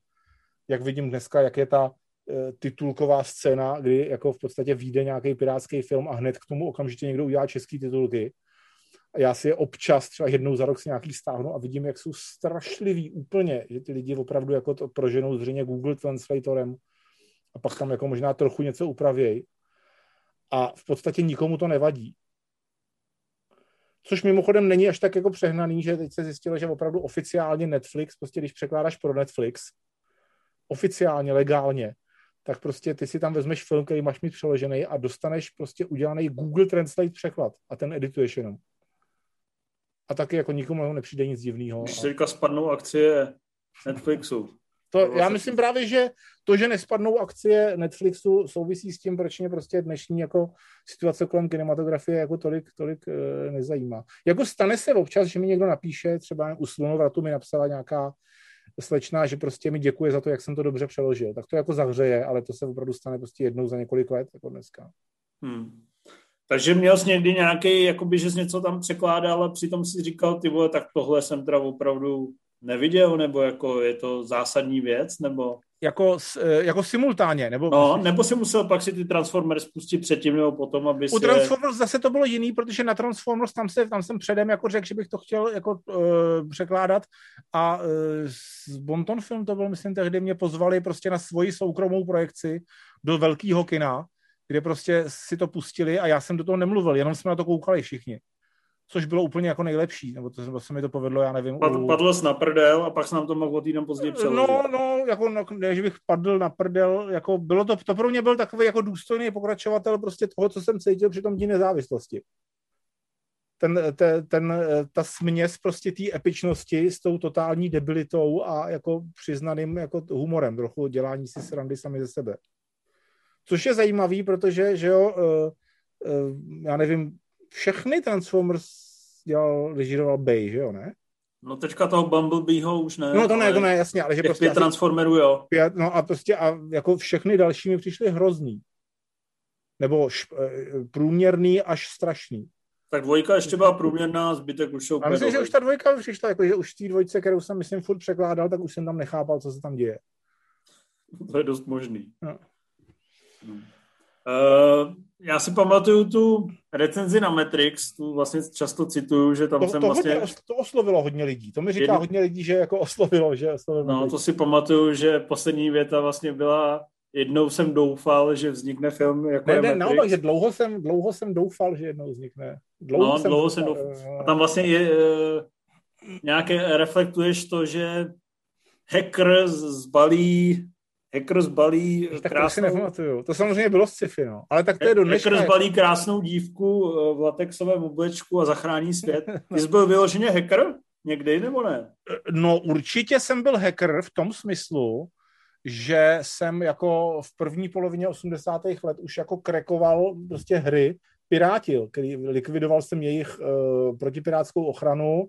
jak vidím dneska, jak je ta e, titulková scéna, kdy jako v podstatě vyjde nějaký pirátský film a hned k tomu okamžitě někdo udělá český titulky a já si je občas třeba jednou za rok si nějaký stáhnu a vidím, jak jsou strašlivý úplně, že ty lidi opravdu jako to proženou zřejmě Google Translatorem a pak tam jako možná trochu něco upravějí. A v podstatě nikomu to nevadí. Což mimochodem není až tak jako přehnaný, že teď se zjistilo, že opravdu oficiálně Netflix, prostě když překládáš pro Netflix, oficiálně, legálně, tak prostě ty si tam vezmeš film, který máš mít přeložený a dostaneš prostě udělaný Google Translate překlad a ten edituješ jenom a taky jako nikomu nepřijde nic divného. Když se teďka spadnou akcie Netflixu. To, já myslím právě, že to, že nespadnou akcie Netflixu, souvisí s tím, proč mě prostě dnešní jako situace kolem kinematografie jako tolik, tolik e, nezajímá. Jako stane se občas, že mi někdo napíše, třeba u Slunovratu mi napsala nějaká slečná, že prostě mi děkuje za to, jak jsem to dobře přeložil. Tak to jako zahřeje, ale to se opravdu stane prostě jednou za několik let, jako dneska. Hmm. Takže měl jsi někdy nějaký, jakoby, že jsi něco tam překládal a přitom si říkal, ty vole, tak tohle jsem teda opravdu neviděl, nebo jako je to zásadní věc, nebo... Jako, e, jako simultánně, nebo... No, nebo si musel pak si ty Transformers spustit předtím nebo potom, aby si... U Transformers zase to bylo jiný, protože na Transformers tam, se, tam jsem předem jako řekl, že bych to chtěl jako uh, překládat. A uh, z Bonton Film to byl, myslím, tehdy mě pozvali prostě na svoji soukromou projekci. Do velkého kina kde prostě si to pustili a já jsem do toho nemluvil, jenom jsme na to koukali všichni. Což bylo úplně jako nejlepší, nebo to, se mi to povedlo, já nevím. Pad, u... Padl jsi na prdel a pak se nám to mohl týden později přeložit. No, no, jako no, ne, že bych padl na prdel, jako bylo to, to pro mě byl takový jako důstojný pokračovatel prostě toho, co jsem cítil při tom dní nezávislosti ten, ten, ten, ta směs prostě té epičnosti s tou totální debilitou a jako přiznaným jako humorem, trochu dělání si srandy sami ze sebe. Což je zajímavý, protože, že jo, uh, uh, já nevím, všechny Transformers dělal, režíroval Bay, že jo, ne? No teďka toho Bumblebeeho už ne. No to ne, to ne, jasně, ale že prostě... Pět Transformerů, jo. Pět, no a prostě a jako všechny další mi přišly hrozný. Nebo š, eh, průměrný až strašný. Tak dvojka ještě byla průměrná, zbytek už jsou A myslím, že už ta dvojka přišla, jako, že už v té dvojce, kterou jsem, myslím, furt překládal, tak už jsem tam nechápal, co se tam děje. To je dost možný. No. Uh, já si pamatuju tu recenzi na Matrix, tu vlastně často cituju, že tam to, jsem to vlastně... Hodně, to oslovilo hodně lidí, to mi říká Jedno... hodně lidí, že jako oslovilo, že oslovilo No, to si pamatuju, že poslední věta vlastně byla jednou jsem doufal, že vznikne film jako ne, ne, naopak, že dlouho jsem, dlouho jsem doufal, že jednou vznikne. Dlouho no, jsem dlouho jsem doufal. doufal. A tam vlastně je, uh, nějaké reflektuješ to, že hacker zbalí Hacker zbalí tak krásnou... To si To samozřejmě bylo sci-fi, no. Ale tak to je do dneška... Hacker zbalí krásnou dívku v latexovém oblečku a zachrání svět. (laughs) Ty jsi byl vyloženě hacker? Někdy nebo ne? No určitě jsem byl hacker v tom smyslu, že jsem jako v první polovině 80. let už jako krekoval prostě hry, pirátil, který likvidoval jsem jejich uh, protipirátskou ochranu,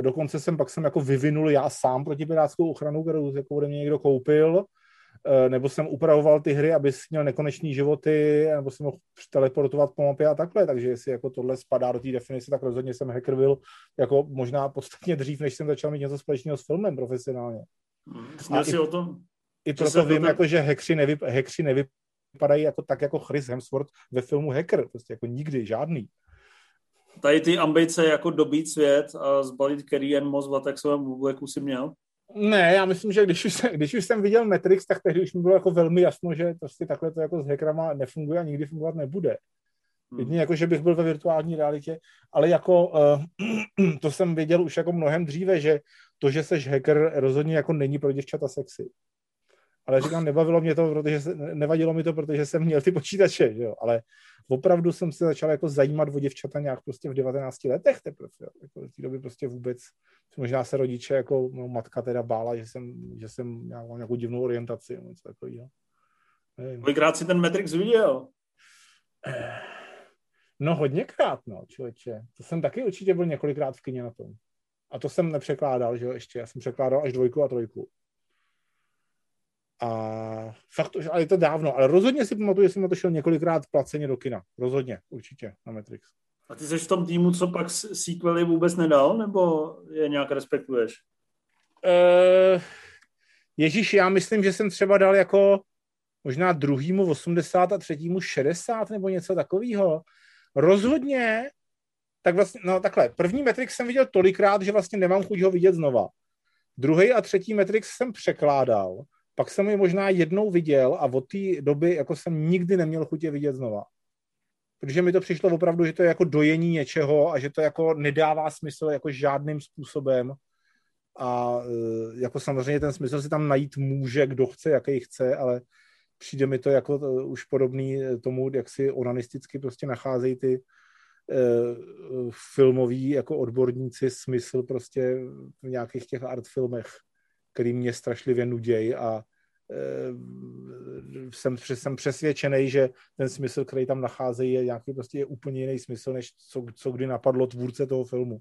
dokonce jsem pak jsem jako vyvinul já sám protipirátskou ochranu, kterou jako ode mě někdo koupil, uh, nebo jsem upravoval ty hry, aby měl nekonečný životy, nebo jsem mohl teleportovat po mapě a takhle, takže jestli jako tohle spadá do té definice, tak rozhodně jsem hacker byl jako možná podstatně dřív, než jsem začal mít něco společného s filmem profesionálně. Hmm, si i, o tom? I proto vím, jako, že hekři, nevyp, hekři nevypadají jako, tak jako Chris Hemsworth ve filmu Hacker. Prostě jako nikdy, žádný. Tady ty ambice jako dobít svět a zbalit Kerry Ann Moss v latexovém obleku si měl? Ne, já myslím, že když už, jsem, když už jsem viděl Matrix, tak tehdy už mi bylo jako velmi jasno, že prostě takhle to jako s hackerama nefunguje a nikdy fungovat nebude. Hmm. Jedině jako, že bych byl ve virtuální realitě, ale jako uh, (clears throat) to jsem viděl už jako mnohem dříve, že to, že seš hacker, rozhodně jako není pro děvčata sexy. Ale říkám, nebavilo mě to, protože se, nevadilo mi to, protože jsem měl ty počítače, že jo? ale opravdu jsem se začal jako zajímat o děvčata nějak prostě v 19 letech teprve, jo? Jako v té době prostě vůbec, možná se rodiče, jako no, matka teda bála, že jsem, že jsem nějakou, nějakou divnou orientaci, nebo něco takového. Kolikrát si ten Matrix viděl? No hodněkrát, no, člověče. To jsem taky určitě byl několikrát v kině na tom. A to jsem nepřekládal, že jo, ještě. Já jsem překládal až dvojku a trojku. A fakt, ale je to dávno, ale rozhodně si pamatuju, že jsem na to šel několikrát placeně do kina. Rozhodně, určitě, na Matrix. A ty jsi v tom týmu, co pak sequely vůbec nedal, nebo je nějak respektuješ? Uh, Ježíš, já myslím, že jsem třeba dal jako možná druhýmu 80 a třetímu 60 nebo něco takového. Rozhodně, tak vlastně, no takhle, první Matrix jsem viděl tolikrát, že vlastně nemám chuť ho vidět znova. Druhý a třetí Matrix jsem překládal pak jsem ji možná jednou viděl a od té doby jako jsem nikdy neměl chutě vidět znova. Protože mi to přišlo opravdu, že to je jako dojení něčeho a že to jako nedává smysl jako žádným způsobem. A e, jako samozřejmě ten smysl si tam najít může, kdo chce, jaký chce, ale přijde mi to jako e, už podobný tomu, jak si onanisticky prostě nacházejí ty filmoví jako odborníci smysl prostě v nějakých těch art filmech který mě strašlivě nudějí a e, jsem, jsem přesvědčený, že ten smysl, který tam nacházejí, je nějaký prostě je úplně jiný smysl, než co, co kdy napadlo tvůrce toho filmu.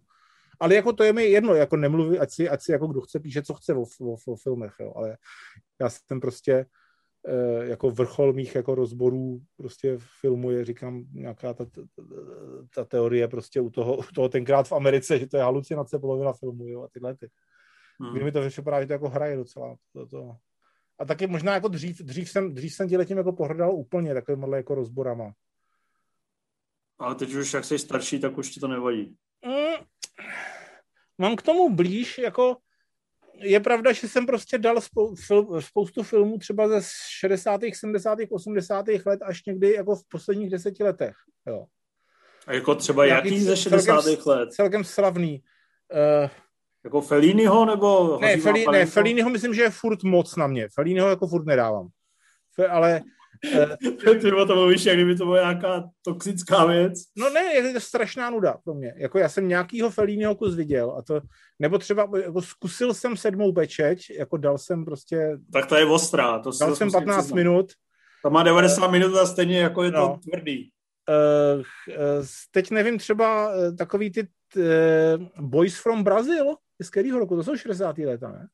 Ale jako to je mi jedno, jako nemluví, ať si, ať si jako kdo chce píše, co chce o, o, o filmech, jo. ale já jsem prostě e, jako vrchol mých jako rozborů prostě filmu je, říkám, nějaká ta, ta, ta teorie prostě u toho, u toho tenkrát v Americe, že to je halucinace polovina filmu, jo, a tyhle ty. Hmm. Kdy mi to připadá, že to jako hraje docela. To, to. A taky možná jako dřív, dřív jsem, dřív jsem tím jako pohrdal úplně takovýmhle jako rozborama. Ale teď už jak jsi starší, tak už ti to nevadí. Mm, mám k tomu blíž jako je pravda, že jsem prostě dal spou- fil- spoustu filmů třeba ze 60., 70., 80. let až někdy jako v posledních deseti letech. Jo. A jako třeba jaký ze 60. celkem, let? Celkem slavný. Uh, Jako Felliniho nebo ne, Feli, ne? Felliniho myslím, že je furt moc na mě. Felliniho jako furt nedávám. Fe, ale (laughs) Ty o tom mluvíš, jak kdyby to byla nějaká toxická věc. No ne, je to strašná nuda pro mě. Jako já jsem nějakýho Fellínyho kus viděl a to, nebo třeba jako zkusil jsem sedmou pečeť, jako dal jsem prostě, Tak to je ostrá. To dal jsem musím 15 přiznat. minut. To má 90 minut a stejně jako je to No. tvrdý. Uh, uh, teď nevím, třeba uh, takový ty uh, Boys from Brazil, z kterého roku? To jsou 60. léta, ne?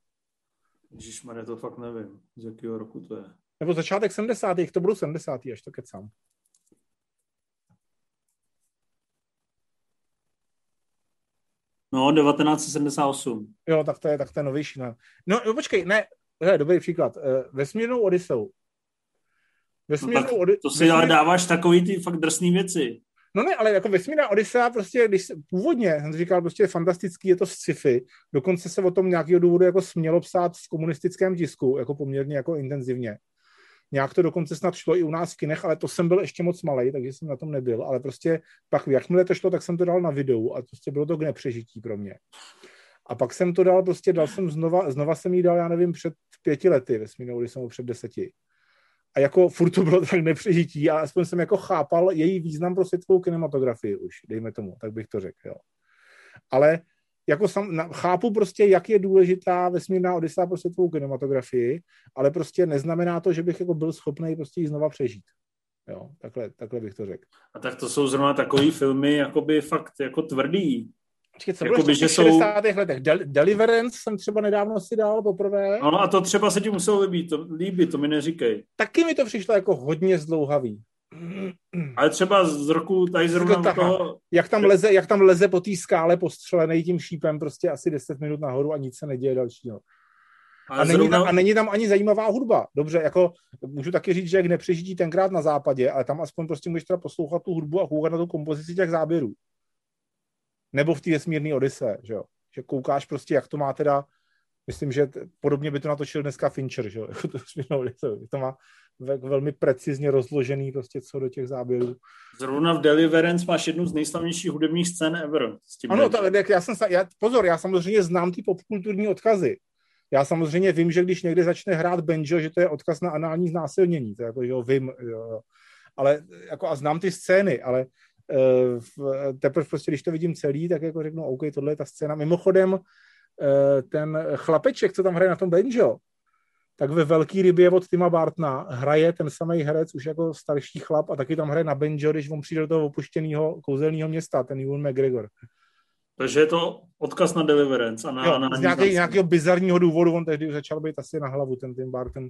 Ježišmarja, to fakt nevím, z jakého roku to je. Nebo začátek 70. to budou 70. až to kecám. No, 1978. Jo, tak to je, tak to je novější. Ne? No, no počkej, ne, hele, dobrý příklad. Uh, vesmírnou Odiseu. No Vesmírnou tak Odi- to si ale dáváš takový ty fakt drsný věci. No ne, ale jako vesmírná Odisea prostě, když se, původně, jsem říkal, prostě je fantastický, je to sci-fi, dokonce se o tom nějakého důvodu jako smělo psát v komunistickém tisku, jako poměrně jako intenzivně. Nějak to dokonce snad šlo i u nás v kinech, ale to jsem byl ještě moc malý, takže jsem na tom nebyl, ale prostě pak jakmile to šlo, tak jsem to dal na videu a prostě bylo to k nepřežití pro mě. A pak jsem to dal, prostě dal jsem znova, znova jsem jí dal, já nevím, před pěti lety, vesmírnou Odiseu před deseti a jako furt to bylo tak nepřežití a aspoň jsem jako chápal její význam pro světovou kinematografii už, dejme tomu, tak bych to řekl. Ale jako sam, na, chápu prostě, jak je důležitá vesmírná Odisea pro světovou kinematografii, ale prostě neznamená to, že bych jako byl schopný prostě ji znova přežít. Jo, takhle, takhle bych to řekl. A tak to jsou zrovna takový filmy, jakoby fakt jako tvrdý. Počkej, co Jakoby, bylo ještě v že těch jsou- 60. letech? Del- Deliverance jsem třeba nedávno si dal poprvé. No a to třeba se ti muselo líbit, to, líbit, to mi neříkej. Taky mi to přišlo jako hodně zdlouhavý. Ale třeba z roku tady zrovna Jako taha. toho, jak tam leze, jak tam leze po té skále postřelený tím šípem prostě asi 10 minut nahoru a nic se neděje dalšího. A není, zrovna, tam, a není tam ani zajímavá hudba. Dobře, jako můžu taky říct, že jak nepřežití tenkrát na západě, ale tam aspoň prostě můžeš teda poslouchat tu hudbu a koukat na tu kompozici těch záběrů. Nebo v té vesmírné Odise, že jo. Že koukáš prostě, jak to má teda, myslím, že podobně by to natočil dneska Fincher, že jo, (laughs) jako to vesmírnou Odise. To má ve- velmi precizně rozložený prostě co do těch záběrů. zrovna v Deliverance máš jednu z nejslavnějších hudebních scén ever. S tím Ano, to, jak já jsem, já, pozor, já samozřejmě znám ty popkulturní odkazy. Já samozřejmě vím, že když někde začne hrát banjo, že to je odkaz na anální znásilnění, to jako, že jo, vím, jo. Ale jako a znám ty scény, ale teprve prostě, když to vidím celý, tak jako řeknu, OK, tohle je ta scéna. Mimochodem, uh, ten chlapeček, co tam hraje na tom banjo, tak ve Velký rybě od Tima Bartna hraje ten samý herec už jako starší chlap a taky tam hraje na banjo, když on přijde do toho opuštěného kouzelného města, ten Ewan McGregor. Takže je to odkaz na Deliverance a na, Jo, na z nějaký, nějakého bizarního důvodu, on tehdy začal být asi na hlavu, ten Tim Burton.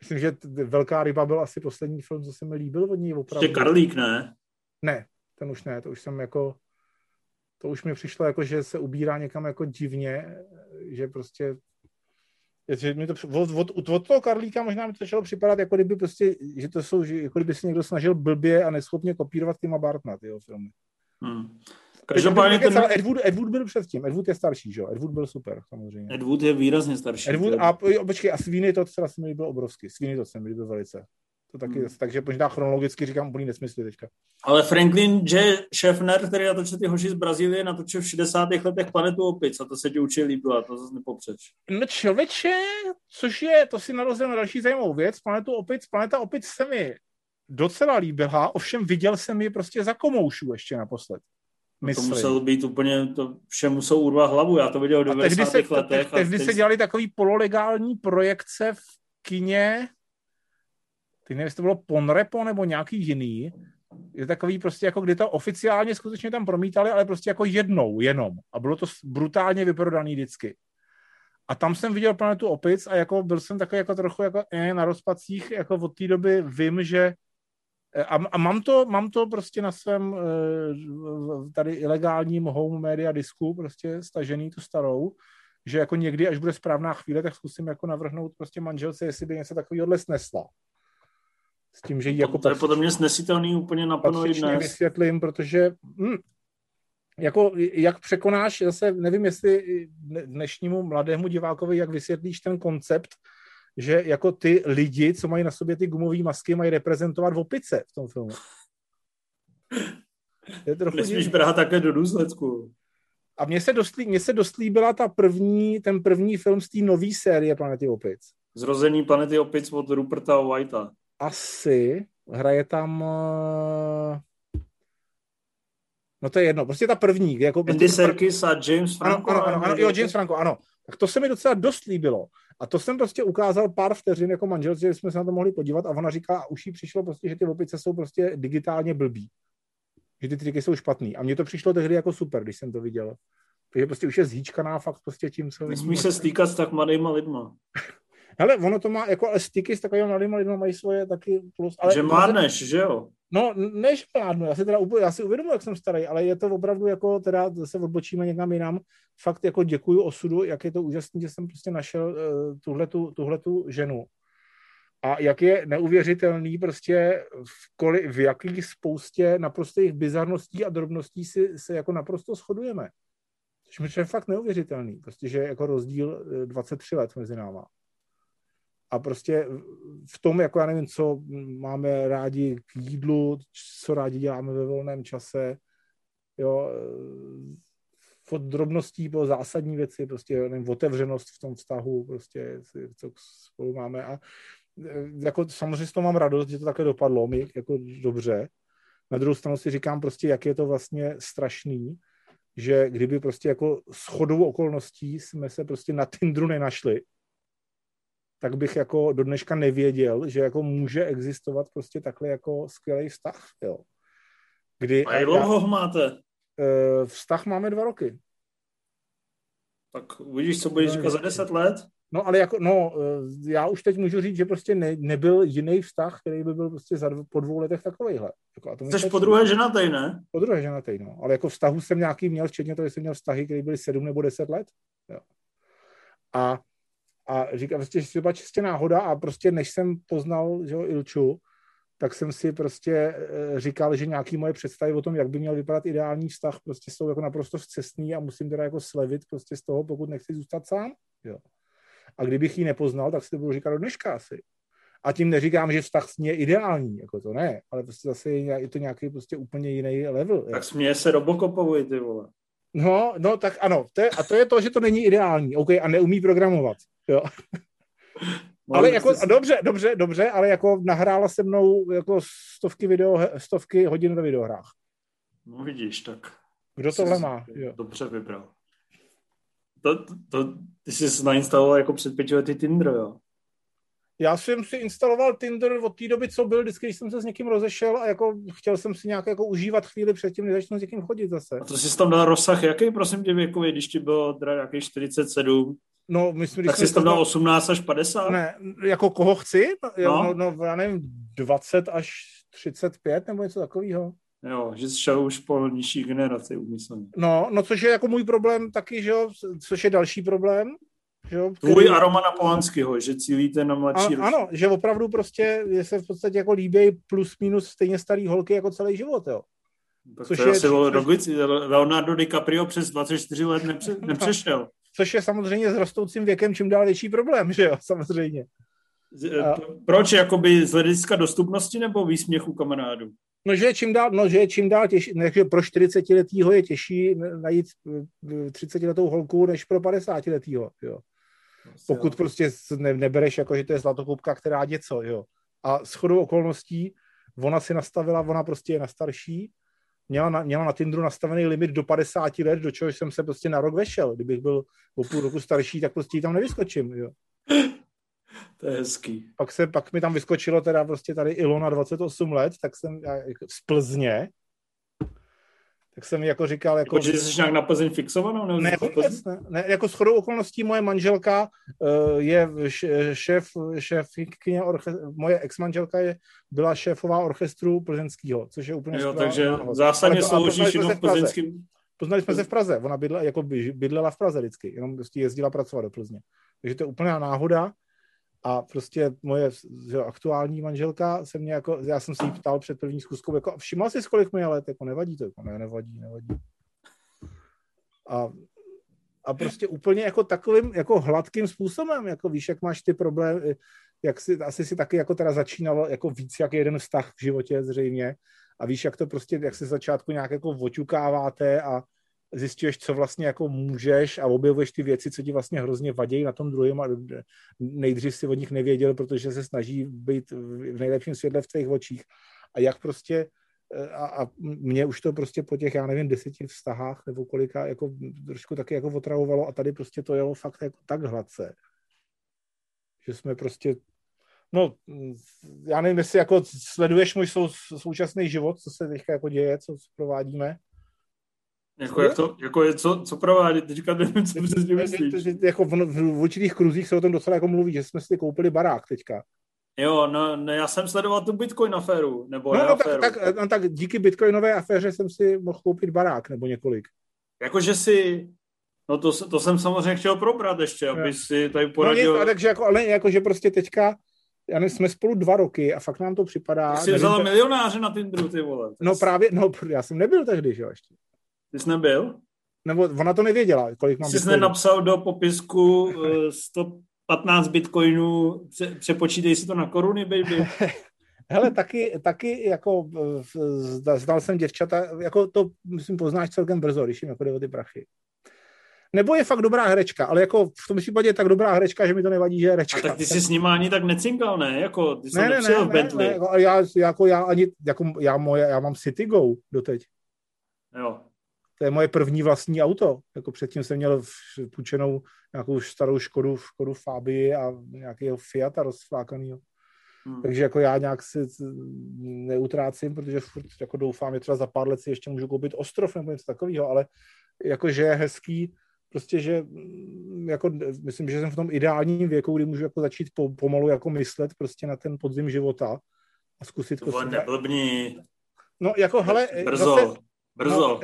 Myslím, že Velká ryba byl asi poslední film, co se mi líbil od něj opravdu. Ještě Karlík, ne? Ne, ten už ne, to už jsem jako, to už mi přišlo jako, že se ubírá někam jako divně, že prostě, že mi to, od, od, od, toho Karlíka možná mi to začalo připadat, jako kdyby prostě, že to jsou, že jako kdyby si někdo snažil blbě a neschopně kopírovat Tima Bartna, ty jeho filmy. Hmm. Každopádně ten Ed, Wood, Ed Wood byl předtím, Ed Wood je starší, že jo, Ed Wood byl super, samozřejmě. Ed Wood je výrazně starší. Ed Wood a počkej, a Sweeney to teda se mi líbil obrovsky. Sweeney to se mi líbil velice. To taky, Hmm. takže možná chronologicky říkám úplný nesmysly teďka. Ale Franklin J. Schaffner, který natočil ty hoši z Brazílie, natočil v 60. letech Planetu opic a to se ti určitě líbilo a to zase nepopřeč. No člověče, což je, to si narozil na další zajímavou věc, Planetu opic, Planeta opic se mi docela líbila, ovšem viděl jsem ji prostě za komoušu ještě naposled. To Myslím. musel být úplně, to vše musel urvat hlavu, já to viděl v a tehdy 90. se, letech. te, tehdy teď- se dělali takový pololegální projekce v kině, teď nevím, jestli to bylo Ponrepo nebo nějaký jiný, je takový prostě jako, kdy to oficiálně skutečně tam promítali, ale prostě jako jednou, jenom. A bylo to brutálně vyprodaný vždycky. A tam jsem viděl planetu opic a jako byl jsem takový jako trochu jako eh, na rozpacích, jako od té doby vím, že eh, a, a mám, to, mám to prostě na svém eh, tady ilegálním home media disku prostě stažený tu starou, že jako někdy, až bude správná chvíle, tak zkusím jako navrhnout prostě manželce, jestli by něco takového snesla. S tím, že jí jako to je podle mě snesitelný úplně na plno dnes. vysvětlím, protože hm, jako, jak překonáš, zase nevím, jestli dnešnímu mladému divákovi, jak vysvětlíš ten koncept, že jako ty lidi, co mají na sobě ty gumové masky, mají reprezentovat v opice v tom filmu. Je trochu Nesmíš brát také do důsledku. A mně se, dost, mně se dost líbila ta první, ten první film z té nové série Planety opic. Zrození Planety opic od Ruperta Whitea. Asi. Hraje tam... Uh... No to je jedno, prostě ta první. Jako, Andy Serkis a James Franco. Ano, ano, ano, ano, jo, James Franco, ano. Tak to se mi docela dost líbilo. A to jsem prostě ukázal pár vteřin jako manžel, že jsme se na to mohli podívat a ona říká, už jí přišlo prostě, že ty opice jsou prostě digitálně blbý. Že ty triky jsou špatný. A mně to přišlo tehdy jako super, když jsem to viděl. Takže prostě už je zhýčkaná fakt prostě tím, co... Nesmíš se stýkat s tak mladýma lidma. Hele, ono to má, jako ale styky s takovými mladými lidmi mají svoje taky plus. Ale že mládneš, že jo? No, než mládnu, já si teda úplně, já si uvědomuji, jak jsem starý, ale je to opravdu jako, teda se odbočíme někam jinam, fakt jako děkuju osudu, jak je to úžasné, že jsem prostě našel uh, tuhletu, tuhletu ženu. A jak je neuvěřitelný prostě v, koli, v jakých spoustě naprostých bizarností a drobností si se jako naprosto shodujeme. Což mi je fakt neuvěřitelný, prostě, že jako rozdíl 23 eh, let mezi náma a prostě v tom, jako já nevím, co máme rádi k jídlu, co rádi děláme ve volném čase, jo, od drobností po zásadní věci, prostě nevím, otevřenost v tom vztahu, prostě, co spolu máme a jako samozřejmě s toho mám radost, že to takhle dopadlo mi jako dobře. Na druhou stranu si říkám prostě, jak je to vlastně strašný, že kdyby prostě jako shodou okolností jsme se prostě na Tinderu nenašli, tak bych jako do dneška nevěděl, že jako může existovat prostě takhle jako skvělý vztah, jo. Kdy, a jak dlouho ho máte? Eh, vztah máme dva roky. Tak uvidíš, co budeš říkat za deset let? No, ale jako, no, eh, já už teď můžu říct, že prostě ne, nebyl jiný vztah, který by byl prostě za, po dvou letech takovejhle. Jako, Jsi po druhé ženatej, ne? Po druhé ženatej, no. Ale jako vztahu jsem nějaký měl, včetně toho, že jsem měl vztahy, které byly sedm nebo deset let. Jo. A a říkám prostě, že to byla čistě náhoda a prostě než jsem poznal že jo, Ilču, tak jsem si prostě eh, říkal, že nějaký moje představy o tom, jak by měl vypadat ideální vztah, prostě jsou jako naprosto vzcestný a musím teda jako slevit prostě z toho, pokud nechci zůstat sám. Jo. A kdybych ji nepoznal, tak si to budu říkat do dneška asi. A tím neříkám, že vztah s ní je ideální, jako to ne, ale prostě zase je to nějaký prostě úplně jiný level. Tak směje se Robocopovi, ty vole. No, no, tak ano. To je, a to je to, že to není ideální. OK, a neumí programovat. Jo. No, ale jako, a dobře, dobře, dobře, ale jako nahrála se mnou jako stovky, video, stovky hodin ve videohrách. No vidíš, tak. Kdo tohle má? Jo. Dobře vybral. To, to, to, ty jsi nainstaloval jako před pěti lety Tinder, jo? Já jsem si instaloval Tinder od té doby, co byl, vždycky, když jsem se s někým rozešel a jako chtěl jsem si nějak jako užívat chvíli předtím, než začnu s někým chodit zase. A to jsi tam dal rozsah jaký, prosím tě, věkově, když ti bylo teda nějaký 47? No, myslím, tak jsi tam dal 18 až 50? Ne, jako koho chci? No, no, no já nevím, 20 až 35 nebo něco takového. Jo, že jsi šel už po nižší generaci umyslně. No, no což je jako můj problém taky, že jo, což je další problém, Jo, který... Tvůj a Romana Polanského, že cílíte na mladší a, Ano, že opravdu prostě se v podstatě jako líbí plus minus stejně starý holky jako celý život, jo. Tak což to je, asi což... Leonardo DiCaprio přes 24 let nepře, (laughs) nepřešel. Což je samozřejmě s rostoucím věkem čím dál větší problém, že jo, samozřejmě. A... Proč, jakoby z hlediska dostupnosti nebo výsměchu kamarádů? No, že čím dál, no, že čím dál těžší, ne, že pro 40 letýho je těžší najít 30 letou holku, než pro 50 letýho, jo. Pokud prostě ne, nebereš jako, že to je zlatokupka, která něco, jo. A s chodou okolností ona si nastavila, ona prostě je na starší, měla na, měla na Tinderu nastavený limit do 50 let, do čehož jsem se prostě na rok vešel. Kdybych byl o půl roku starší, tak prostě tam nevyskočím, jo. To je hezký. Pak, se, pak mi tam vyskočilo teda prostě tady Ilona 28 let, tak jsem já, jako z Plzně, tak jsem jako říkal... Jako, jako že jsi nějak na Plzeň fixovanou? Nebo ne, vůbec ne, ne. Jako shodou okolností moje manželka uh, je šéf, šéf orche, moje ex-manželka je, byla šéfová orchestru plzeňského, což je úplně jo, takže náhod. zásadně sloužíš jenom v plzeňském... Poznali jsme se v Praze, ona bydla, jako bydlela v Praze vždycky, jenom prostě jezdila pracovat do Plzně. Takže to je úplná náhoda a prostě moje že, aktuální manželka se mě jako, já jsem se jí ptal před první zkuskou, jako všimla jsi, kolik mi je let, jako nevadí to, jako ne, nevadí, nevadí. A, a prostě úplně jako takovým jako hladkým způsobem, jako víš, jak máš ty problémy, jak si, asi si taky jako teda začínalo jako víc jak jeden vztah v životě zřejmě a víš, jak to prostě, jak se začátku nějak jako oťukáváte a zjistíš, co vlastně jako můžeš a objevuješ ty věci, co ti vlastně hrozně vadí na tom druhém a nejdřív si od nich nevěděl, protože se snaží být v nejlepším světle v tvých očích a jak prostě a, a mě už to prostě po těch, já nevím, deseti vztahách nebo kolika, jako trošku taky jako otravovalo a tady prostě to jelo fakt jako tak hladce, že jsme prostě no, já nevím, jestli jako sleduješ můj sou, současný život, co se teďka jako děje, co provádíme. Jako, jak to, jako je, co, co provádí, teďka nevím, co přesně myslíš. Jako v, v, v určitých kruzích se o tom docela jako mluví, že jsme si koupili barák teďka. Jo, no, no já jsem sledoval tu Bitcoin aféru, nebo no, no, aféru. Tak, tak, no, tak díky Bitcoinové aféře jsem si mohl koupit barák, nebo několik. Jakože si, no to, to jsem samozřejmě chtěl probrat ještě, aby si tady poradil. No nic, takže jako, ale jakože prostě teďka, já nevím, jsme spolu dva roky a fakt nám to připadá. Ty jsi nevím, vzala milionáře na Tinderu, ty vole. No právě, no já jsem nebyl tehdy, že jo, ještě. Ty jsi nebyl? Nebo ona to nevěděla, kolik mám Jsi jsi nenapsal do popisku uh, 115 bitcoinů, přepočítej si to na koruny, baby. (laughs) Hele, taky, taky jako znal jsem děvčata, jako to, myslím, poznáš celkem brzo, když jim jako jde o ty prachy. Nebo je fakt dobrá herečka, ale jako v tom případě je tak dobrá herečka, že mi to nevadí, že je herečka. A tak ty jsi s nima ani tak necinkal, ne? Jako, ty jsi ne, ne, ne, v Bentley. Ne, jako, já, jako já ani, jako já, moje, já mám City Go doteď. Jo. To je moje první vlastní auto. Jako předtím jsem měl půjčenou nějakou starou Škodu, Škodu Fabii a nějakého Fiata rozflákanýho. Hmm. Takže jako já nějak si neutrácím, protože furt jako doufám, že třeba za pár let si ještě můžu koupit ostrov nebo něco takového, ale jakože je hezký, prostě, že mm, jako, myslím, že jsem v tom ideálním věku, kdy můžu jako začít po, pomalu jako myslet prostě na ten podzim života a zkusit... To neblbni. No jako, hele... Brzo, zase, brzo. No,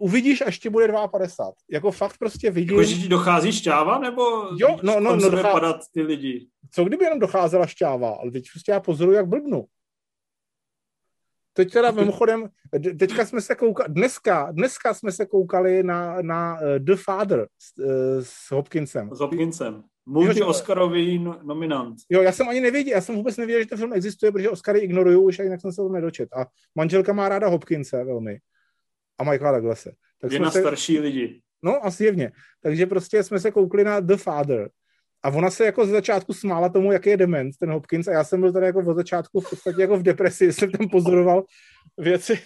uvidíš, až ti bude 52. Jako fakt prostě vidím... Jako, že ti dochází šťáva, nebo jo, no, no, no, dochá... padat ty lidi? Co kdyby jenom docházela šťáva, ale teď prostě já pozoruju, jak blbnu. Teď teda mimochodem, teďka jsme se koukali, dneska, dneska jsme se koukali na, na uh, The Father s, uh, s Hopkinsem. S Hopkinsem. Multi-Oscarový no, nominant. Jo, já jsem ani nevěděl, já jsem vůbec nevěděl, že ten film existuje, protože Oscary ignoruju, už jinak jsem se to nedočet. A manželka má ráda Hopkinse velmi a Michaela Douglase. Tak je na se... starší lidi. No, asi jevně. Takže prostě jsme se koukli na The Father. A ona se jako ze začátku smála tomu, jaký je dement, ten Hopkins, a já jsem byl tady jako od začátku v podstatě jako v depresi, (laughs) jsem tam pozoroval věci.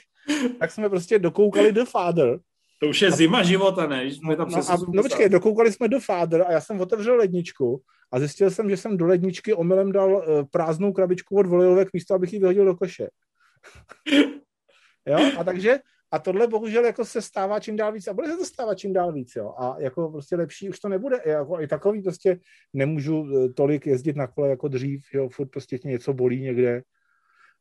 Tak jsme prostě dokoukali The Father. To už je zima života, ne? Jsme tam no, a, no počkej, dokoukali jsme The Father a já jsem otevřel ledničku a zjistil jsem, že jsem do ledničky omylem dal uh, prázdnou krabičku od volejovek místo, abych ji vyhodil do koše. (laughs) jo, a takže a tohle bohužel jako se stává čím dál víc a bude se to stávat čím dál víc, jo. A jako prostě lepší už to nebude. Jako i takový prostě nemůžu eh, tolik jezdit na kole jako dřív, jo, furt prostě tě něco bolí někde.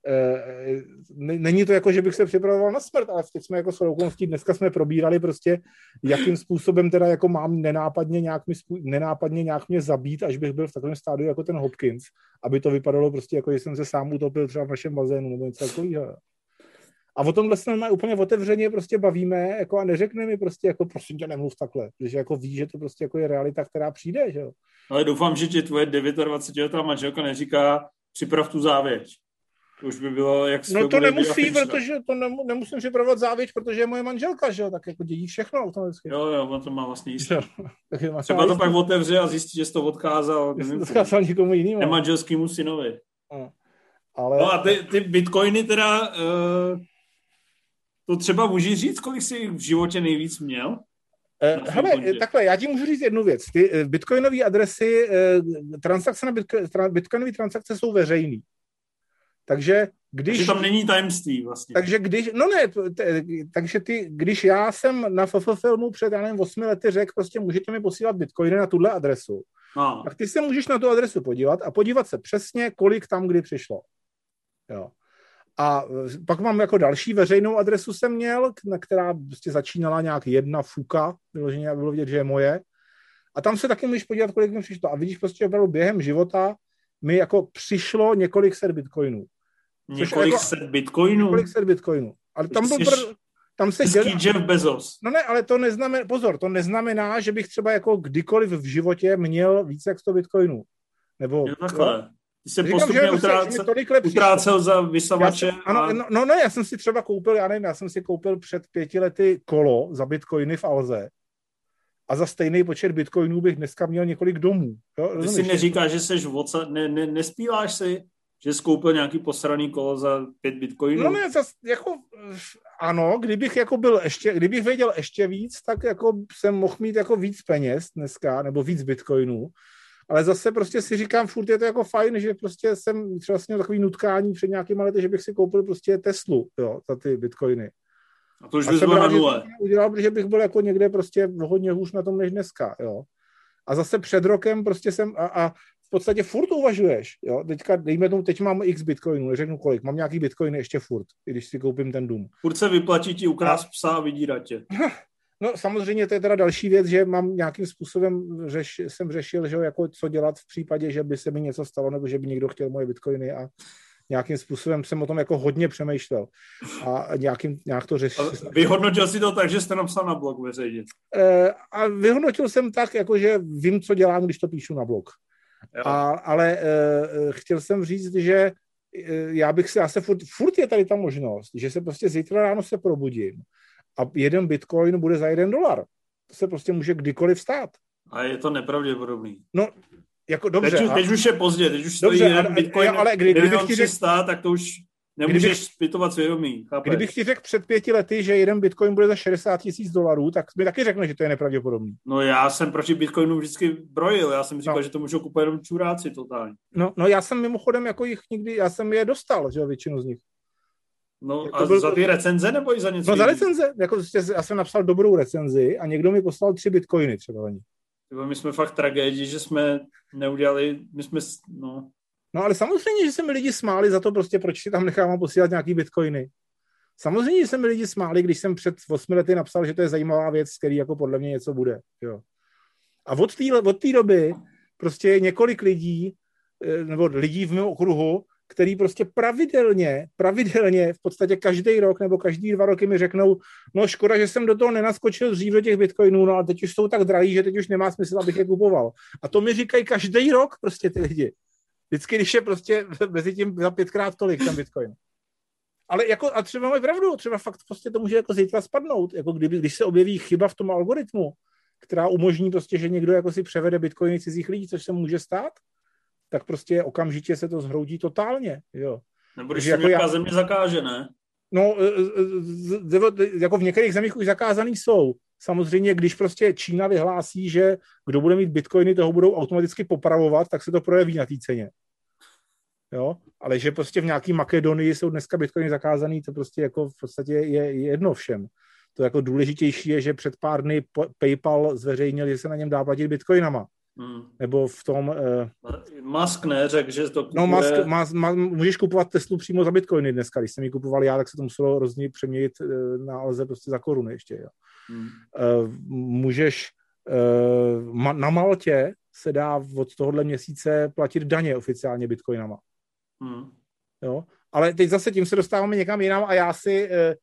E, není to jako, že bych se připravoval na smrt, ale teď jsme jako s okolností, dneska jsme probírali prostě, jakým způsobem teda jako mám nenápadně nějak, mi, nenápadně nějak mě zabít, až bych byl v takovém stádiu jako ten Hopkins, aby to vypadalo prostě jako, že jsem se sám utopil třeba v našem bazénu nebo něco takového. A o tomhle se normálně úplně otevřeně prostě bavíme jako a neřekne mi prostě jako prosím tě nemluv takhle, protože jako ví, že to prostě jako je realita, která přijde, že jo. Ale doufám, že ti tvoje 29 letá manželka neříká připrav tu závěť. To už by bylo, jak No to nemusí, protože to nemu, nemusím připravovat závěť, protože je moje manželka, že jo, tak jako dědí všechno automaticky. Jo, jo, on to má vlastně jistý. (laughs) Třeba to pak otevře a zjistí, že jsi to odkázal. Jsi to odkázal někomu jinému. Nemanželskému synovi. No. Ale... No a ty, ty bitcoiny teda, uh, to třeba můžeš říct, kolik jsi v životě nejvíc měl? Uh, hele, takhle, já ti můžu říct jednu věc. Ty uh, bitcoinové adresy, transakce na bitco- tra- bitcoinové transakce jsou veřejný. Takže když... Takže tam není tajemství vlastně. Takže když, no ne, t, takže ty, když já jsem na FF filmu před, já nevím, 8 lety řekl, prostě můžete mi posílat bitcoiny na tuhle adresu. No. Tak ty se můžeš na tu adresu podívat a podívat se přesně, kolik tam kdy přišlo. Jo. A pak mám jako další veřejnou adresu jsem měl, na která prostě začínala nějak jedna fuka, vyloženě bylo vidět, že je moje. A tam se taky můžeš podívat, kolik mi přišlo. A vidíš prostě opravdu během života mi jako přišlo několik set bitcoinů. Několik jako, set bitcoinů? Několik set bitcoinů. Ale tam byl, pr- tam se dělá... Jeff Bezos. No ne, ale to neznamená, pozor, to neznamená, že bych třeba jako kdykoliv v životě měl více jak 100 bitcoinů. Nebo, jo, takhle. Ty se Říkám, postupně prostě, utrácel, utrácel za vysavače. Jsem, ano, a... no, no, ne, já jsem si třeba koupil, já nevím, já jsem si koupil před pěti lety kolo za bitcoiny v Alze a za stejný počet bitcoinů bych dneska měl několik domů. Jo? Ty si neříkáš, že jsi voca, ne, ne, nespíváš si, že jsi koupil nějaký posraný kolo za pět bitcoinů? No ne, zas, jako, ano, kdybych jako byl ještě, kdybych věděl ještě víc, tak jako jsem mohl mít jako víc peněz dneska, nebo víc bitcoinů, ale zase prostě si říkám, furt je to jako fajn, že prostě jsem třeba měl takový nutkání před nějakýma lety, že bych si koupil prostě Teslu, jo, za ty bitcoiny. A to už bys byl na nule. Udělal, protože bych byl jako někde prostě hodně hůř na tom než dneska, jo. A zase před rokem prostě jsem, a, a v podstatě furt uvažuješ, jo. Teďka, dejme tomu, teď mám x bitcoinů, neřeknu kolik, mám nějaký bitcoiny ještě furt, když si koupím ten dům. Furt se vyplatí ti ukrást psa a vydírat tě. (laughs) No samozřejmě to je teda další věc, že mám nějakým způsobem, řeš, jsem řešil, že jako co dělat v případě, že by se mi něco stalo, nebo že by někdo chtěl moje bitcoiny a nějakým způsobem jsem o tom jako hodně přemýšlel a nějakým, nějak to řešil. Vyhodnotil si to tak, že jste napsal na blog veřejně? E, a vyhodnotil jsem tak, jako že vím, co dělám, když to píšu na blog. A, ale e, chtěl jsem říct, že já bych se, já se furt, furt je tady ta možnost, že se prostě zítra ráno se probudím a jeden bitcoin bude za jeden dolar. To se prostě může kdykoliv stát. A je to nepravděpodobný. No, jako dobře. Teď, a... teď už je pozdě, teď už stojí dobře, jeden bitcoin, ale kdy, kdybych ti řekl, tak to už nemůžeš kdybych, zpytovat svědomí. Chápeš? Kdybych ti řekl před pěti lety, že jeden bitcoin bude za 60 tisíc dolarů, tak mi taky řekne, že to je nepravděpodobný. No já jsem proti bitcoinu vždycky brojil, já jsem říkal, no. že to můžou kupovat jenom čuráci totálně. No, no já jsem mimochodem jako jich nikdy, já jsem je dostal, že jo, většinu z nich. No jako a byl, za ty recenze nebo i za něco? No za recenze, jako já jsem napsal dobrou recenzi a někdo mi poslal tři bitcoiny třeba za ní. My jsme fakt tragédii, že jsme neudělali, my jsme, no. No ale samozřejmě, že se mi lidi smáli za to prostě, proč si tam nechávám posílat nějaký bitcoiny. Samozřejmě, že se mi lidi smáli, když jsem před 8 lety napsal, že to je zajímavá věc, z který jako podle mě něco bude. Jo. A od té od doby prostě několik lidí, eh, nebo lidí v mém okruhu, který prostě pravidelně, pravidelně v podstatě každý rok nebo každý dva roky mi řeknou, no škoda, že jsem do toho nenaskočil dřív do těch bitcoinů, no ale teď už jsou tak drahý, že teď už nemá smysl, abych je kupoval. A to mi říkají každý rok prostě ty lidi. Vždycky, když je prostě mezi tím za pětkrát tolik ten bitcoin. Ale jako, a třeba mají pravdu, třeba fakt prostě to může jako zítra spadnout, jako kdyby, když se objeví chyba v tom algoritmu, která umožní prostě, že někdo jako si převede bitcoiny cizích lidí, což se může stát, tak prostě okamžitě se to zhroudí totálně. Jo. Nebo když se jako já... země zakáže, ne? No, e, e, e, jako v některých zemích už zakázaný jsou. Samozřejmě, když prostě Čína vyhlásí, že kdo bude mít bitcoiny, toho budou automaticky popravovat, tak se to projeví na té ceně. Jo? Ale že prostě v nějaké Makedonii jsou dneska bitcoiny zakázaný, to prostě jako v podstatě je jedno všem. To jako důležitější je, že před pár dny PayPal zveřejnil, že se na něm dá platit bitcoinama. Hmm. Nebo v tom... Uh, Musk ne, řekl, že to kupuje... No, Musk, ma, ma, můžeš kupovat Teslu přímo za bitcoiny dneska. Když jsem ji kupoval já, tak se to muselo hrozně přeměnit uh, na Alze prostě za koruny ještě. Jo. Hmm. Uh, můžeš... Uh, ma, na Maltě se dá od tohohle měsíce platit daně oficiálně bitcoinama. Hmm. Jo? Ale teď zase tím se dostáváme někam jinam a já si... Uh, Eh,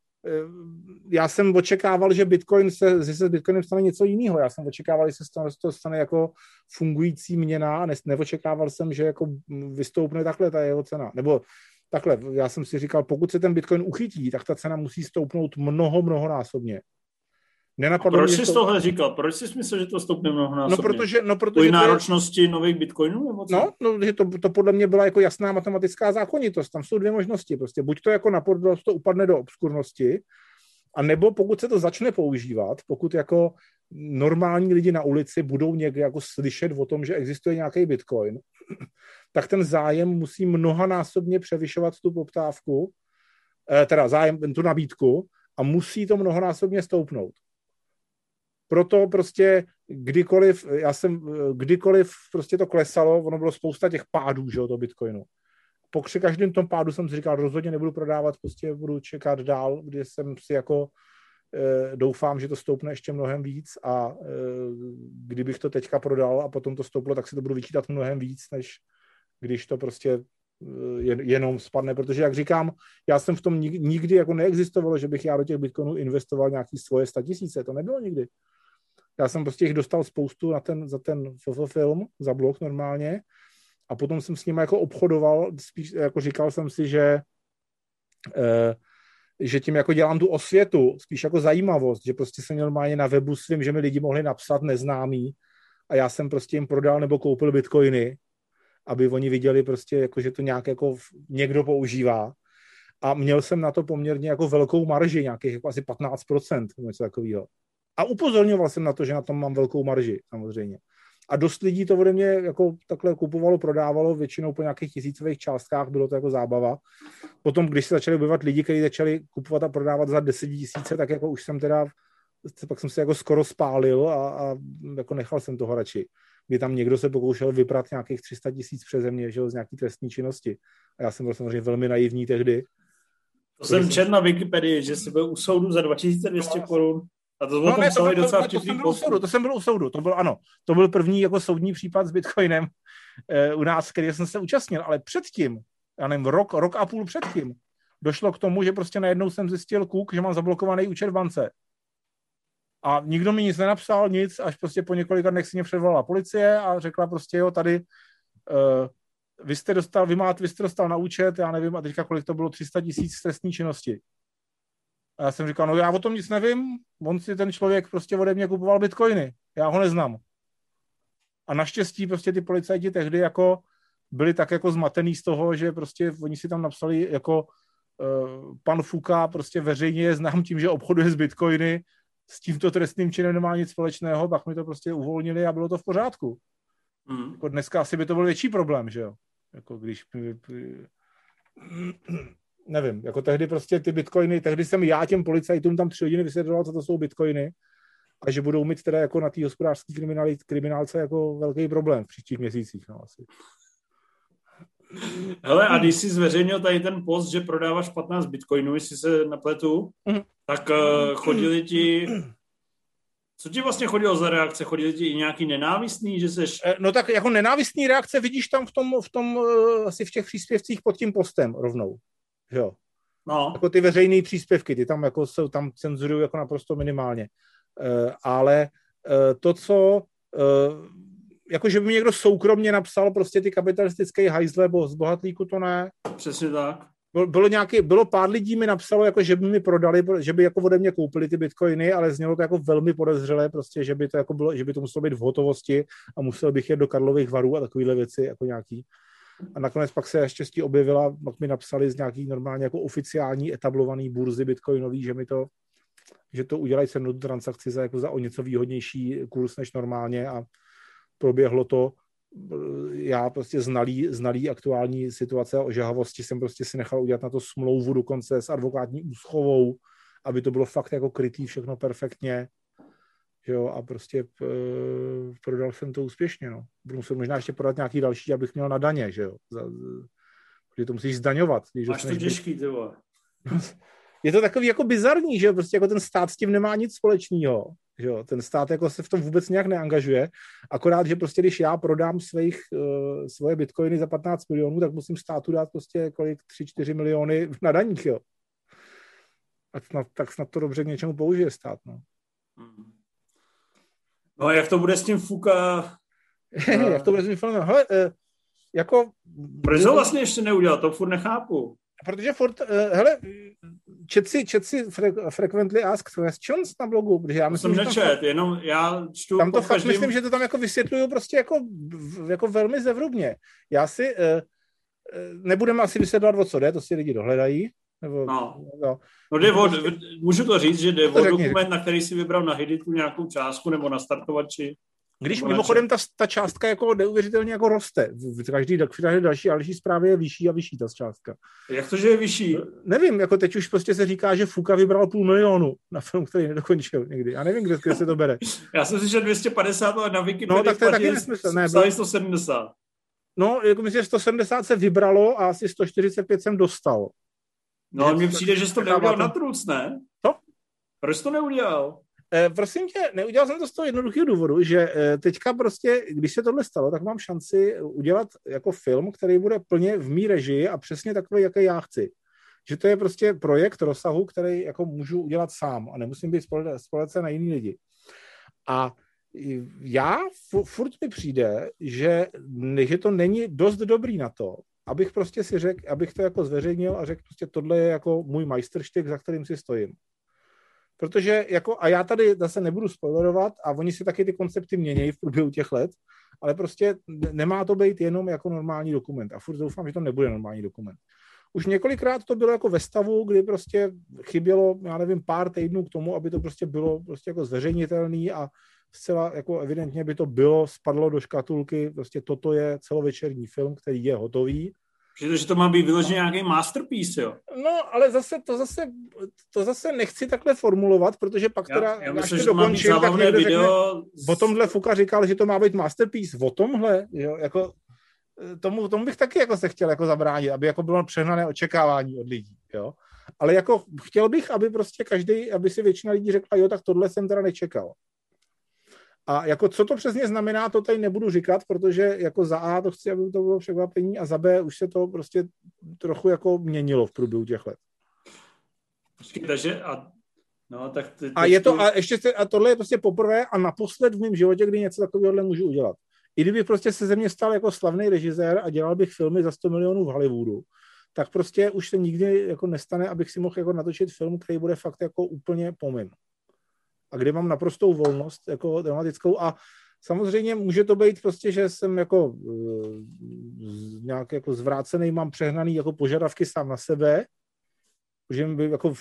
já jsem očekával, že Bitcoin se, že se s Bitcoinem stane něco jiného. Já jsem očekával, že se stane, to stane jako fungující měna ne, neočekával jsem, že jako vystoupne takhle ta jeho cena. Nebo takhle, já jsem si říkal, pokud se ten Bitcoin uchytí, tak ta cena musí stoupnout mnoho, mnohonásobně. Nenapadlo proč jsi to... tohle říkal? Proč jsi myslel, že to stoupne mnohonásobně? No, protože, no, protože Kvůli náročnosti je... nových bitcoinů? Nebo co? No, no že to, to, podle mě byla jako jasná matematická zákonitost. Tam jsou dvě možnosti. Prostě buď to jako na to upadne do obskurnosti, a nebo pokud se to začne používat, pokud jako normální lidi na ulici budou někde jako slyšet o tom, že existuje nějaký bitcoin, (clears throat) tak ten zájem musí mnohanásobně převyšovat tu poptávku, eh, teda zájem, tu nabídku a musí to mnohonásobně stoupnout proto prostě kdykoliv, já jsem, kdykoliv prostě to klesalo, ono bylo spousta těch pádů, že jo, to Bitcoinu. Po každém tom pádu jsem si říkal, rozhodně nebudu prodávat, prostě budu čekat dál, kde jsem si jako e, doufám, že to stoupne ještě mnohem víc a e, kdybych to teďka prodal a potom to stouplo, tak si to budu vyčítat mnohem víc, než když to prostě jen, jenom spadne, protože jak říkám, já jsem v tom nikdy jako neexistovalo, že bych já do těch bitcoinů investoval nějaký svoje statisíce, to nebylo nikdy. Já jsem prostě jich dostal spoustu na ten, za ten film, za blok normálně a potom jsem s nimi jako obchodoval, spíš jako říkal jsem si, že eh, že tím jako dělám tu osvětu, spíš jako zajímavost, že prostě jsem normálně na webu svým, že mi lidi mohli napsat neznámý a já jsem prostě jim prodal nebo koupil bitcoiny, aby oni viděli prostě, jako, že to nějak jako někdo používá. A měl jsem na to poměrně jako velkou marži, nějakých jako asi 15%, něco takového. A upozorňoval jsem na to, že na tom mám velkou marži, samozřejmě. A dost lidí to ode mě jako takhle kupovalo, prodávalo, většinou po nějakých tisícových částkách, bylo to jako zábava. Potom, když se začali objevovat lidi, kteří začali kupovat a prodávat za 10 tisíce, tak jako už jsem teda, pak jsem se jako skoro spálil a, a jako nechal jsem toho radši. Kdy tam někdo se pokoušel vyprat nějakých 300 tisíc přeze mě, že z nějaký trestní činnosti. A já jsem byl samozřejmě velmi naivní tehdy. To jsem četl na Wikipedii, že jsi byl u soudu za 2200 korun. A to, no, ne, to, byl, docela to, to, jsem byl u soudu, to jsem byl u soudu, to byl ano, to byl první jako soudní případ s Bitcoinem e, u nás, který jsem se účastnil, ale předtím, já nevím, rok, rok a půl předtím, došlo k tomu, že prostě najednou jsem zjistil kuk, že mám zablokovaný účet v bance. A nikdo mi nic nenapsal, nic, až prostě po několika dnech si mě předvolala policie a řekla prostě, jo, tady uh, vy jste dostal, vy, máte, vy jste dostal na účet, já nevím, a teďka kolik to bylo, 300 tisíc trestní činnosti. A já jsem říkal, no já o tom nic nevím, on si ten člověk prostě ode mě kupoval bitcoiny, já ho neznám. A naštěstí prostě ty policajti tehdy jako byli tak jako zmatený z toho, že prostě oni si tam napsali jako uh, pan Fuka prostě veřejně je znám tím, že obchoduje s bitcoiny, s tímto trestným činem nemá nic společného, pak mi to prostě uvolnili a bylo to v pořádku. Mm. Jako dneska asi by to byl větší problém, že jo? Jako když nevím, jako tehdy prostě ty bitcoiny, tehdy jsem já těm policajtům tam tři hodiny vysvětloval, co to jsou bitcoiny a že budou mít teda jako na té hospodářské kriminálce jako velký problém v příštích měsících, no asi. Hele, a když jsi zveřejnil tady ten post, že prodáváš 15 bitcoinů, jestli se napletu, mm. tak uh, chodili ti co ti vlastně chodilo za reakce? Chodili ti i nějaký nenávistný, že seš... Eh, no tak jako nenávistný reakce vidíš tam v tom, v tom uh, asi v těch příspěvcích pod tím postem rovnou jo. No. Jako ty veřejné příspěvky, ty tam jako jsou, tam cenzurují jako naprosto minimálně. Uh, ale uh, to, co uh, jako, že by mi někdo soukromně napsal prostě ty kapitalistické hajzle bo z bohatlíku, to ne. Přesně tak. Bylo, bylo, nějaký, bylo pár lidí mi napsalo, jako, že by mi prodali, že by jako ode mě koupili ty bitcoiny, ale znělo to jako velmi podezřelé, prostě, že by to, jako bylo, že by to muselo být v hotovosti a musel bych jet do Karlových varů a takovéhle věci jako nějaký. A nakonec pak se štěstí objevila, pak mi napsali z nějaký normálně jako oficiální etablovaný burzy bitcoinový, že mi to, že to udělají se tu transakci za, jako za o něco výhodnější kurz než normálně a proběhlo to. Já prostě znalý, znalý aktuální situace a ožahavosti jsem prostě si nechal udělat na to smlouvu dokonce s advokátní úschovou, aby to bylo fakt jako krytý všechno perfektně jo, a prostě p, eh, prodal jsem to úspěšně, no. Budu muset možná ještě prodat nějaký další, abych měl na daně, že jo, za, protože to musíš zdaňovat. Když Máš to těžký, ty (laughs) Je to takový jako bizarní, že jo, prostě jako ten stát s tím nemá nic společného, že jo, ten stát jako se v tom vůbec nějak neangažuje, akorát, že prostě když já prodám svých, uh, svoje bitcoiny za 15 milionů, tak musím státu dát prostě kolik 3-4 miliony na daních, jo. A snad, tak snad to dobře k něčemu použije stát, no. Hmm. No a jak to bude s tím Fuka? (laughs) jak to bude s tím filmem? Hele, uh, jako... Proč ho vlastně ještě neudělal? To furt nechápu. Protože furt, uh, hele, čet si, čet si fre- Frequently Asked Questions na blogu, protože já myslím, jsem nečet, tam, jenom já čtu Tam to fakt každým... myslím, že to tam jako vysvětluju prostě jako, jako velmi zevrubně. Já si, uh, nebudeme asi vysvětlovat, o co jde, to si lidi dohledají, nebo, no. No. no jde o, můžu to říct, že jde o dokument, na který si vybral na Hiditu nějakou částku nebo na startovači. Když mimochodem ta, ta částka jako neuvěřitelně jako roste. V každý, v každý další a další zprávě je vyšší a vyšší ta částka. Jak to, že je vyšší? Nevím, jako teď už prostě se říká, že Fuka vybral půl milionu na film, který nedokončil někdy. Já nevím, kde, kde se to bere. (laughs) Já jsem si že 250, ale na Wikipedii no, tak to je taky nesmysl. Ne, bylo... 170. No, jako myslím, že 170 se vybralo a asi 145 jsem dostal. No, ale mně přijde, že jsi to neudělal na truc, ne? Co? Proč to neudělal? E, prosím tě, neudělal jsem to z toho jednoduchého důvodu, že e, teďka prostě, když se tohle stalo, tak mám šanci udělat jako film, který bude plně v mý režii a přesně takový, jaký já chci. Že to je prostě projekt rozsahu, který jako můžu udělat sám a nemusím být spolece na jiný lidi. A já furt mi přijde, že, že to není dost dobrý na to, abych prostě si řekl, abych to jako zveřejnil a řekl prostě tohle je jako můj majstrštyk, za kterým si stojím. Protože jako, a já tady zase nebudu spoilerovat a oni si taky ty koncepty mění v průběhu těch let, ale prostě nemá to být jenom jako normální dokument a furt doufám, že to nebude normální dokument. Už několikrát to bylo jako ve stavu, kdy prostě chybělo, já nevím, pár týdnů k tomu, aby to prostě bylo prostě jako zveřejnitelný a zcela jako evidentně by to bylo, spadlo do škatulky, prostě toto je celovečerní film, který je hotový. Že to má být vyloženě nějaký masterpiece, jo? No, ale zase to zase, to zase nechci takhle formulovat, protože pak já, teda, já myslím, že dokončím, tak video... Řekne, o tomhle Fuka říkal, že to má být masterpiece, o tomhle, jo, jako tomu, tomu bych taky jako se chtěl jako zabránit, aby jako bylo přehnané očekávání od lidí, jo. Ale jako chtěl bych, aby prostě každý, aby si většina lidí řekla, jo, tak tohle jsem teda nečekal. A jako co to přesně znamená, to tady nebudu říkat, protože jako za A to chci, aby to bylo překvapení a za B už se to prostě trochu jako měnilo v průběhu těch let. Počkej, takže a No, tak ty, a je to, a ještě se, a tohle je prostě poprvé a naposled v mém životě, kdy něco takového můžu udělat. I kdybych prostě se ze mě stal jako slavný režisér a dělal bych filmy za 100 milionů v Hollywoodu, tak prostě už se nikdy jako nestane, abych si mohl jako natočit film, který bude fakt jako úplně pomin a kde mám naprostou volnost jako dramatickou a samozřejmě může to být prostě, že jsem jako uh, nějak jako zvrácený, mám přehnaný jako požadavky sám na sebe, že jako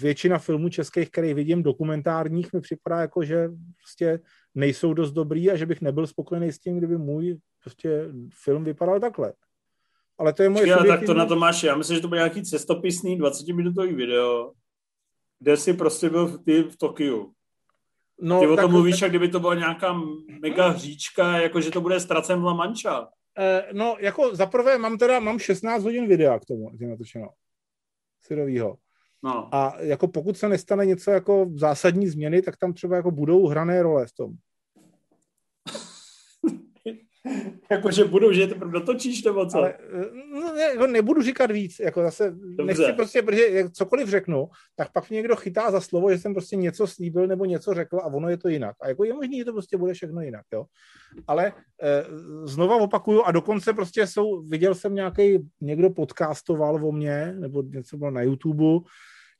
většina filmů českých, které vidím, dokumentárních, mi připadá jako, že prostě nejsou dost dobrý a že bych nebyl spokojený s tím, kdyby můj prostě film vypadal takhle. Ale to je moje Já, tak to na to máš, já myslím, že to bude nějaký cestopisný 20-minutový video, kde si prostě byl v, ty v Tokiu. No, Ty o tom mluvíš, jak kdyby to byla nějaká mega hříčka, jako že to bude ztracen v La Mancha. Eh, no, jako zaprvé mám teda, mám 16 hodin videa k tomu, je natočeno. Syrovýho. No. A jako pokud se nestane něco jako zásadní změny, tak tam třeba jako budou hrané role v tom. (laughs) Jakože budou, že to dotočíš nebo co? Ale, no, ne, jako nebudu říkat víc, jako zase Dobře. nechci prostě, protože cokoliv řeknu, tak pak mě někdo chytá za slovo, že jsem prostě něco slíbil nebo něco řekl a ono je to jinak. A jako je možný, že to prostě bude všechno jinak, jo. Ale e, znova opakuju a dokonce prostě jsou, viděl jsem nějaký, někdo podcastoval o mě, nebo něco bylo na YouTube,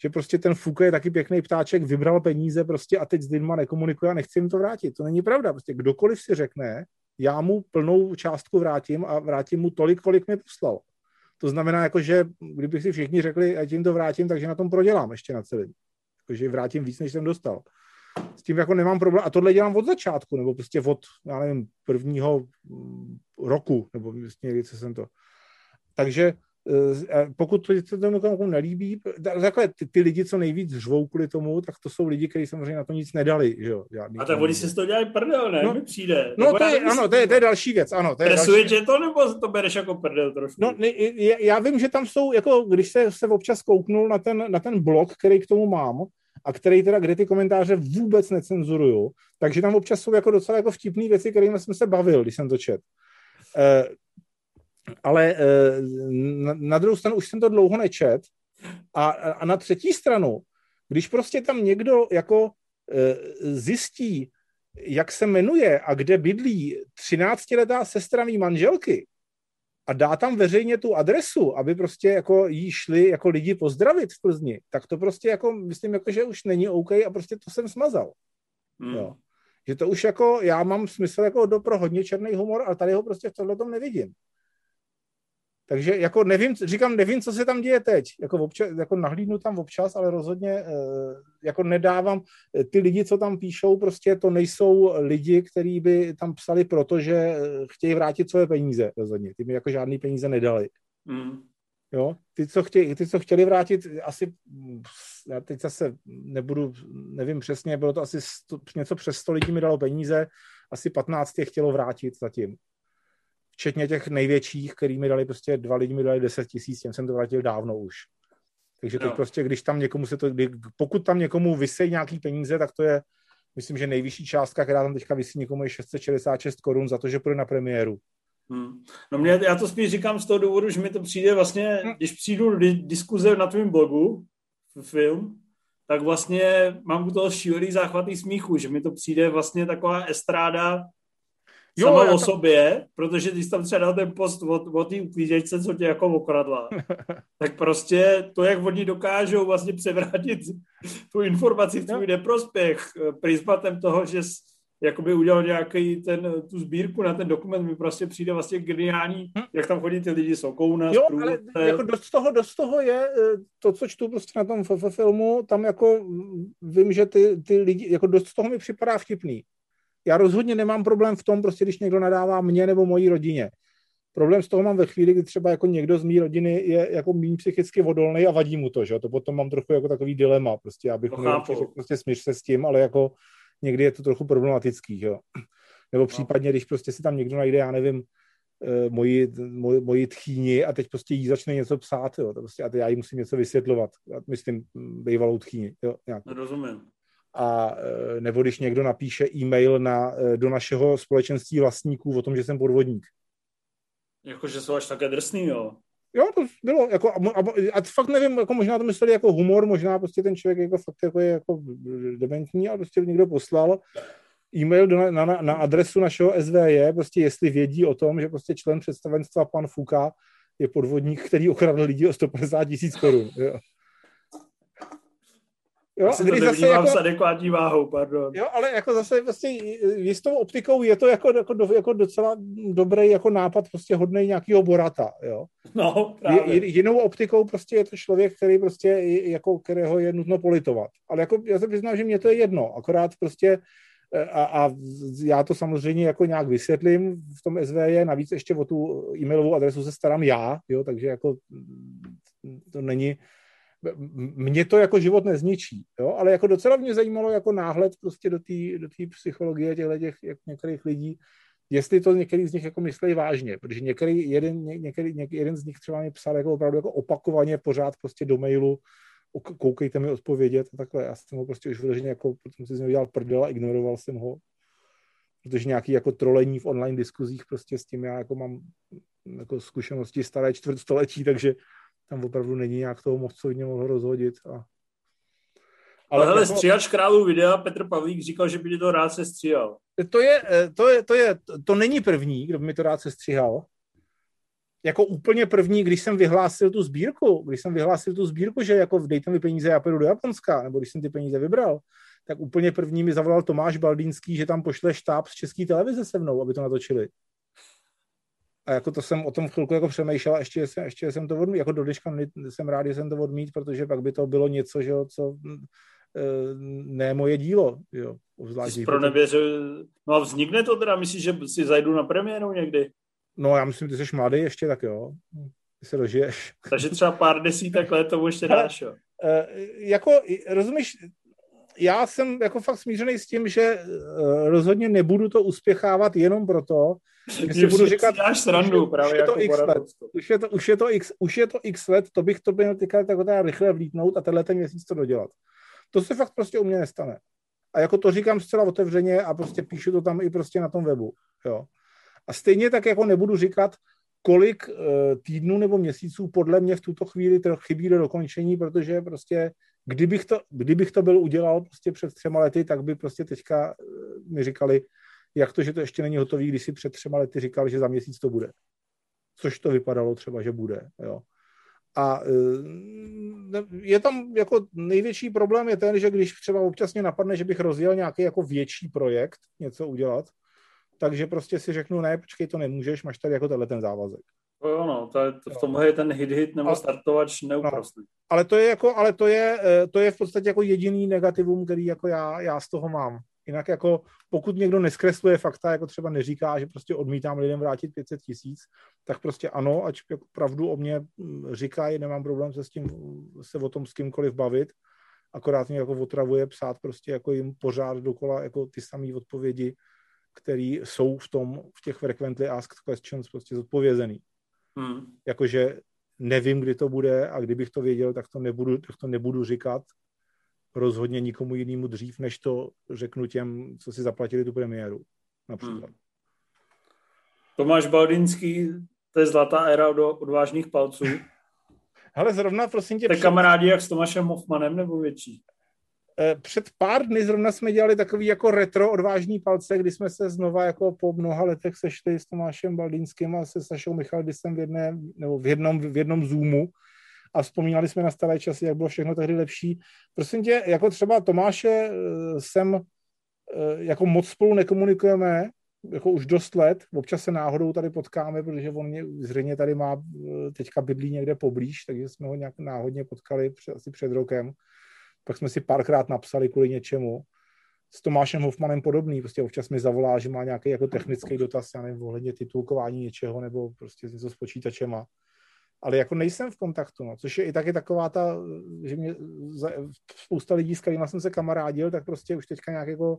že prostě ten Fuka je taky pěkný ptáček, vybral peníze prostě a teď s lidma nekomunikuje a nechci jim to vrátit. To není pravda. Prostě kdokoliv si řekne, já mu plnou částku vrátím a vrátím mu tolik, kolik mi poslal. To znamená, jako, že kdybych si všichni řekli, ať jim to vrátím, takže na tom prodělám ještě na celý. Takže vrátím víc, než jsem dostal. S tím jako nemám problém. A tohle dělám od začátku, nebo prostě od, já nevím, prvního roku, nebo vlastně, co jsem to. Takže pokud to se tomu někomu nelíbí, takhle ty, ty lidi, co nejvíc řvou kvůli tomu, tak to jsou lidi, kteří samozřejmě na to nic nedali. Že jo? a tak oni si to dělají prdel, ne? No, Mi přijde. No to je, ano, to je, to je další věc, ano. To je další... to, nebo to bereš jako prdel trošku? No, ne, já vím, že tam jsou, jako když se, se občas kouknul na ten, na ten blog, který k tomu mám, a který teda, kde ty komentáře vůbec necenzuruju, takže tam občas jsou jako docela jako vtipné věci, kterými jsem se bavil, když jsem to čet. Ale eh, na, druhou stranu už jsem to dlouho nečet a, a na třetí stranu, když prostě tam někdo jako eh, zjistí, jak se jmenuje a kde bydlí 13-letá sestra mý manželky a dá tam veřejně tu adresu, aby prostě jako jí šli jako lidi pozdravit v Plzni, tak to prostě jako, myslím, jako, že už není OK a prostě to jsem smazal. Hmm. Jo. Že to už jako, já mám smysl jako do pro hodně černý humor, ale tady ho prostě v tohle tom nevidím. Takže jako nevím, říkám, nevím, co se tam děje teď. Jako, občas, jako nahlídnu tam občas, ale rozhodně eh, jako nedávám. Eh, ty lidi, co tam píšou, prostě to nejsou lidi, kteří by tam psali proto, že eh, chtějí vrátit své peníze rozhodně. Ty mi jako žádný peníze nedali. Mm. Jo? Ty, co chtěli, ty, co chtěli vrátit, asi, já teď zase nebudu, nevím přesně, bylo to asi sto, něco přes 100 lidí mi dalo peníze, asi 15 je chtělo vrátit zatím včetně těch největších, který mi dali prostě dva lidi mi dali 10 tisíc, těm jsem to vrátil dávno už. Takže to no. prostě, když tam někomu se to, pokud tam někomu vysejí nějaký peníze, tak to je myslím, že nejvyšší částka, která tam teďka vysí někomu je 666 korun za to, že půjde na premiéru. Hmm. No mě, já to spíš říkám z toho důvodu, že mi to přijde vlastně, hmm. když přijdu do diskuze na tvém blogu, film, tak vlastně mám u toho šílený záchvatný smíchu, že mi to přijde vlastně taková estráda jo, sama o to... sobě, protože když tam třeba dal ten post o, o té uklízečce, co tě jako okradla, (laughs) tak prostě to, jak oni dokážou vlastně převrátit (laughs) tu informaci v tvůj neprospěch eh, prismatem toho, že jakoby udělal nějaký ten, tu sbírku na ten dokument, mi prostě přijde vlastně geniální, hm? jak tam chodí ty lidi Sokouna, Jo, ale jako dost toho, dost toho je, eh, to, co čtu prostě na tom FF filmu, tam jako vím, že ty, ty lidi, jako dost toho mi připadá vtipný. Já rozhodně nemám problém v tom, prostě když někdo nadává mě nebo mojí rodině. Problém z toho mám ve chvíli, kdy třeba jako někdo z mé rodiny je jako méně psychicky odolný a vadí mu to, že To potom mám trochu jako takový dilema, prostě abych mu prostě smíř se s tím, ale jako někdy je to trochu problematický, jo. Nebo no. případně, když prostě si tam někdo najde, já nevím, eh, moji, moji, moji tchýni a teď prostě jí začne něco psát, jo, to prostě, a teď já jí musím něco vysvětlovat, myslím, bývalou tchýni, jo, nějak. Rozumím. A eh, nebo když někdo napíše e-mail na, eh, do našeho společenství vlastníků o tom, že jsem podvodník. Jakože jsou až také drsný, jo. Jo, to bylo, jako, a, a, fakt nevím, jako možná to mysleli jako humor, možná prostě ten člověk jako fakt jako je jako dementní a prostě někdo poslal e-mail do, na, na, na adresu našeho SVJ, prostě jestli vědí o tom, že prostě člen představenstva pan Fuka je podvodník, který okradl lidi o 150 tisíc korun. Jo. Jo, Asi to zase jako, s adekvátní váhou, pardon. Jo, ale jako zase vlastně jistou optikou je to jako, jako, do, jako docela dobrý jako nápad, prostě hodný nějakýho borata, jo. No, právě. Je, jinou optikou prostě je to člověk, který prostě, jako, kterého je nutno politovat. Ale jako já se přiznám, že mě to je jedno, akorát prostě e, a, a já to samozřejmě jako nějak vysvětlím v tom SVJ, navíc ještě o tu e-mailovou adresu se starám já, jo, takže jako to není, mě to jako život nezničí, jo? ale jako docela mě zajímalo jako náhled prostě do té do psychologie těchto těch jak některých lidí, jestli to některý z nich jako myslí vážně, protože některý, jeden, některý, jeden z nich třeba mi psal jako opravdu jako opakovaně pořád prostě do mailu, koukejte mi odpovědět a takhle. Já jsem ho prostě už vyloženě jako, protože jsem si z něho dělal prdel a ignoroval jsem ho, protože nějaký jako trolení v online diskuzích prostě s tím já jako mám jako zkušenosti staré čtvrtstoletí, takže tam opravdu není nějak toho moc, co mě mohlo rozhodit. A... Ale, hele, jako... stříhač králů videa Petr Pavlík říkal, že by to rád se stříhal. To je, eh, to je, to je, to není první, kdo by mi to rád se stříhal. Jako úplně první, když jsem vyhlásil tu sbírku, když jsem vyhlásil tu sbírku, že jako dejte mi peníze, já půjdu do Japonska, nebo když jsem ty peníze vybral, tak úplně první mi zavolal Tomáš Baldínský, že tam pošle štáb z české televize se mnou, aby to natočili. A jako to jsem o tom chvilku jako přemýšlel a ještě, jsem, ještě jsem to odmít, jako do dneška jsem rád, že jsem to odmít, protože pak by to bylo něco, že jo, co e, ne moje dílo, jo. Zvlášť, pro nebe, že... No a vznikne to teda, myslíš, že si zajdu na premiéru někdy? No já myslím, ty jsi mladý ještě, tak jo. Ty se dožiješ. Takže třeba pár desítek let tomu ještě dáš, jo. E, jako, rozumíš, já jsem jako fakt smířený s tím, že uh, rozhodně nebudu to uspěchávat jenom proto, že si budu říkat, dáš srandu, už, právě už, je to jako x let, už, je to, už, je to x, už je to x let, to bych to měl teďka tak rychle vlítnout a tenhle ten měsíc to dodělat. To se fakt prostě u mě nestane. A jako to říkám zcela otevřeně a prostě píšu to tam i prostě na tom webu. Jo. A stejně tak jako nebudu říkat, kolik uh, týdnů nebo měsíců podle mě v tuto chvíli chybí do dokončení, protože prostě kdybych to, kdybych to byl udělal prostě před třema lety, tak by prostě teďka uh, mi říkali, jak to, že to ještě není hotový, když si před třema lety říkal, že za měsíc to bude. Což to vypadalo třeba, že bude. Jo. A uh, je tam jako největší problém je ten, že když třeba občas mě napadne, že bych rozjel nějaký jako větší projekt, něco udělat, takže prostě si řeknu, ne, počkej, to nemůžeš, máš tady jako tenhle ten závazek. To jo, no, to je, to v tomhle je ten hit-hit nebo startovač neúprostný. No, ale to je jako, ale to je, eh, to je v podstatě jako jediný negativum, který jako já, já z toho mám. Jinak jako pokud někdo neskresluje fakta, jako třeba neříká, že prostě odmítám lidem vrátit 500 tisíc, tak prostě ano, ať jako pravdu o mě mm, říkají, nemám problém se s tím, se o tom s kýmkoliv bavit, akorát mě jako otravuje psát prostě jako jim pořád dokola jako ty samé odpovědi, které jsou v tom, v těch frequently asked questions prostě zodpovězený. Hmm. Jakože nevím, kdy to bude a kdybych to věděl, tak to nebudu, tak to nebudu říkat, rozhodně nikomu jinému dřív, než to řeknu těm, co si zaplatili tu premiéru. Například. Hmm. Tomáš Baldinský, to je zlatá éra od odvážných palců. (laughs) Ale zrovna, prosím tě... Jste kamarádi jak s Tomášem Hoffmanem nebo větší? Eh, před pár dny zrovna jsme dělali takový jako retro odvážný palce, kdy jsme se znova jako po mnoha letech sešli s Tomášem Baldínským a se Sašou Michalidisem v, jedné, nebo v, jednom, v jednom Zoomu a vzpomínali jsme na staré časy, jak bylo všechno tehdy lepší. Prosím tě, jako třeba Tomáše eh, jsem eh, jako moc spolu nekomunikujeme, jako už dost let, občas se náhodou tady potkáme, protože on mě zřejmě tady má teďka bydlí někde poblíž, takže jsme ho nějak náhodně potkali asi před rokem pak jsme si párkrát napsali kvůli něčemu. S Tomášem Hofmanem podobný, prostě občas mi zavolá, že má nějaký jako technický dotaz, já nevím, ohledně titulkování něčeho, nebo prostě něco s počítačema. Ale jako nejsem v kontaktu, no, což je i taky taková ta, že mě za, spousta lidí, s kterými jsem se kamarádil, tak prostě už teďka nějak jako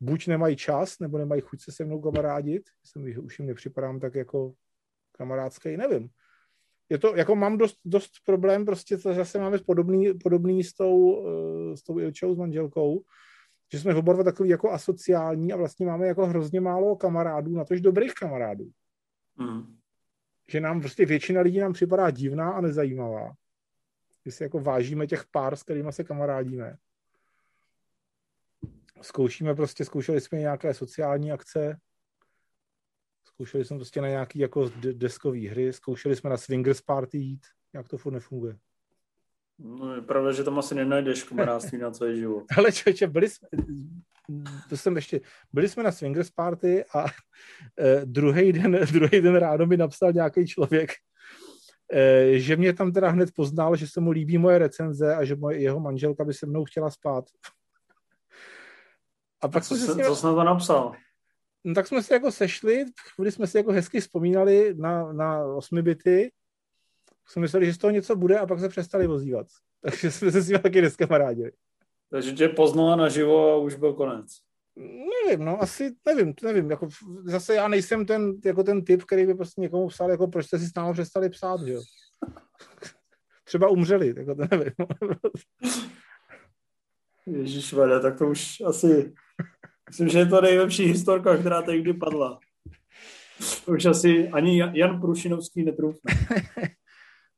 buď nemají čas, nebo nemají chuť se se mnou kamarádit, jsem, už jim nepřipadám tak jako kamarádský, nevím je to, jako mám dost, dost problém, prostě to zase máme podobný, podobný s tou, eh, s tou Ilčou, s manželkou, že jsme oba takový jako asociální a vlastně máme jako hrozně málo kamarádů, na tož dobrých kamarádů. Mm. Že nám prostě většina lidí nám připadá divná a nezajímavá. Že si jako vážíme těch pár, s kterými se kamarádíme. Zkoušíme prostě, zkoušeli jsme nějaké sociální akce, Zkoušeli jsme prostě na nějaký jako deskové hry, zkoušeli jsme na swingers party jít, jak to furt nefunguje. No je pravda, že tam asi nenajdeš kamarádství na celý život. (laughs) Ale člověče, byli jsme, to jsem ještě, byli jsme na swingers party a eh, druhý den, (laughs) druhý den ráno mi napsal nějaký člověk, eh, že mě tam teda hned poznal, že se mu líbí moje recenze a že moje, jeho manželka by se mnou chtěla spát. A pak a co, se, co jsi na to napsal? No, tak jsme se jako sešli, když jsme si jako hezky vzpomínali na, na osmi byty, jsme mysleli, že z toho něco bude a pak se přestali ozývat. (laughs) Takže jsme se s ním taky kamarádili. Takže tě poznala naživo a už byl konec. Nevím, no, asi nevím, nevím, jako zase já nejsem ten, jako ten typ, který by prostě někomu psal, jako proč jste si s námi přestali psát, že jo. (laughs) Třeba umřeli, jako to nevím. Ježíš tak to už asi Myslím, že je to nejlepší historka, která tady kdy padla. Už asi ani Jan Prušinovský netrůfne. (laughs)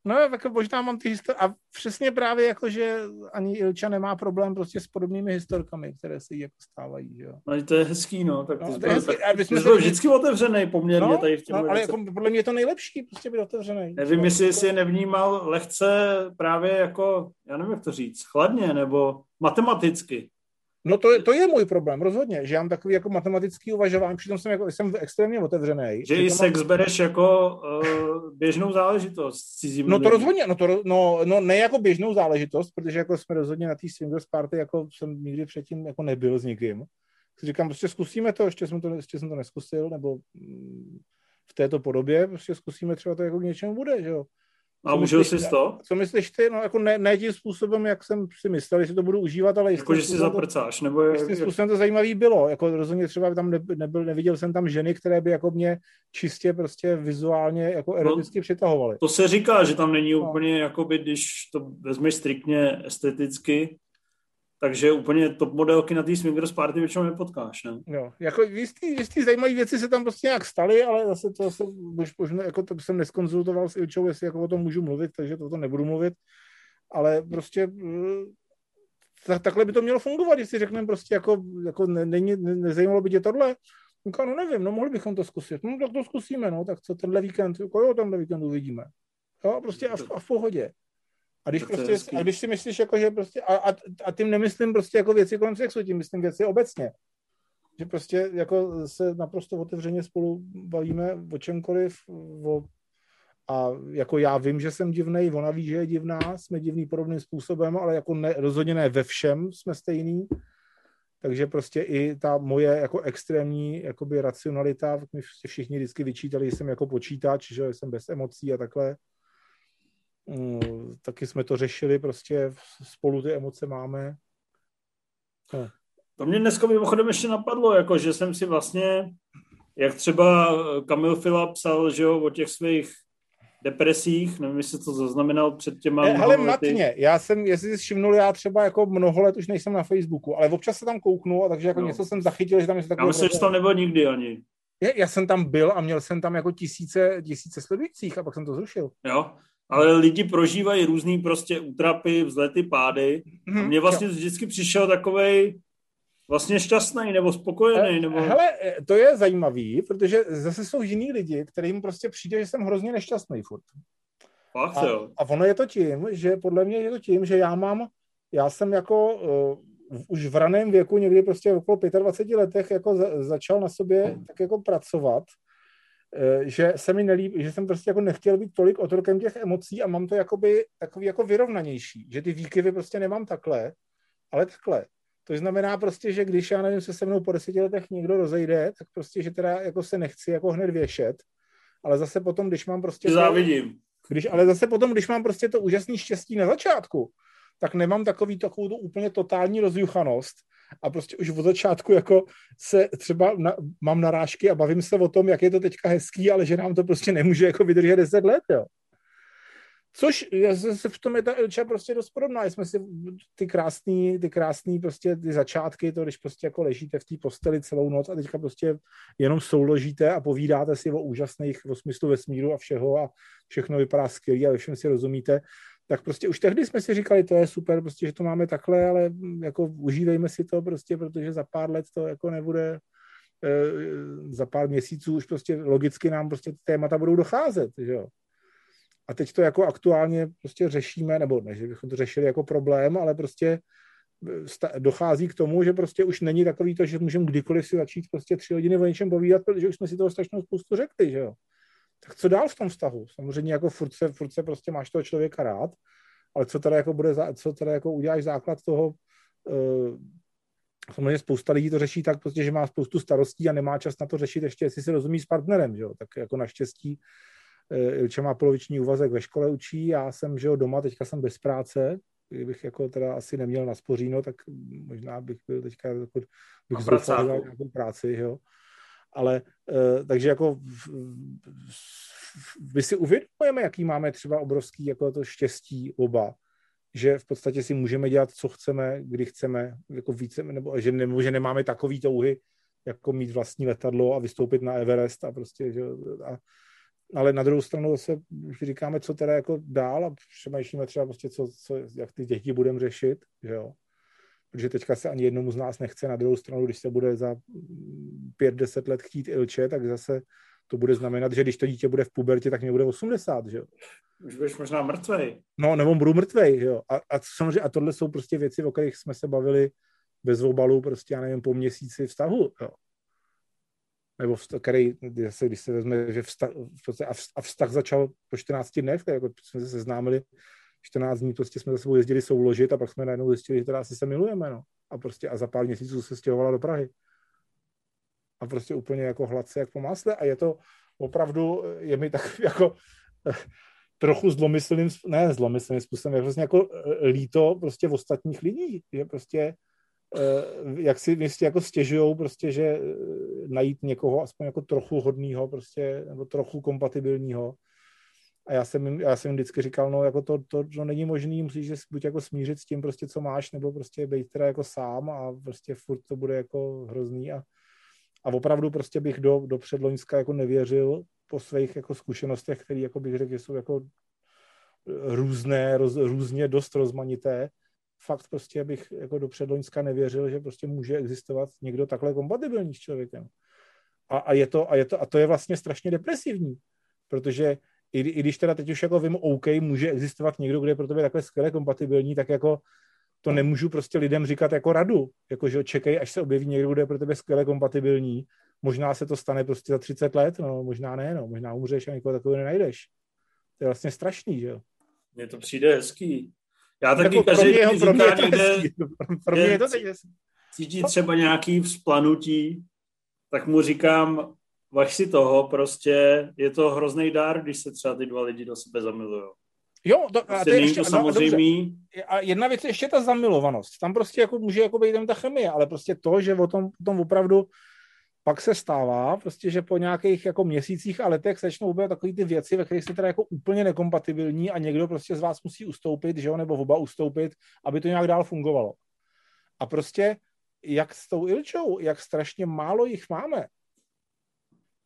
No, jako možná mám ty histor- A přesně právě jako, že ani Ilča nemá problém prostě s podobnými historkami, které se jí jako stávají, že jo. No, to je hezký, no. Tak no, to je hezký. Tak, jsme byl vždycky otevřený poměrně no, tady v těm no, ale jako, podle mě je to nejlepší, prostě být otevřený. Nevím, jestli jsi je nevnímal lehce právě jako, já nevím, jak to říct, chladně, nebo matematicky. No to je, to je můj problém, rozhodně, že já mám takový jako matematický uvažování, přitom jsem, jako, jsem extrémně otevřený. Že i sex mám... bereš jako uh, běžnou záležitost cizím No to rozhodně, no, to, no, no ne jako běžnou záležitost, protože jako jsme rozhodně na té swingers party, jako jsem nikdy předtím jako nebyl s nikým. Říkám, prostě zkusíme to, ještě jsem to, ještě jsem to neskusil, nebo mm, v této podobě, prostě zkusíme třeba to jako k něčemu bude, že jo. A užil jsi to? Co myslíš ty? No jako ne, ne tím způsobem, jak jsem si myslel, že to budu užívat, ale Jako, že si zaprcáš, nebo je, Tím způsobem to zajímavý bylo. Jako rozhodně třeba tam nebyl, neviděl jsem tam ženy, které by jako mě čistě prostě vizuálně jako no, eroticky no, přitahovaly. To se říká, že tam není no. úplně, jakoby, když to vezmeš striktně esteticky, takže úplně top modelky na té swingers party většinou nepotkáš, ne? Jo, jako jistý, jistý zajímavé věci se tam prostě nějak staly, ale zase to se už možná, jako to jsem neskonzultoval s Ilčou, jestli jako o tom můžu mluvit, takže to, to nebudu mluvit, ale prostě eh, tak, takhle by to mělo fungovat, jestli řekneme prostě jako, jako ne, ne, ne, nezajímalo by tě tohle, Říká, no nevím, no mohli bychom to zkusit. No tak to zkusíme, no, tak co tenhle víkend, jako jo, tenhle víkend uvidíme. Jo, prostě a v, a v pohodě. A když, prostě, a když si myslíš, jako, že prostě, a, a, a tím nemyslím prostě jako věci kolem sexu, tím myslím věci obecně. Že prostě jako se naprosto otevřeně spolu bavíme o čemkoliv, o, a jako já vím, že jsem divný, ona ví, že je divná, jsme divný podobným způsobem, ale jako ne, rozhodně ne ve všem jsme stejný. Takže prostě i ta moje jako extrémní jakoby racionalita, mi všichni vždycky vyčítali, že jsem jako počítač, že jsem bez emocí a takhle taky jsme to řešili, prostě spolu ty emoce máme. No. To mě dneska mimochodem ještě napadlo, jako že jsem si vlastně, jak třeba Kamil Fila psal, že jo, o těch svých depresích, nevím, jestli to zaznamenal před těma Ale eh, matně, já jsem, jestli jsi všimnul, já třeba jako mnoho let už nejsem na Facebooku, ale občas se tam kouknu, a takže jako no. něco jsem zachytil, že tam něco takového... Já myslím, že tam nebyl nikdy ani. Já, já jsem tam byl a měl jsem tam jako tisíce, tisíce sledujících a pak jsem to zrušil. Jo, ale lidi prožívají různý prostě útrapy, vzlety, pády. Hmm, a mhm, mně vlastně jo. vždycky přišel takovej vlastně šťastný nebo spokojený. Eh, nebo... Hele, eh, to je zajímavý, protože zase jsou jiní lidi, kterým prostě přijde, že jsem hrozně nešťastný furt. Fakt, a, jo. a ono je to tím, že podle mě je to tím, že já mám, já jsem jako uh, už v raném věku, někdy prostě okolo 25 letech, jako za, začal na sobě tak jako pracovat, že se mi nelíbí, že jsem prostě jako nechtěl být tolik otrokem těch emocí a mám to jakoby takový jako vyrovnanější, že ty výkyvy prostě nemám takhle, ale takhle. To znamená prostě, že když já nevím, se se mnou po deseti letech někdo rozejde, tak prostě, že teda jako se nechci jako hned věšet, ale zase potom, když mám prostě... Závidím. Když, ale zase potom, když mám prostě to úžasné štěstí na začátku, tak nemám takový takovou tu úplně totální rozjuchanost a prostě už od začátku jako se třeba na, mám narážky a bavím se o tom, jak je to teďka hezký, ale že nám to prostě nemůže jako vydržet 10 let, jo. Což je, se v tom je ta Ilča prostě dost podobná. Jsme si ty krásný, ty krásný prostě ty začátky, to když prostě jako ležíte v té posteli celou noc a teďka prostě jenom souložíte a povídáte si o úžasných, o smyslu vesmíru a všeho a všechno vypadá skvělý a ve všem si rozumíte, tak prostě už tehdy jsme si říkali, to je super, prostě, že to máme takhle, ale jako užívejme si to prostě, protože za pár let to jako nebude, e, za pár měsíců už prostě logicky nám prostě témata budou docházet, že jo. A teď to jako aktuálně prostě řešíme, nebo ne, že bychom to řešili jako problém, ale prostě e, dochází k tomu, že prostě už není takový to, že můžeme kdykoliv si začít prostě tři hodiny o něčem povídat, protože už jsme si toho strašnou spoustu řekli, že jo. Tak co dál v tom vztahu? Samozřejmě jako furt se, furt se prostě máš toho člověka rád, ale co teda jako bude, co teda jako uděláš základ toho, uh, samozřejmě spousta lidí to řeší tak prostě, že má spoustu starostí a nemá čas na to řešit ještě, jestli se rozumí s partnerem, že jo. Tak jako naštěstí Eh, Ilče má poloviční úvazek ve škole učí, já jsem, že jo, doma, teďka jsem bez práce, kdybych jako teda asi neměl na spoříno, tak možná bych byl teďka, jako, bych zdoufal nějakou práci, jo. Ale, uh, takže jako my si uvědomujeme, jaký máme třeba obrovský jako to štěstí oba, že v podstatě si můžeme dělat, co chceme, kdy chceme, jako více, nebo že, nebo že nemáme takový touhy, jako mít vlastní letadlo a vystoupit na Everest a prostě, že, a, ale na druhou stranu zase říkáme, co teda jako dál a přemýšlíme třeba prostě, co, co, jak ty děti budeme řešit, že jo. Protože teďka se ani jednomu z nás nechce, na druhou stranu, když se bude za pět, deset let chtít ilče, tak zase to bude znamenat, že když to dítě bude v pubertě, tak mě bude 80, že jo. Už budeš možná mrtvej. No, nebo budu mrtvej, jo. A, a samozřejmě, a tohle jsou prostě věci, o kterých jsme se bavili bez obalu, prostě, já nevím, po měsíci vztahu, jo nebo vztah, který, zase, když se vezme, že vztah, a vztah začal po 14 dnech, tak jako jsme se seznámili 14 dní, prostě jsme za sebou jezdili souložit a pak jsme najednou zjistili, že teda asi se milujeme, no. A prostě a za pár měsíců se stěhovala do Prahy. A prostě úplně jako hladce, jak po másle. A je to opravdu, je mi tak (laughs) jako trochu zlomyslným, ne zlomyslným způsobem, je prostě jako líto prostě v ostatních lidí, že prostě Eh, jak si městě jako stěžujou prostě, že eh, najít někoho aspoň jako trochu hodného prostě, nebo trochu kompatibilního. A já jsem, jim, já jsem vždycky říkal, no jako to, to, to není možný, musíš se buď jako smířit s tím prostě, co máš, nebo prostě být teda jako sám a prostě furt to bude jako hrozný a, a opravdu prostě bych do, do předloňska jako nevěřil po svých jako zkušenostech, které jako bych řekl, že jsou jako různé, roz, různě dost rozmanité, fakt prostě bych jako do předloňska nevěřil, že prostě může existovat někdo takhle kompatibilní s člověkem. A, a, je to, a, je to, a to je vlastně strašně depresivní, protože i, i když teda teď už jako vím, OK, může existovat někdo, kdo je pro tebe takhle skvěle kompatibilní, tak jako to nemůžu prostě lidem říkat jako radu, jako že čekej, až se objeví někdo, kdo je pro tebe skvěle kompatibilní, možná se to stane prostě za 30 let, no možná ne, no, možná umřeš a někoho takového nenajdeš. To je vlastně strašný, že jo. Mně to přijde hezký. Já taky jako každý pro mě, (laughs) pro mě, někde, pro mě je to teď cítí třeba nějaký vzplanutí, tak mu říkám, vaš si toho, prostě je to hrozný dár, když se třeba ty dva lidi do sebe zamilují. Jo, to, a to je ještě, to samozřejmě. No, a jedna věc je ještě ta zamilovanost. Tam prostě jako může jako být tam ta chemie, ale prostě to, že o tom, tom opravdu pak se stává prostě, že po nějakých jako měsících a letech začnou být takové ty věci, ve kterých jste teda jako úplně nekompatibilní a někdo prostě z vás musí ustoupit, že jo, nebo oba ustoupit, aby to nějak dál fungovalo. A prostě jak s tou Ilčou, jak strašně málo jich máme,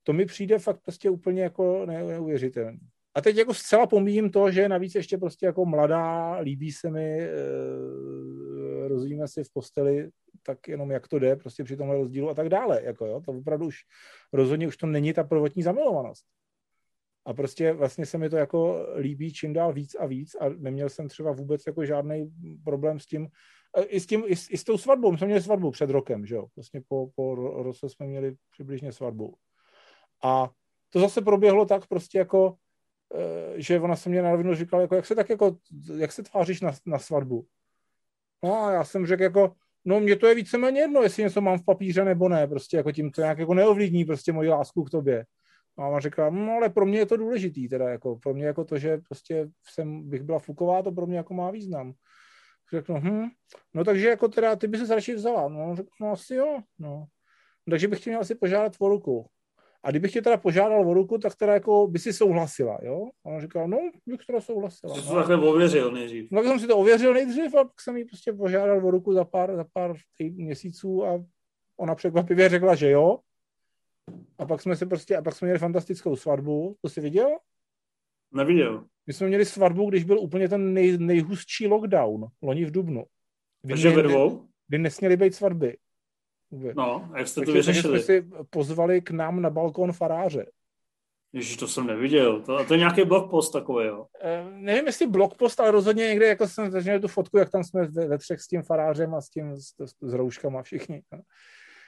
to mi přijde fakt prostě úplně jako neuvěřitelné. A teď jako zcela pomíjím to, že navíc ještě prostě jako mladá, líbí se mi, e, rozumíme si v posteli, tak jenom jak to jde, prostě při tomhle rozdílu a tak dále. Jako jo, to opravdu už rozhodně už to není ta prvotní zamilovanost. A prostě vlastně se mi to jako líbí čím dál víc a víc a neměl jsem třeba vůbec jako žádný problém s tím, i s, tím, i s, i s tou svatbou. My jsme měli svatbu před rokem, že jo. Vlastně po, po roce jsme měli přibližně svatbu. A to zase proběhlo tak prostě jako, eh, že ona se mě na rovinu říkala, jako, jak se tak jako, jak se tváříš na, na svatbu? No a já jsem řekl jako, no mě to je víceméně jedno, jestli něco mám v papíře nebo ne, prostě jako tím to nějak jako neovlivní prostě moji lásku k tobě. A ona řekla, no ale pro mě je to důležitý, teda jako pro mě jako to, že prostě jsem, bych byla fuková, to pro mě jako má význam. Řeknu, hm, no takže jako teda ty by se radši vzala. No, řeknu, no asi jo, no. Takže bych tě měl asi požádat o ruku. A kdybych tě teda požádal o ruku, tak teda jako by si souhlasila, jo? A on říkal, no, bych teda souhlasila. Jsi to no. takhle ověřil nejdřív. No, tak jsem si to ověřil nejdřív a pak jsem jí prostě požádal o ruku za pár, za pár měsíců a ona překvapivě řekla, že jo. A pak jsme se prostě, a pak jsme měli fantastickou svatbu. To jsi viděl? Neviděl. My jsme měli svatbu, když byl úplně ten nej, nejhustší lockdown, loni v Dubnu. Takže ve dvou? Kdy nesměly být svatby. Vůbec. No, jak jste to vyřešili? jsme si pozvali k nám na balkon faráře. Ježíš, to jsem neviděl. To, to je nějaký blogpost takový, jo? E, nevím, jestli blogpost, ale rozhodně někde, jako jsem zažil tu fotku, jak tam jsme ve, ve třech s tím farářem a s tím, s, s, s rouškama všichni. No.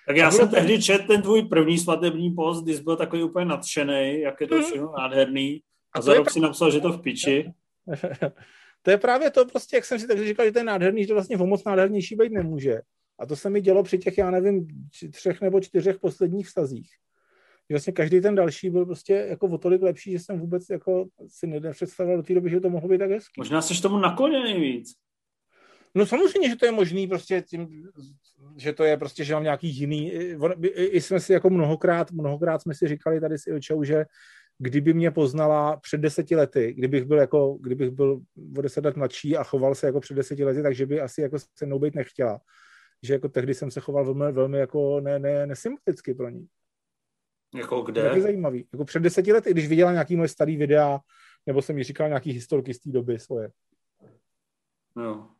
Tak já jsem tehdy četl ten tvůj první svatební post, když byl takový úplně nadšený, jak je to mhm. všechno nádherný. A, a za rok si napsal, že to v piči. (laughs) to je právě to, prostě, jak jsem si tak říkal, že to je nádherný, že to vlastně o moc nádhernější být nemůže. A to se mi dělo při těch, já nevím, třech nebo čtyřech posledních vztazích. Vlastně každý ten další byl prostě jako o tolik lepší, že jsem vůbec jako si nepředstavoval do té doby, že to mohlo být tak hezký. Možná jsi tomu nakloněný víc. No samozřejmě, že to je možný prostě tím, že to je prostě, že mám nějaký jiný, i, i jsme si jako mnohokrát, mnohokrát jsme si říkali tady s Ilčou, že kdyby mě poznala před deseti lety, kdybych byl jako, kdybych byl o deset let mladší a choval se jako před deseti lety, takže by asi jako se mnou být nechtěla. Že jako tehdy jsem se choval velmi, velmi jako ne, ne, nesympaticky pro ní. Jako kde? To je zajímavý. Jako před deseti lety, když viděla nějaký moje starý videa, nebo jsem jí říkal nějaký historky z té doby svoje. No.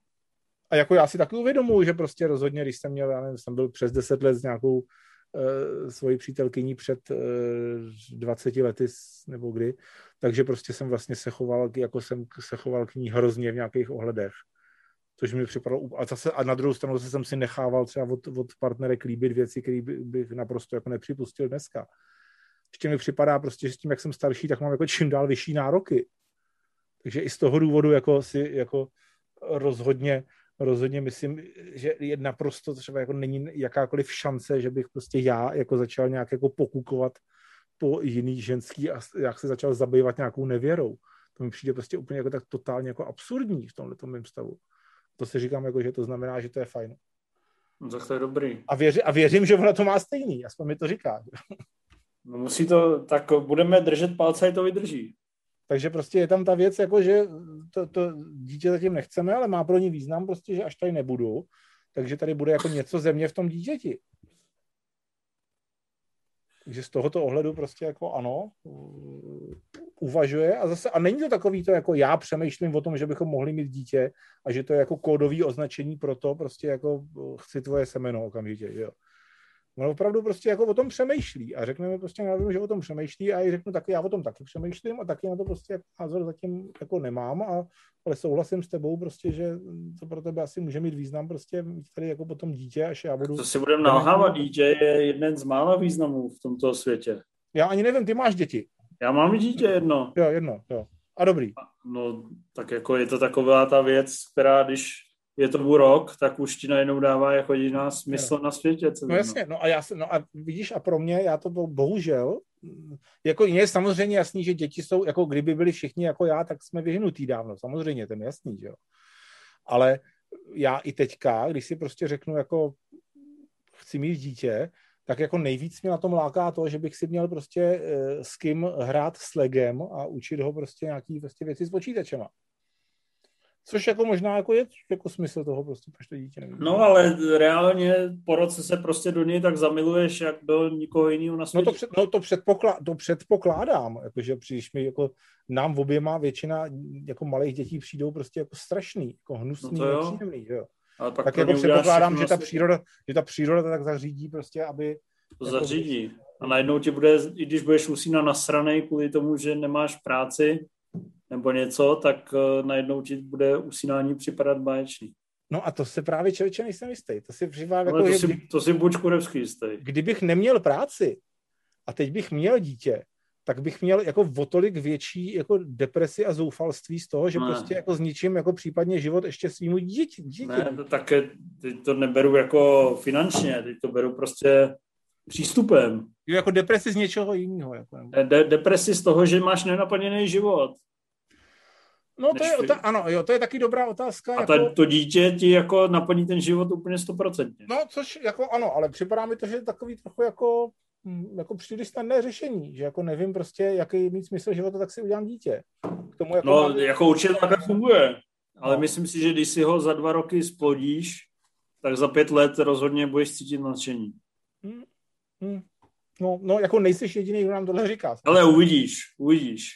A jako já si taky uvědomuji, že prostě rozhodně, když jsem měl, já nevím, jsem byl přes deset let s nějakou uh, svojí přítelkyní před uh, eh, 20 lety nebo kdy, takže prostě jsem vlastně se choval, jako jsem se choval k ní hrozně v nějakých ohledech. Což mi připadalo, a, zase, a na druhou stranu zase jsem si nechával třeba od, od partnerek líbit věci, které by, bych naprosto jako nepřipustil dneska. Ještě mi připadá prostě, že s tím, jak jsem starší, tak mám jako čím dál vyšší nároky. Takže i z toho důvodu jako si jako rozhodně rozhodně myslím, že je naprosto třeba jako není jakákoliv šance, že bych prostě já jako začal nějak jako pokukovat po jiný ženský a jak se začal zabývat nějakou nevěrou. To mi přijde prostě úplně jako tak totálně jako absurdní v tomhle mém stavu. To si říkám jako, že to znamená, že to je fajn. No, tak to je dobrý. A, věři, a věřím, že ona to má stejný, aspoň mi to říká. (laughs) No musí to, tak budeme držet palce, a to vydrží. Takže prostě je tam ta věc, jako že to, to dítě zatím nechceme, ale má pro ní význam prostě, že až tady nebudu, takže tady bude jako něco země v tom dítěti. Takže z tohoto ohledu prostě jako ano, uvažuje a zase, a není to takový to, jako já přemýšlím o tom, že bychom mohli mít dítě a že to je jako kódový označení pro to, prostě jako chci tvoje semeno okamžitě, jo. On opravdu prostě jako o tom přemýšlí a řekneme prostě na že o tom přemýšlí a já řeknu taky, já o tom taky přemýšlím a taky na to prostě názor zatím jako nemám, a, ale souhlasím s tebou prostě, že to pro tebe asi může mít význam prostě tady jako potom dítě, až já budu... To si budeme nalhávat, dítě je jeden z mála významů v tomto světě. Já ani nevím, ty máš děti. Já mám dítě jedno. Jo, jedno, jo. A dobrý. No, tak jako je to taková ta věc, která když je to rok, tak už ti najednou dává jako jediná smysl no. na světě. Co no jasně, no a, já, no a vidíš, a pro mě, já to byl bohužel, jako je samozřejmě jasný, že děti jsou, jako kdyby byli všichni jako já, tak jsme vyhnutí dávno, samozřejmě, ten jasný, že jo. Ale já i teďka, když si prostě řeknu, jako chci mít dítě, tak jako nejvíc mě na tom láká to, že bych si měl prostě eh, s kým hrát s legem a učit ho prostě nějaký prostě věci s počítačema. Což jako možná jako je jako smysl toho prostě, proč to dítě nevím. No ale reálně po roce se prostě do něj tak zamiluješ, jak do nikoho jiného na světě. No to, před, no to, předpoklá, to předpokládám, jakože když mi jako nám v oběma většina jako malých dětí přijdou prostě jako strašný, jako hnusný, no nepříjemný, jo. Ale pak tak jako předpokládám, že ta, příroda, že ta příroda to tak zařídí prostě, aby... To jako... zařídí. A najednou ti bude, i když budeš usínat nasranej kvůli tomu, že nemáš práci, nebo něco, tak uh, najednou ti bude usínání připadat báječný. No a to se právě člověče nejsem jistý. To si připadá jako, to, si, to si buď kurevský jistý. Kdybych neměl práci a teď bych měl dítě, tak bych měl jako o tolik větší jako depresi a zoufalství z toho, že ne. prostě jako zničím jako případně život ještě svýmu dítě. dítě. Ne, to také, teď to neberu jako finančně, teď to beru prostě přístupem. Jo, jako depresi z něčeho jiného. Jako. De- depresi z toho, že máš nenaplněný život. No to je, ota- ano, jo, to je taky dobrá otázka. A jako... ta, to dítě ti jako naplní ten život úplně stoprocentně. No, což jako ano, ale připadá mi to, že je takový trochu jako, jako příliš snadné řešení, že jako nevím prostě, jaký mít smysl života, tak si udělám dítě. K tomu jako no, mám... jako určitě takhle funguje, ale no. myslím si, že když si ho za dva roky splodíš, tak za pět let rozhodně budeš cítit nadšení. Hmm. Hmm. No, no, jako nejsi jediný, kdo nám tohle říká. Ale uvidíš, uvidíš.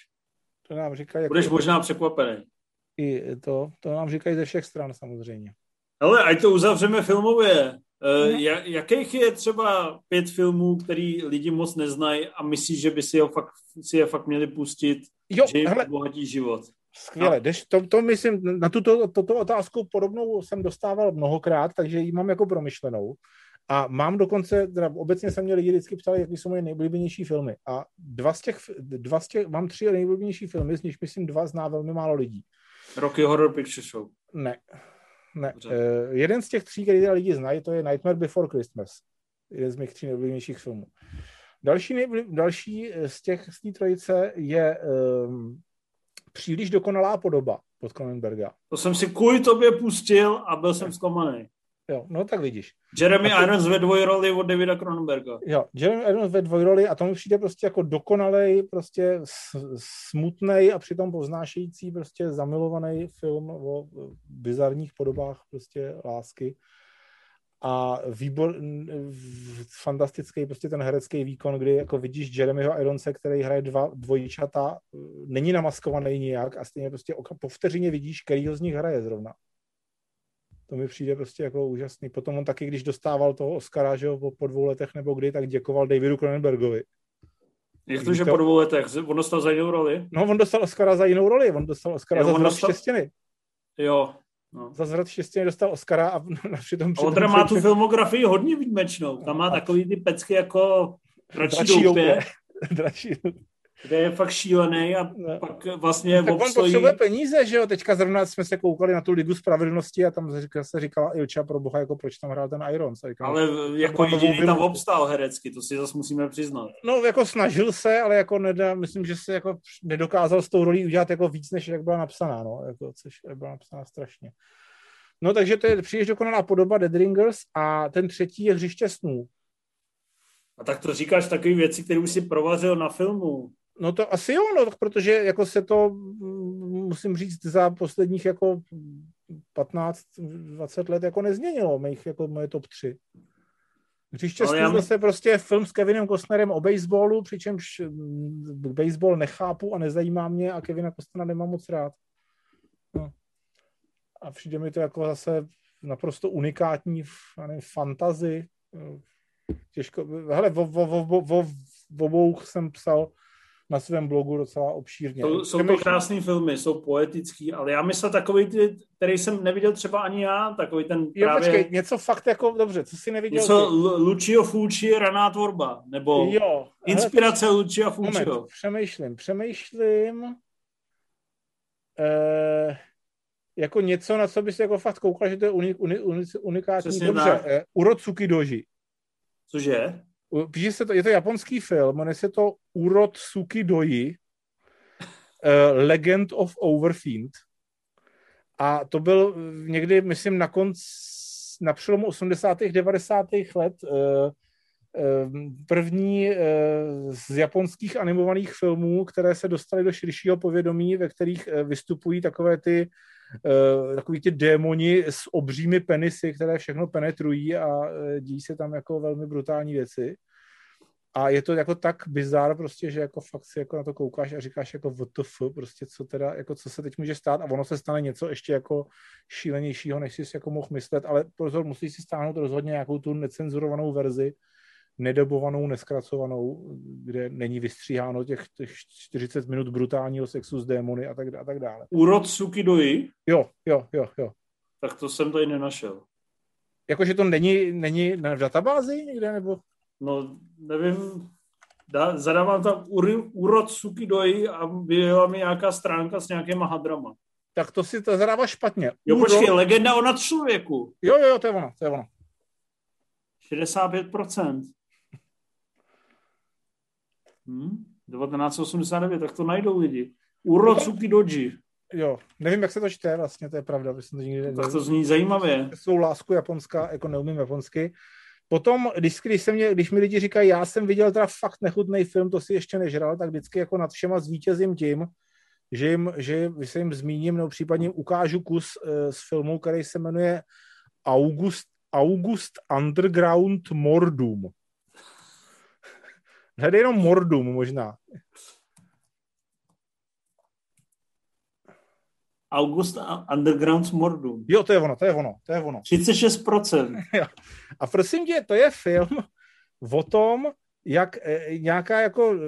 To nám říkají. Jako... Budeš možná překvapený. I to, to nám říkají ze všech stran samozřejmě. Ale ať to uzavřeme filmově. Uh, no. jakých je třeba pět filmů, který lidi moc neznají a myslíš, že by si, ho fakt, si je fakt měli pustit, jo, že jim obohatí život? Skvěle, no. to, to myslím, na tuto, tuto otázku podobnou jsem dostával mnohokrát, takže ji mám jako promyšlenou. A mám dokonce, teda obecně jsem měl lidi vždycky ptali, jaký jsou moje nejoblíbenější filmy. A dva z těch, dva z těch, mám tři nejoblíbenější filmy, z nich myslím dva zná velmi málo lidí. Rocky Horror Picture Show. Ne. Ne. Uh, jeden z těch tří, který lidi znají, to je Nightmare Before Christmas. Jeden z mých tří nejoblíbenějších filmů. Další, další z těch z té trojice je um, příliš dokonalá podoba pod Cronenberga. To jsem si kvůli tobě pustil a byl jsem zklamaný. Jo, no tak vidíš. Jeremy to... Irons ve dvojroli od Davida Cronenberga. Jo, Jeremy Irons ve dvojroli a tomu přijde prostě jako dokonalej, prostě smutný a přitom poznášející prostě zamilovaný film o bizarních podobách prostě lásky a výbor, fantastický prostě ten herecký výkon, kdy jako vidíš Jeremyho Ironse, který hraje dva dvojčata, není namaskovaný nijak a stejně prostě po vteřině vidíš, ho z nich hraje zrovna. To mi přijde prostě jako úžasný. Potom on taky, když dostával toho Oscara, že jo, po, dvou letech nebo kdy, tak děkoval Davidu Cronenbergovi. Jak to, že po dvou letech? On dostal za jinou roli? No, on dostal Oscara za jinou roli. On dostal Oscara jo, za zvrat dostal... štěstěny. Jo. No. Za zvrat štěstěny dostal Oscara a (laughs) přitom... přitom on teda má tu filmografii hodně výjimečnou. Tam má takový ty pecky jako dračí doupě. (laughs) Dračí kde je fakt šílený a no. pak vlastně tak obstojí... on potřebuje peníze, že jo? Teďka zrovna jsme se koukali na tu Ligu spravedlnosti a tam se říkala Ilča pro boha, jako proč tam hrál ten Irons. Říkala, ale jako jediný tam obstál herecky, to si zase musíme přiznat. No jako snažil se, ale jako nedá, myslím, že se jako nedokázal s tou rolí udělat jako víc, než jak byla napsaná, no, jako, což byla napsaná strašně. No takže to je příliš dokonalá podoba Dead Ringers a ten třetí je Hřiště snů. A tak to říkáš takové věci, které už si provařil na filmu. No to asi jo, no, protože jako se to, musím říct, za posledních jako 15-20 let jako nezměnilo, mých, jako moje top 3. Příště já... zase prostě film s Kevinem Costnerem o baseballu, přičemž mm, baseball nechápu a nezajímá mě a Kevina Costnera nemám moc rád. No. A přijde mi to jako zase naprosto unikátní nevím, fantazy. Těžko, hele, v, v, v, v, v obou jsem psal na svém blogu docela obšírně. Jsou, jsou to krásné filmy, jsou poetický, ale já myslel takový, ty, který jsem neviděl třeba ani já, takový ten jo, právě... Počkej, něco fakt jako, dobře, co si neviděl Něco ty? Lucio Fulci, Raná tvorba, nebo jo, inspirace hele, Lucia Fulciho. Moment, přemýšlím, přemýšlím, eh, jako něco, na co bys jako fakt koukal, že to je unik, unik, unik, unikátní. Přesně dobře, eh, Urotsuki Doji. Cože? Píše se to, je to japonský film, jmenuje se to Urot Suki Doi, uh, Legend of Overfiend. A to byl někdy, myslím, na konc, na přelomu 80. 90. let uh, první z japonských animovaných filmů, které se dostaly do širšího povědomí, ve kterých vystupují takové ty takový ty démoni s obřími penisy, které všechno penetrují a dějí se tam jako velmi brutální věci. A je to jako tak bizár prostě, že jako fakt si jako na to koukáš a říkáš jako WTF, prostě co teda, jako co se teď může stát a ono se stane něco ještě jako šílenějšího, než jsi si jako mohl myslet, ale pozor, musíš si stáhnout rozhodně nějakou tu necenzurovanou verzi, nedobovanou, neskracovanou, kde není vystříháno těch, těch 40 minut brutálního sexu s démony a tak, a tak dále. Úrod Sukidoji? Jo, jo, jo, jo. Tak to jsem tady nenašel. Jakože to není, není v databázi někde, nebo? No, nevím, dá, zadávám tam úrod Sukidoji a vyjela mi nějaká stránka s nějakýma hadrama. Tak to si to zadává špatně. Jo, Úrod... počkej, legenda o nadčlověku. Jo, jo, to je ono, to je ono. 65%. Hm? 1989, tak to najdou lidi. Úrod Sukidoji. Jo, nevím, jak se to čte vlastně, to je pravda. To nikdy tak to zní zajímavě. Svou lásku japonská, jako neumím japonsky. Potom, když, když, se mě, když mi lidi říkají, já jsem viděl teda fakt nechutný film, to si ještě nežral, tak vždycky jako nad všema zvítězím tím, že, jim, že se jim zmíním, nebo případně jim ukážu kus uh, z filmu, který se jmenuje August, August Underground Mordum. Hledej jenom Mordum možná. August Underground Mordum. Jo, to je ono, to je ono, to je ono. 36%. (laughs) A prosím tě, to je film o tom, jak e, nějaká jako e,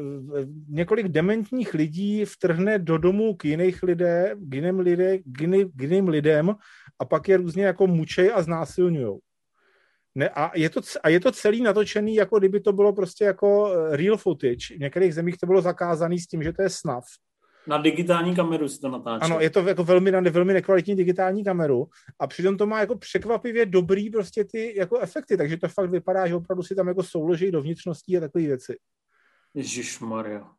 několik dementních lidí vtrhne do domu k jiných lidé, k jiným, lidé, k jiným, k jiným lidem a pak je různě jako mučej a znásilňujou. Ne, a, je to, a je to celý natočený, jako kdyby to bylo prostě jako e, real footage. V některých zemích to bylo zakázané s tím, že to je snav. Na digitální kameru si to natáčí. Ano, je to jako velmi, na velmi nekvalitní digitální kameru a přitom to má jako překvapivě dobrý prostě ty jako efekty, takže to fakt vypadá, že opravdu si tam jako souloží do vnitřností a takové věci. Maria.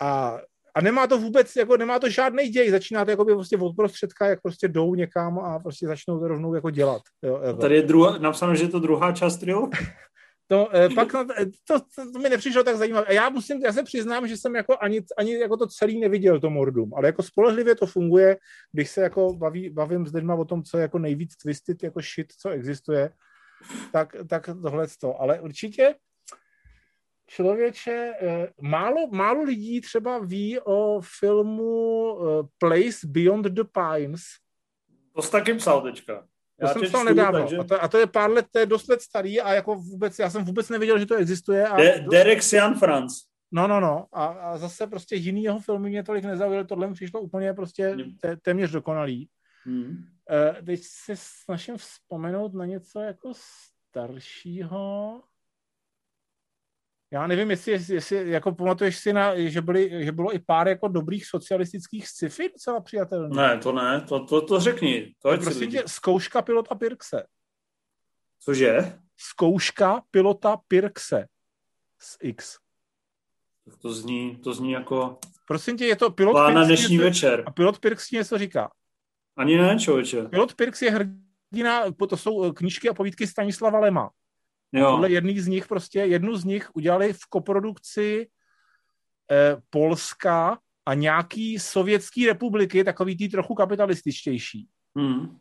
A, a nemá to vůbec, jako nemá to žádný děj, začíná to jako by prostě od prostředka, jak prostě jdou někam a prostě začnou to rovnou jako dělat. Jo, jako. Tady je druhá, napsáno, že je to druhá část trilogie. (laughs) To, eh, pak to, to, to, mi nepřišlo tak zajímavé. A já musím, já se přiznám, že jsem jako ani, ani jako to celý neviděl, to Mordum, ale jako spolehlivě to funguje, když se jako baví, bavím s lidmi o tom, co je jako nejvíc twisted jako shit, co existuje, tak, tak tohle to. Ale určitě člověče, eh, málo, málo lidí třeba ví o filmu eh, Place Beyond the Pines. To jsi taky psal teďka. Já to jsem psal nedávno. Takže... A, to, a to je pár let, to je dost let starý a jako vůbec, já jsem vůbec nevěděl, že to existuje. A De- Derek Sian Franz. No, no, no. A, a zase prostě jiný jeho filmy mě tolik nezaujal. Tohle mi přišlo úplně prostě té, téměř dokonalý. Hmm. Uh, teď se snažím vzpomenout na něco jako staršího. Já nevím, jestli, jestli jako pamatuješ si, na, že, byly, že bylo i pár jako dobrých socialistických sci-fi docela přijatelných. Ne, to ne, to, to, to řekni. To je prosím tě, zkouška pilota Pirkse. Cože? Zkouška pilota Pirkse z X. To zní, to zní jako... Prosím tě, je to pilot Pirks na dnešní něco, večer. A pilot Pirks něco říká. Ani ne, člověče. Pilot Pirks je hrdina, to jsou eh, knížky a povídky Stanislava Lema. Jo. Podle jedných z nich prostě, jednu z nich udělali v koprodukci eh, Polska a nějaký sovětský republiky, takový tý trochu kapitalističtější. Hmm.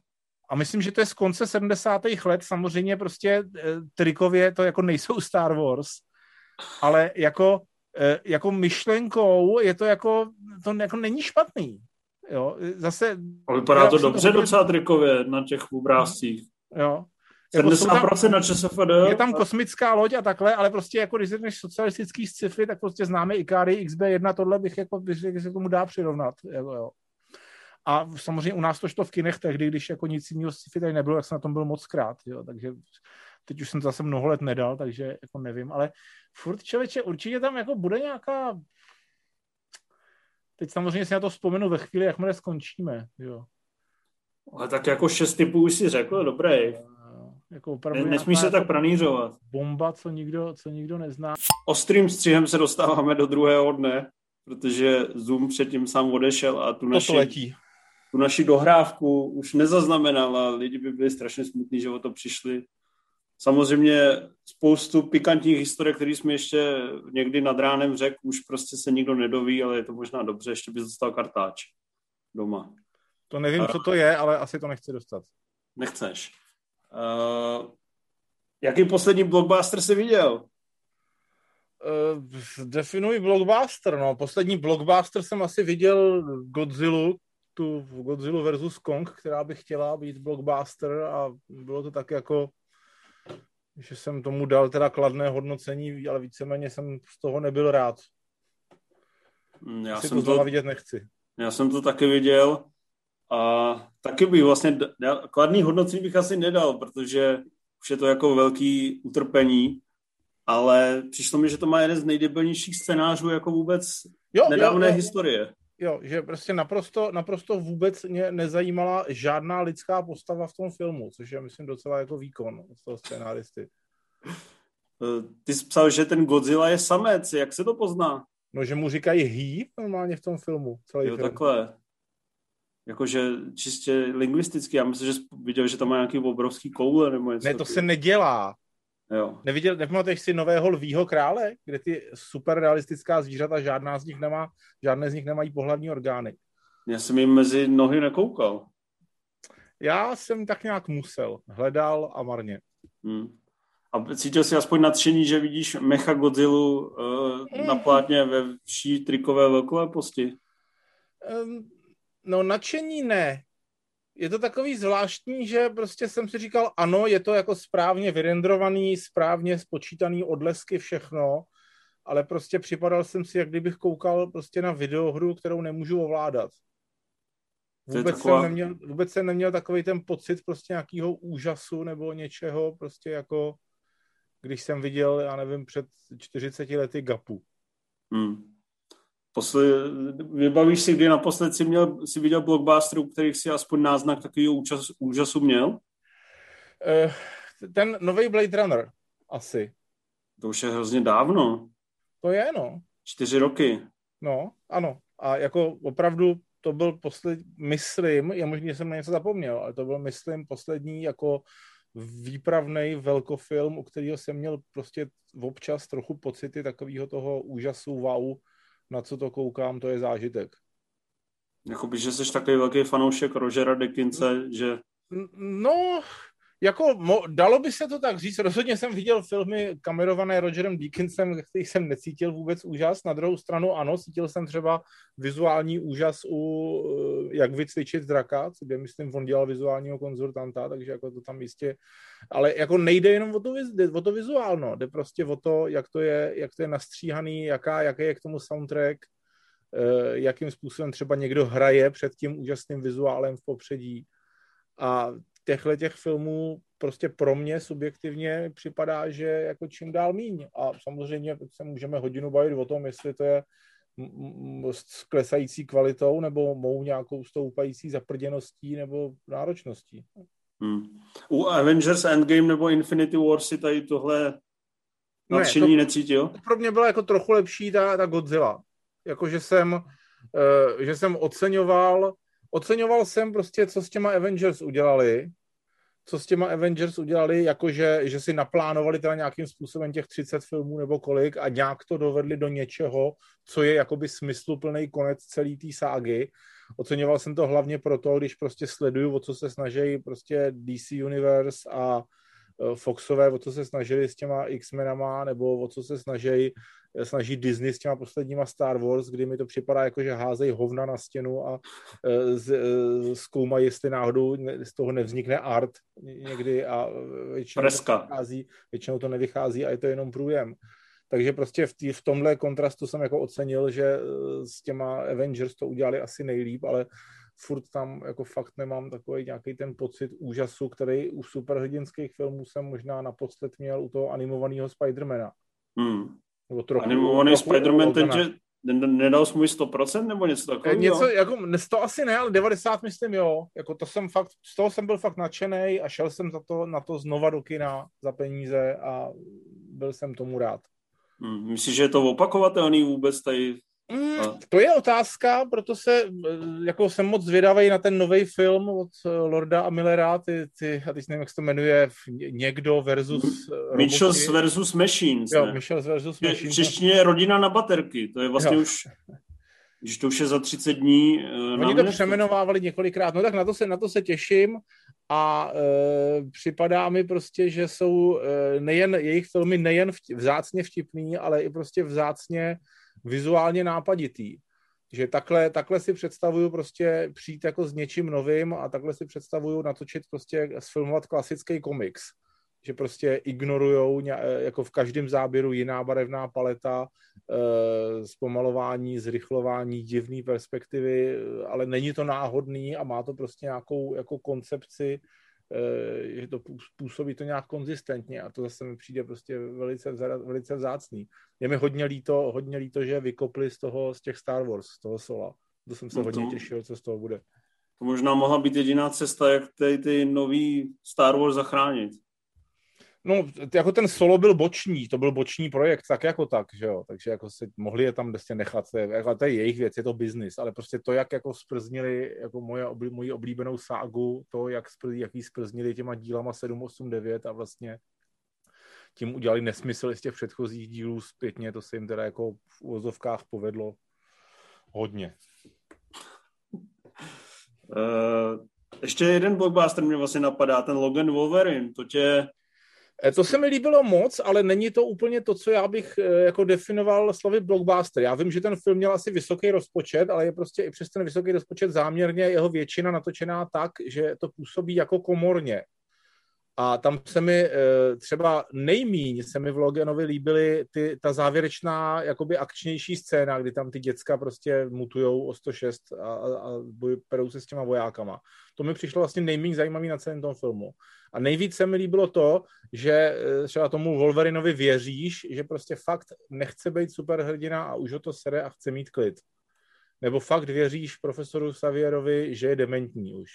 A myslím, že to je z konce 70. let, samozřejmě prostě eh, trikově to jako nejsou (laughs) Star Wars, ale jako, eh, jako myšlenkou je to jako, to jako není špatný. Jo, zase... Ale vypadá to dobře docela trikově na těch obrázcích. Jo, 70% tam, na ČSFD. Je tam kosmická loď a takhle, ale prostě jako když řekneš socialistický sci-fi, tak prostě známe Ikari, XB1, tohle bych jako, bych že se tomu dá přirovnat. Jako, jo. A samozřejmě u nás to šlo v kinech tehdy, když jako nic jiného sci-fi tady nebylo, jak jsem na tom byl moc krát, jo. takže teď už jsem zase mnoho let nedal, takže jako nevím, ale furt člověče, určitě tam jako bude nějaká teď samozřejmě si na to vzpomenu ve chvíli, jakmile skončíme, jo. Ale tak jako šest typů už si řekl, dobrý. Jako opravdu ne, nesmí se tak pranířovat. Bomba, co nikdo, co nikdo nezná. Ostrým střihem se dostáváme do druhého dne, protože Zoom předtím sám odešel a tu naši, letí. tu naši dohrávku už nezaznamenal a lidi by byli strašně smutní, že o to přišli. samozřejmě spoustu pikantních historiek, které jsme ještě někdy nad ránem řekl, už prostě se nikdo nedoví, ale je to možná dobře, ještě by dostal kartáč doma. To nevím, co to je, ale asi to nechci dostat. Nechceš. Uh, jaký poslední blockbuster jsi viděl? Uh, definuji blockbuster, no. Poslední blockbuster jsem asi viděl Godzilla, tu Godzilla versus Kong, která by chtěla být blockbuster a bylo to tak jako že jsem tomu dal teda kladné hodnocení, ale víceméně jsem z toho nebyl rád. Já si jsem to, to vidět nechci. Já jsem to taky viděl a taky bych vlastně, kladný hodnocení bych asi nedal, protože už je to jako velký utrpení, ale přišlo mi, že to má jeden z nejdebilnějších scénářů jako vůbec jo, nedávné jo, jo. historie. Jo, že prostě naprosto, naprosto vůbec mě nezajímala žádná lidská postava v tom filmu, což je, myslím, docela jako výkon z toho scénáristy. Eh, ty jsi psal, že ten Godzilla je samec, jak se to pozná? No, že mu říkají he normálně v tom filmu. Celý jo, film. takhle. Jakože čistě lingvisticky, já myslím, že jsi viděl, že tam má nějaký obrovský koule nebo něco. Ne, to se nedělá. Jo. Neviděl, nepamatuješ si nového lvího krále, kde ty super realistická zvířata, žádná z nich nemá, žádné z nich nemají pohlavní orgány. Já jsem jim mezi nohy nekoukal. Já jsem tak nějak musel. Hledal a marně. Hmm. A cítil jsi aspoň nadšení, že vidíš Mecha Godzilla uh, na plátně ve vší trikové velkoleposti? Um, no nadšení ne je to takový zvláštní, že prostě jsem si říkal, ano, je to jako správně vyrendrovaný, správně spočítaný odlesky, všechno, ale prostě připadal jsem si, jak kdybych koukal prostě na videohru, kterou nemůžu ovládat. Vůbec, taková... jsem neměl, vůbec jsem neměl takový ten pocit prostě nějakého úžasu nebo něčeho, prostě jako když jsem viděl, já nevím, před 40 lety Gapu. Hmm. Posle, vybavíš si, kdy naposled si, měl, si viděl blockbuster, u kterých si aspoň náznak takového účas, úžasu měl? Uh, ten nový Blade Runner, asi. To už je hrozně dávno. To je, no. Čtyři roky. No, ano. A jako opravdu to byl poslední, myslím, je možný, že jsem na něco zapomněl, ale to byl, myslím, poslední jako výpravný velkofilm, u kterého jsem měl prostě občas trochu pocity takového toho úžasu, wow, na co to koukám, to je zážitek. Jakoby, že jsi takový velký fanoušek Rogera Dickinse, že... No, jako mo, dalo by se to tak říct. Rozhodně jsem viděl filmy kamerované Rogerem Dickinsem, ze kterých jsem necítil vůbec úžas. Na druhou stranu ano, cítil jsem třeba vizuální úžas u eh, Jak vycvičit draka, kde myslím, on dělal vizuálního konzultanta, takže jako to tam jistě... Ale jako nejde jenom o to, o to vizuálno, jde prostě o to, jak to je, jak to je nastříhaný, jaká, jaký je k tomu soundtrack, eh, jakým způsobem třeba někdo hraje před tím úžasným vizuálem v popředí. A těchto těch filmů prostě pro mě subjektivně připadá, že jako čím dál míň. A samozřejmě se můžeme hodinu bavit o tom, jestli to je s klesající kvalitou nebo mou nějakou stoupající zaprděností nebo náročností. Hmm. U Avengers Endgame nebo Infinity War si tady tohle nadšení ne, to, necítil? To pro mě byla jako trochu lepší ta, ta Godzilla. Jakože jsem, uh, že jsem oceňoval oceňoval jsem prostě, co s těma Avengers udělali, co s těma Avengers udělali, jakože že si naplánovali teda nějakým způsobem těch 30 filmů nebo kolik a nějak to dovedli do něčeho, co je jakoby smysluplný konec celé té ságy. Oceňoval jsem to hlavně proto, když prostě sleduju, o co se snaží prostě DC Universe a Foxové, o co se snažili s těma X-menama, nebo o co se snaží snaží Disney s těma posledníma Star Wars, kdy mi to připadá jako, že házejí hovna na stěnu a e, z, zkoumají, jestli náhodou z toho nevznikne art někdy a většinou to, nevychází, většinou to nevychází a je to jenom průjem. Takže prostě v, tý, v tomhle kontrastu jsem jako ocenil, že s těma Avengers to udělali asi nejlíp, ale furt tam jako fakt nemám takový nějaký ten pocit úžasu, který u superhrdinských filmů jsem možná naposled měl u toho animovaného Spidermana. Hmm. Nebo trochu, Animovaný Spider-Man ten, že nedal svůj 100% nebo něco takového? Něco, jako, to asi ne, ale 90 myslím jo. Jako to jsem fakt, z toho jsem byl fakt nadšený a šel jsem za to, na to znova do kina za peníze a byl jsem tomu rád. Hmm, myslíš, že je to opakovatelný vůbec tady Mm, to je otázka, proto se eh, jako jsem moc zvědavý na ten nový film od eh, Lorda a Millera, ty, ty, a teď nevím, jak se to jmenuje, někdo versus eh, Mitchells versus Machines. Jo, Mitchells versus Machines. Češtině rodina na baterky, to je vlastně jo. už když to už je za 30 dní. Uh, Oni to přeměnovávali několikrát, no tak na to se, na to se těším a uh, připadá mi prostě, že jsou uh, nejen jejich filmy nejen vzácně vtipný, ale i prostě vzácně vizuálně nápaditý. Že takhle, takhle si představuju prostě přijít jako s něčím novým a takhle si představuju natočit prostě, sfilmovat klasický komiks. Že prostě ignorujou jako v každém záběru jiná barevná paleta, eh, zpomalování, zrychlování, divné perspektivy, ale není to náhodný a má to prostě nějakou jako koncepci, Eh, že to působí to nějak konzistentně a to zase mi přijde prostě velice, velice vzácný. Je mi hodně líto, hodně líto, že vykopli z toho, z těch Star Wars, z toho Sola. To jsem se no hodně to, těšil, co z toho bude. To možná mohla být jediná cesta, jak ty, ty nový Star Wars zachránit. No, jako ten solo byl boční, to byl boční projekt, tak jako tak, že jo, takže jako si mohli je tam prostě nechat, to je, jako, to je jejich věc, je to biznis, ale prostě to, jak jako sprznili jako moje, oblí, moji oblíbenou ságu, to, jak, spr, jak sprznili těma dílama 7, 8, 9 a vlastně tím udělali nesmysl z těch předchozích dílů zpětně, to se jim teda jako v úvozovkách povedlo hodně. Uh, ještě jeden blockbuster mě vlastně napadá, ten Logan Wolverine, to tě to se mi líbilo moc, ale není to úplně to, co já bych eh, jako definoval slovy blockbuster. Já vím, že ten film měl asi vysoký rozpočet, ale je prostě i přes ten vysoký rozpočet záměrně jeho většina natočená tak, že to působí jako komorně. A tam se mi eh, třeba nejmíň se mi v Loganovi líbily ty, ta závěrečná, jakoby akčnější scéna, kdy tam ty děcka prostě mutujou o 106 a, a, a perou se s těma vojákama. To mi přišlo vlastně nejméně zajímavý na celém tom filmu. A nejvíc se mi líbilo to, že eh, třeba tomu Wolverinovi věříš, že prostě fakt nechce být superhrdina a už ho to sere a chce mít klid. Nebo fakt věříš profesoru Savierovi, že je dementní už.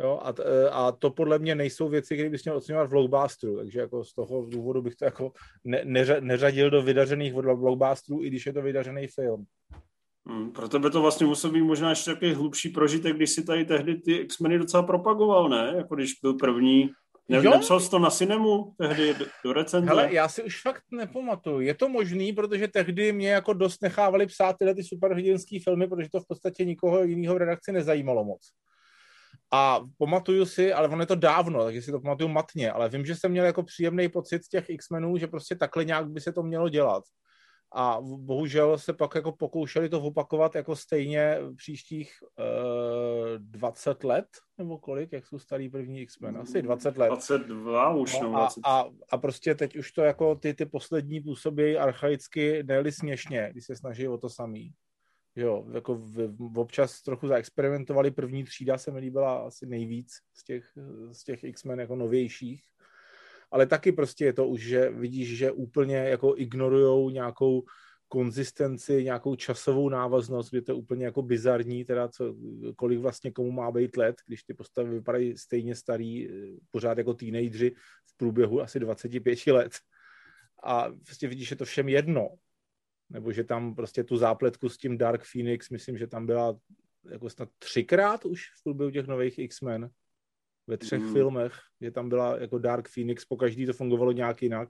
Jo, a, t, a to podle mě nejsou věci, které bys měl oceňovat v blockbusteru, takže jako z toho důvodu bych to jako ne, neřa, neřadil do vydařených blockbusterů, i když je to vydařený film. Hmm, pro tebe to vlastně musel být možná ještě takový hlubší prožitek, když si tady tehdy ty X-meny docela propagoval, ne? Jako když byl první ne, jo? Nepsal jsi to na Cinemu tehdy do, recenze? Ale já si už fakt nepamatuju. Je to možný, protože tehdy mě jako dost nechávali psát tyhle ty superhrdinský filmy, protože to v podstatě nikoho jiného v redakci nezajímalo moc. A pamatuju si, ale ono je to dávno, takže si to pamatuju matně, ale vím, že jsem měl jako příjemný pocit z těch X-menů, že prostě takhle nějak by se to mělo dělat. A bohužel se pak jako pokoušeli to opakovat jako stejně příštích uh, eh, 20 let, nebo kolik, jak jsou starý první X-Men? Asi 20 let. 22 už, no, 20. A, a, a prostě teď už to jako ty, ty poslední působí archaicky, nejli směšně, když se snaží o to samý. Jo, jako v, občas trochu zaexperimentovali, první třída se mi líbila asi nejvíc z těch, z těch X-Men jako novějších, ale taky prostě je to už, že vidíš, že úplně jako ignorujou nějakou konzistenci, nějakou časovou návaznost, kdy to je úplně jako bizarní, teda co, kolik vlastně komu má být let, když ty postavy vypadají stejně starý, pořád jako teenageři v průběhu asi 25 let. A prostě vidíš, že to všem jedno nebo že tam prostě tu zápletku s tím Dark Phoenix, myslím, že tam byla jako snad třikrát už v průběhu těch nových X-Men ve třech mm. filmech, že tam byla jako Dark Phoenix, po každý to fungovalo nějak jinak.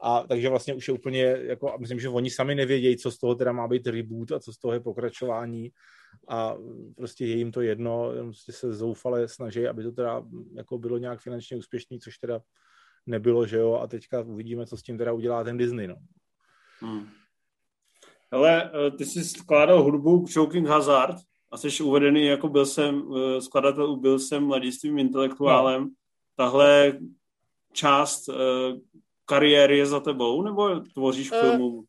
A takže vlastně už je úplně, jako, myslím, že oni sami nevědějí, co z toho teda má být reboot a co z toho je pokračování a prostě je jim to jedno, prostě se zoufale snaží, aby to teda jako bylo nějak finančně úspěšný, což teda nebylo, že jo, a teďka uvidíme, co s tím teda udělá ten Disney, no. Mm. Hele, eh, ty jsi skládal hudbu k Choking Hazard a jsi uvedený jako byl jsem eh, skladatel, byl jsem mladistvým intelektuálem. No. Tahle část uh, kariéry je za tebou, nebo tvoříš k filmu? Uh,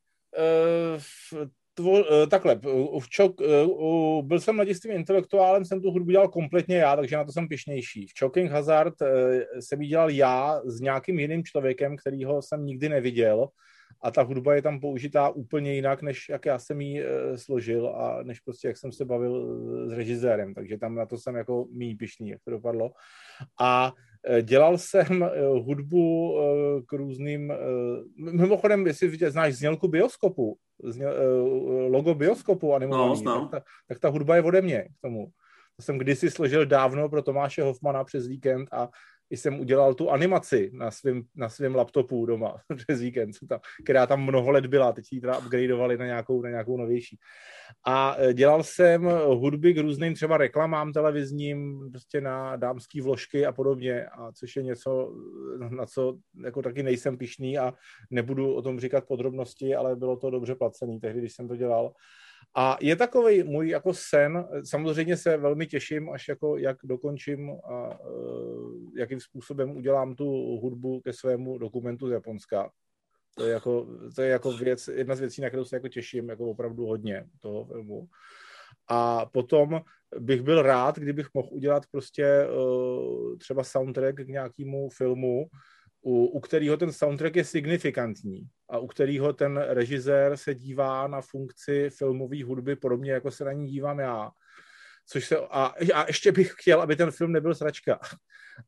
uh, tvo, uh, takhle, v čok, uh, byl jsem mladistvým intelektuálem, jsem tu hudbu dělal kompletně já, takže na to jsem pišnější. V Choking Hazard uh, jsem ji dělal já s nějakým jiným člověkem, kterýho jsem nikdy neviděl a ta hudba je tam použitá úplně jinak, než jak já jsem ji e, složil a než prostě jak jsem se bavil eh, s režisérem, takže tam na to jsem jako méně pišný, jak to dopadlo. A dělal jsem hudbu k různým, mimochodem, jestli znáš znělku bioskopu, logo bioskopu animovaný, no, tak, ta, tak ta hudba je ode mě k tomu. To jsem kdysi složil dávno pro Tomáše Hoffmana přes víkend a jsem udělal tu animaci na svém na svým laptopu doma (laughs) přes víkend, tam, která tam mnoho let byla, teď ji teda upgradeovali na nějakou, na nějakou novější. A e, dělal jsem hudby k různým třeba reklamám televizním, prostě na dámský vložky a podobně, a což je něco, na co jako taky nejsem pišný a nebudu o tom říkat podrobnosti, ale bylo to dobře placený tehdy, když jsem to dělal. A je takový můj jako sen, samozřejmě se velmi těším, až jako jak dokončím a uh, jakým způsobem udělám tu hudbu ke svému dokumentu z Japonska. To je jako, to je jako věc, jedna z věcí, na kterou se jako těším jako opravdu hodně toho filmu. A potom bych byl rád, kdybych mohl udělat prostě uh, třeba soundtrack k nějakému filmu, u, u kterého ten soundtrack je signifikantní a u kterého ten režisér se dívá na funkci filmové hudby podobně, jako se na ní dívám já. Což se, a, a ještě bych chtěl, aby ten film nebyl sračka.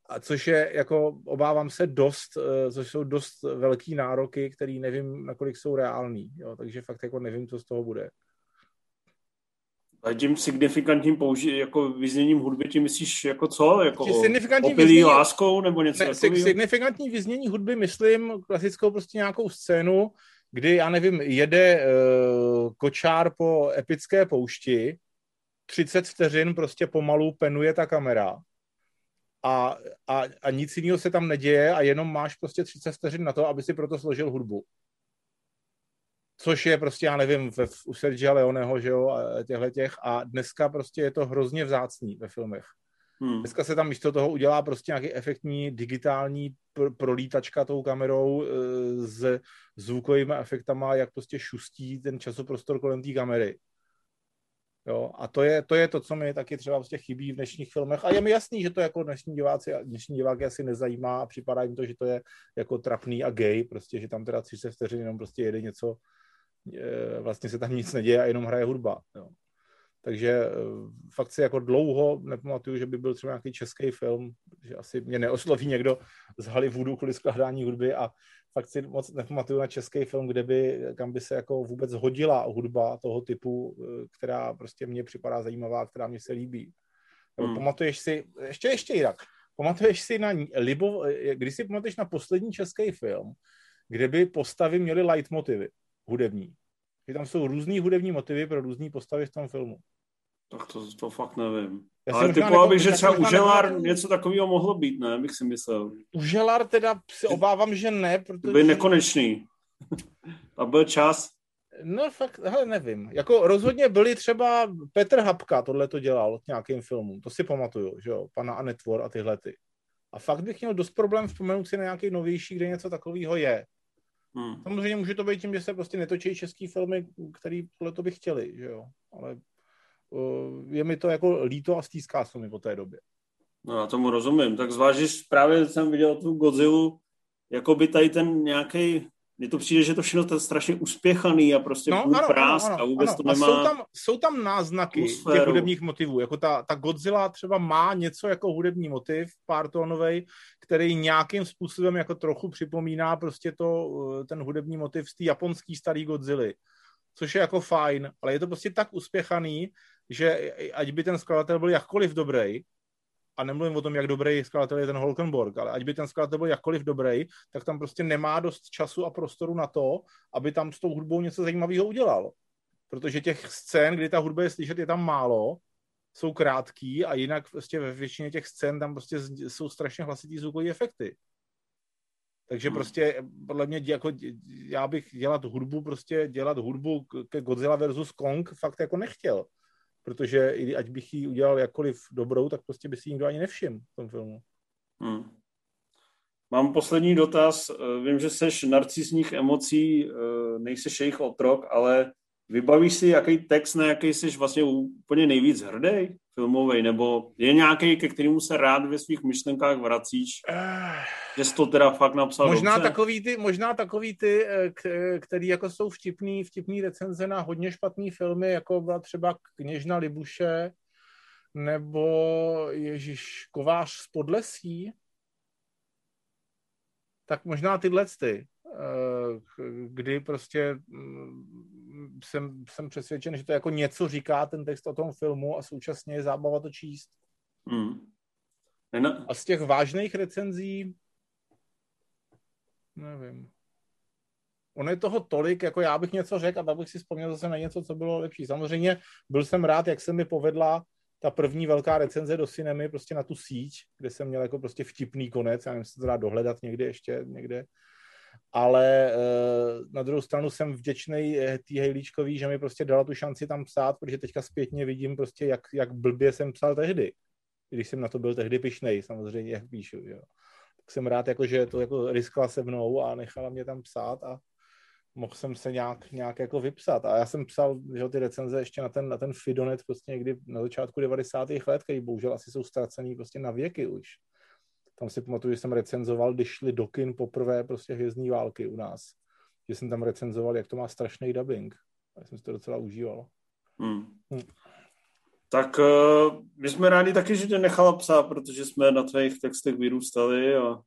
A což je, jako, obávám se, dost, eh, což jsou dost velký nároky, který nevím, nakolik jsou reální. Jo, takže fakt jako nevím, co z toho bude. A tím signifikantním použi- jako vyzněním hudby, tím myslíš jako co? Jako signifikantní vyznění... láskou nebo něco ne, takového? Signifikantní vyznění hudby myslím klasickou prostě nějakou scénu, kdy, já nevím, jede uh, kočár po epické poušti, 30 vteřin prostě pomalu penuje ta kamera a, a, a nic jiného se tam neděje a jenom máš prostě 30 vteřin na to, aby si proto složil hudbu což je prostě, já nevím, ve, u Sergia Leoneho, že jo, těchto těch a dneska prostě je to hrozně vzácný ve filmech. Hmm. Dneska se tam místo toho udělá prostě nějaký efektní digitální pr- prolítačka tou kamerou e, s zvukovými efektama, jak prostě šustí ten časoprostor kolem té kamery. Jo, a to je, to je to, co mi taky třeba prostě chybí v dnešních filmech. A je mi jasný, že to jako dnešní diváci, dnešní diváky asi nezajímá a připadá jim to, že to je jako trapný a gay, prostě, že tam teda 30 vteřin jenom prostě jede něco, vlastně se tam nic neděje a jenom hraje hudba. Jo. Takže e, fakt si jako dlouho nepamatuju, že by byl třeba nějaký český film, že asi mě neosloví někdo z Hollywoodu kvůli skládání hudby a fakt si moc nepamatuju na český film, kde by, kam by se jako vůbec hodila hudba toho typu, e, která prostě mně připadá zajímavá, která mě se líbí. Hmm. Pamatuješ si, ještě ještě jinak, pamatuješ si na Libo, e, když si pamatuješ na poslední český film, kde by postavy měly leitmotivy hudební. Že tam jsou různý hudební motivy pro různé postavy v tom filmu. Tak to, to fakt nevím. Já Ale typoval bych, že třeba u Želár něco takového mohlo být, ne? Bych si myslel. U Želár teda si obávám, že ne, protože... Byl nekonečný. (laughs) A byl čas. No fakt, hele, nevím. Jako rozhodně byli třeba Petr Hapka, tohle to dělal k nějakým filmům, to si pamatuju, že jo, pana Anetvor a tyhle ty. A fakt bych měl dost problém vzpomenout si na nějaký novější, kde něco takového je. Hmm. Samozřejmě může to být tím, že se prostě netočí český filmy, který tohle to by chtěli, že jo. Ale uh, je mi to jako líto a stýská se mi po té době. No já tomu rozumím. Tak zvlášť, že právě jsem viděl tu Godzilla, jako by tady ten nějaký mně to přijde, že to všechno je strašně uspěchaný a prostě no, ano, prásk ano, ano, a vůbec ano. to nemá... A jsou tam, jsou tam náznaky atmosféru. těch hudebních motivů, jako ta, ta Godzilla třeba má něco jako hudební motiv, pártónovej, který nějakým způsobem jako trochu připomíná prostě to, eh, ten hudební motiv z té japonský starý Godzilla, což je jako fajn, ale je to prostě tak uspěchaný, že ať by ten skladatel byl jakkoliv dobrý, a nemluvím o tom, jak dobrý skladatel je ten Holkenborg, ale ať by ten skladatel byl jakkoliv dobrý, tak tam prostě nemá dost času a prostoru na to, aby tam s tou hudbou něco zajímavého udělal. Protože těch scén, kdy ta hudba je slyšet, je tam málo, jsou krátký a jinak prostě ve většině těch scén tam prostě jsou strašně hlasitý zvukové efekty. Takže hmm. prostě podle mě jako, já bych dělat hudbu, prostě dělat hudbu ke Godzilla versus Kong fakt jako nechtěl protože i ať bych ji udělal jakkoliv dobrou, tak prostě by si nikdo ani nevšiml v tom filmu. Hmm. Mám poslední dotaz. Eh, vím, že jsi narcisních emocí, eh, nejseš jejich otrok, ale vybavíš si, jaký text, na jaký jsi vlastně úplně nejvíc hrdý? filmový, nebo je nějaký, ke kterému se rád ve svých myšlenkách vracíš? Že jsi to teda fakt napsal možná dobře? Takový ty, možná takový ty, eh, který jako jsou vtipný, vtipný recenze na hodně špatný filmy, jako byla třeba Kněžna Libuše, nebo Ježíš Kovář z Podlesí, tak možná tyhle ty, eh, kdy prostě mm, jsem, jsem přesvědčen, že to jako něco říká ten text o tom filmu a současně je zábava to číst. Hmm. A z těch vážných recenzí nevím. Ono je toho tolik, jako já bych něco řekl a tak bych si vzpomněl zase na něco, co bylo lepší. Samozřejmě byl jsem rád, jak se mi povedla ta první velká recenze do cinemy prostě na tu síť, kde jsem měl jako prostě vtipný konec, já nevím, jestli to dá dohledat někde ještě, někde. Ale e, na druhou stranu jsem vděčný eh, tý Hejlíčkový, že mi prostě dala tu šanci tam psát, protože teďka zpětně vidím prostě, jak, jak blbě jsem psal tehdy. Když jsem na to byl tehdy pišnej, samozřejmě, jak píšu. Jo. Jsem rád, jako, že to jako riskla se mnou a nechala mě tam psát a mohl jsem se nějak, nějak jako vypsat. A já jsem psal že ty recenze ještě na ten, na ten Fidonet prostě někdy na začátku 90. let, který bohužel asi jsou ztracený prostě na věky už. Tam si pamatuju, že jsem recenzoval, když šli do kin poprvé prostě hvězdní války u nás. Že jsem tam recenzoval, jak to má strašný dubbing. Já jsem si to docela užíval. Hmm. Hmm. Tak uh, my jsme rádi taky, že tě nechala psát, protože jsme na tvých textech vyrůstali a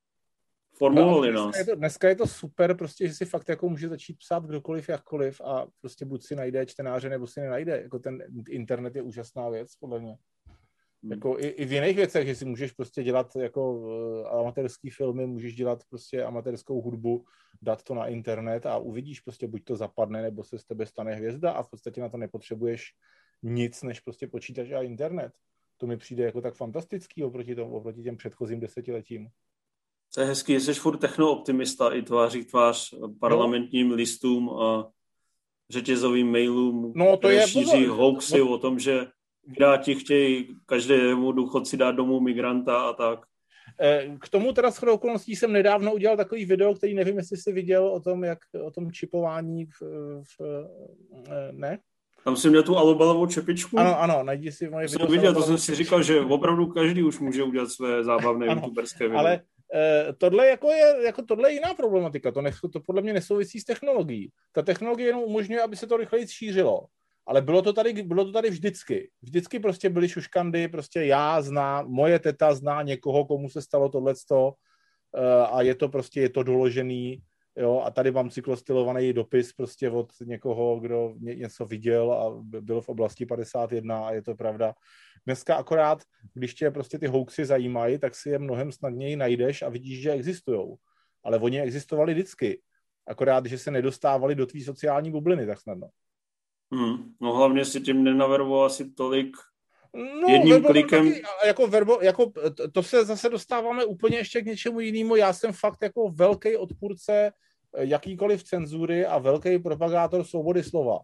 formulovali no, nás. Je to, dneska je to super, prostě, že si fakt jako může začít psát kdokoliv, jakkoliv a prostě buď si najde čtenáře, nebo si nenajde. Jako ten internet je úžasná věc, podle mě. Hmm. Jako i, i, v jiných věcech, že si můžeš prostě dělat jako uh, amatérský filmy, můžeš dělat prostě amatérskou hudbu, dát to na internet a uvidíš prostě, buď to zapadne, nebo se z tebe stane hvězda a v podstatě na to nepotřebuješ nic, než prostě počítač a internet. To mi přijde jako tak fantastický oproti, tomu, oproti těm předchozím desetiletím. To je hezký, jsi furt technooptimista i tváří tvář parlamentním no. listům a řetězovým mailům, no, to je, šíří hoaxy no. o tom, že Piráti chtějí každému důchodci dát domů migranta a tak. Eh, k tomu teda shodou okolností jsem nedávno udělal takový video, který nevím, jestli jsi viděl o tom, jak o tom čipování v, v eh, ne? Tam jsem měl tu alobalovou čepičku. Ano, ano, najdi si moje video. Jsem viděl, to jsem si říkal, že opravdu každý už může udělat své zábavné ano, youtuberské video. Ale eh, tohle, jako je, jako tohle je jiná problematika. To, ne, to podle mě nesouvisí s technologií. Ta technologie jenom umožňuje, aby se to rychleji šířilo. Ale bylo to tady, bylo to tady vždycky. Vždycky prostě byly šuškandy, prostě já znám, moje teta zná někoho, komu se stalo tohleto eh, a je to prostě, je to doložený Jo, a tady mám cyklostylovaný dopis prostě od někoho, kdo něco viděl a byl v oblasti 51 a je to pravda. Dneska akorát, když tě prostě ty hoaxy zajímají, tak si je mnohem snadněji najdeš a vidíš, že existují. Ale oni existovali vždycky. Akorát, že se nedostávali do tvý sociální bubliny tak snadno. Hmm. No hlavně si tím nenavervoval asi tolik No, jedním klikem. Taky, jako verbo, jako, to se zase dostáváme úplně ještě k něčemu jinému. Já jsem fakt jako velký odpůrce eh, jakýkoliv cenzury a velký propagátor svobody slova.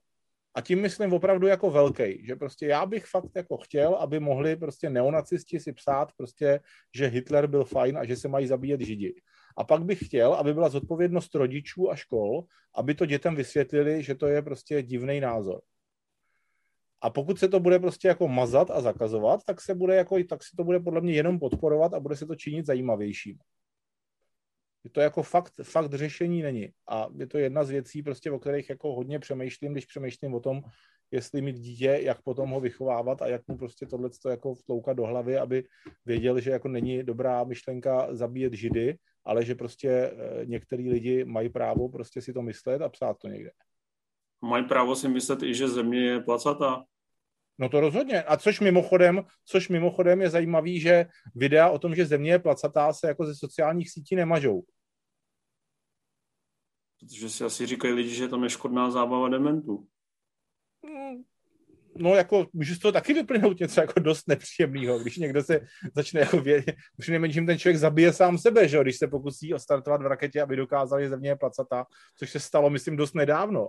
A tím myslím opravdu jako velký, že prostě já bych fakt jako chtěl, aby mohli prostě neonacisti si psát prostě, že Hitler byl fajn a že se mají zabíjet židi. A pak bych chtěl, aby byla zodpovědnost rodičů a škol, aby to dětem vysvětlili, že to je prostě divný názor. A pokud se to bude prostě jako mazat a zakazovat, tak se bude jako, tak se to bude podle mě jenom podporovat a bude se to činit zajímavějším. Je to jako fakt, fakt řešení není. A je to jedna z věcí, prostě, o kterých jako hodně přemýšlím, když přemýšlím o tom, jestli mít dítě, jak potom ho vychovávat a jak mu prostě tohle jako vtloukat do hlavy, aby věděl, že jako není dobrá myšlenka zabíjet židy, ale že prostě eh, některý lidi mají právo prostě si to myslet a psát to někde. Mají právo si myslet i, že země je placatá? No to rozhodně. A což mimochodem, což mimochodem je zajímavý, že videa o tom, že země je placatá, se jako ze sociálních sítí nemažou. Protože si asi říkají lidi, že je to neškodná zábava dementů. Hmm. No, jako může z toho taky vyplynout něco jako dost nepříjemného, když někdo se začne jako vědět, už nejmenším ten člověk zabije sám sebe, že jo, když se pokusí ostartovat v raketě, aby dokázal, že země je placatá, což se stalo, myslím, dost nedávno.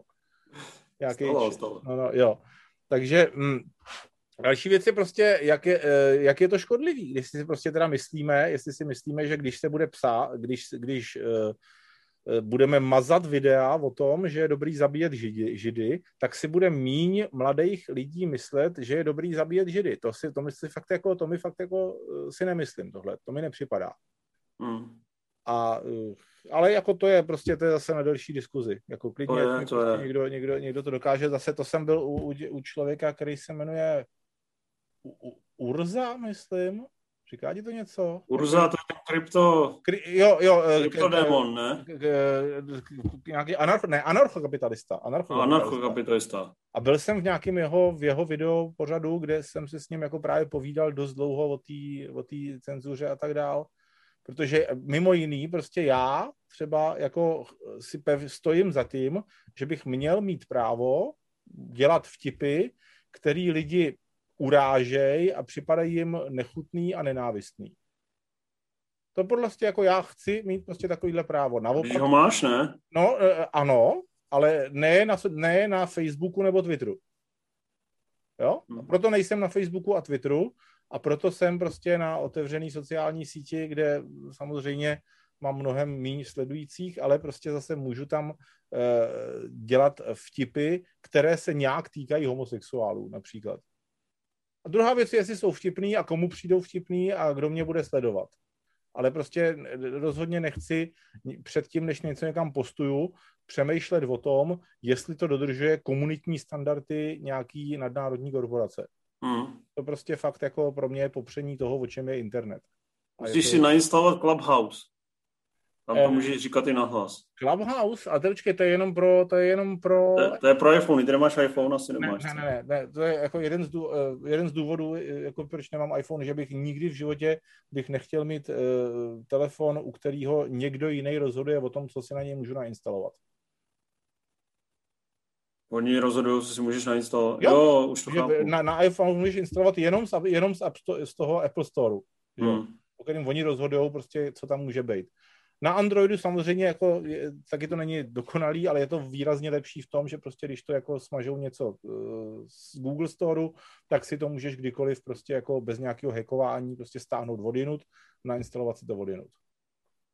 Jaký, stalo, stalo. No, no, jo. Takže mm, další věc je prostě, jak je, eh, jak je to škodlivý. Když si prostě teda myslíme, jestli si myslíme, že když se bude psát, když, když uh, budeme mazat videa o tom, že je dobrý zabíjet židy, židy, tak si bude míň mladých lidí myslet, že je dobrý zabíjet židy. To si, to, si fakt jako, to mi fakt jako si nemyslím tohle. To mi nepřipadá. Hmm. A, ale jako to je prostě, to je zase na delší diskuzi. Jako klidně, to je, to prostě je. Někdo, někdo, někdo, to dokáže. Zase to jsem byl u, u, u člověka, který se jmenuje u, u, Urza, myslím, Říká ti to něco? Urza, to je krypto... Kry, jo, jo. Eh, Kryptodemon, ne? Nějaký anarcho, ne, anarchokapitalista. Anarchokapitalista. anarchokapitalista. A byl jsem v nějakém jeho, v jeho video pořadu, kde jsem se s ním jako právě povídal dost dlouho o té o tý cenzuře a tak dál. Protože mimo jiný, prostě já třeba jako si pev, stojím za tím, že bych měl mít právo dělat vtipy, který lidi urážej a připadají jim nechutný a nenávistný. To podle mě jako já chci mít prostě takovýhle právo. Naopak, ho máš, ne? No, e, ano, ale ne na, ne na Facebooku nebo Twitteru. Jo? Hmm. Proto nejsem na Facebooku a Twitteru a proto jsem prostě na otevřený sociální síti, kde samozřejmě mám mnohem méně sledujících, ale prostě zase můžu tam e, dělat vtipy, které se nějak týkají homosexuálů například. A druhá věc je, jestli jsou vtipný a komu přijdou vtipný a kdo mě bude sledovat. Ale prostě rozhodně nechci předtím, než něco někam postuju, přemýšlet o tom, jestli to dodržuje komunitní standardy nějaký nadnárodní korporace. Hmm. To prostě fakt jako pro mě je popření toho, o čem je internet. Musíš to... si nainstalovat Clubhouse. Tam to um, můžeš říkat i nahlas. Clubhouse? A teď to je jenom pro... To je, jenom pro... To, to je pro iPhone, ty nemáš iPhone, asi nemáš. Ne, ne, ne, ne, to je jako jeden z, dů, uh, jeden z důvodů, eh, jako proč nemám iPhone, že bych nikdy v životě bych nechtěl mít uh, telefon, u kterého někdo jiný rozhoduje o tom, co si na něj můžu nainstalovat. Oni rozhodují, co si můžeš nainstalovat. Jo, jo už to chápu. Na, na iPhone můžeš instalovat jenom z, jenom z, App z toho Apple Store. Hmm. Po kterým oni rozhodují prostě, co tam může být. Na Androidu samozřejmě jako je, taky to není dokonalý, ale je to výrazně lepší v tom, že prostě když to jako smažou něco uh, z Google Storeu, tak si to můžeš kdykoliv prostě jako bez nějakého hackování prostě stáhnout odinut, nainstalovat si to odinut.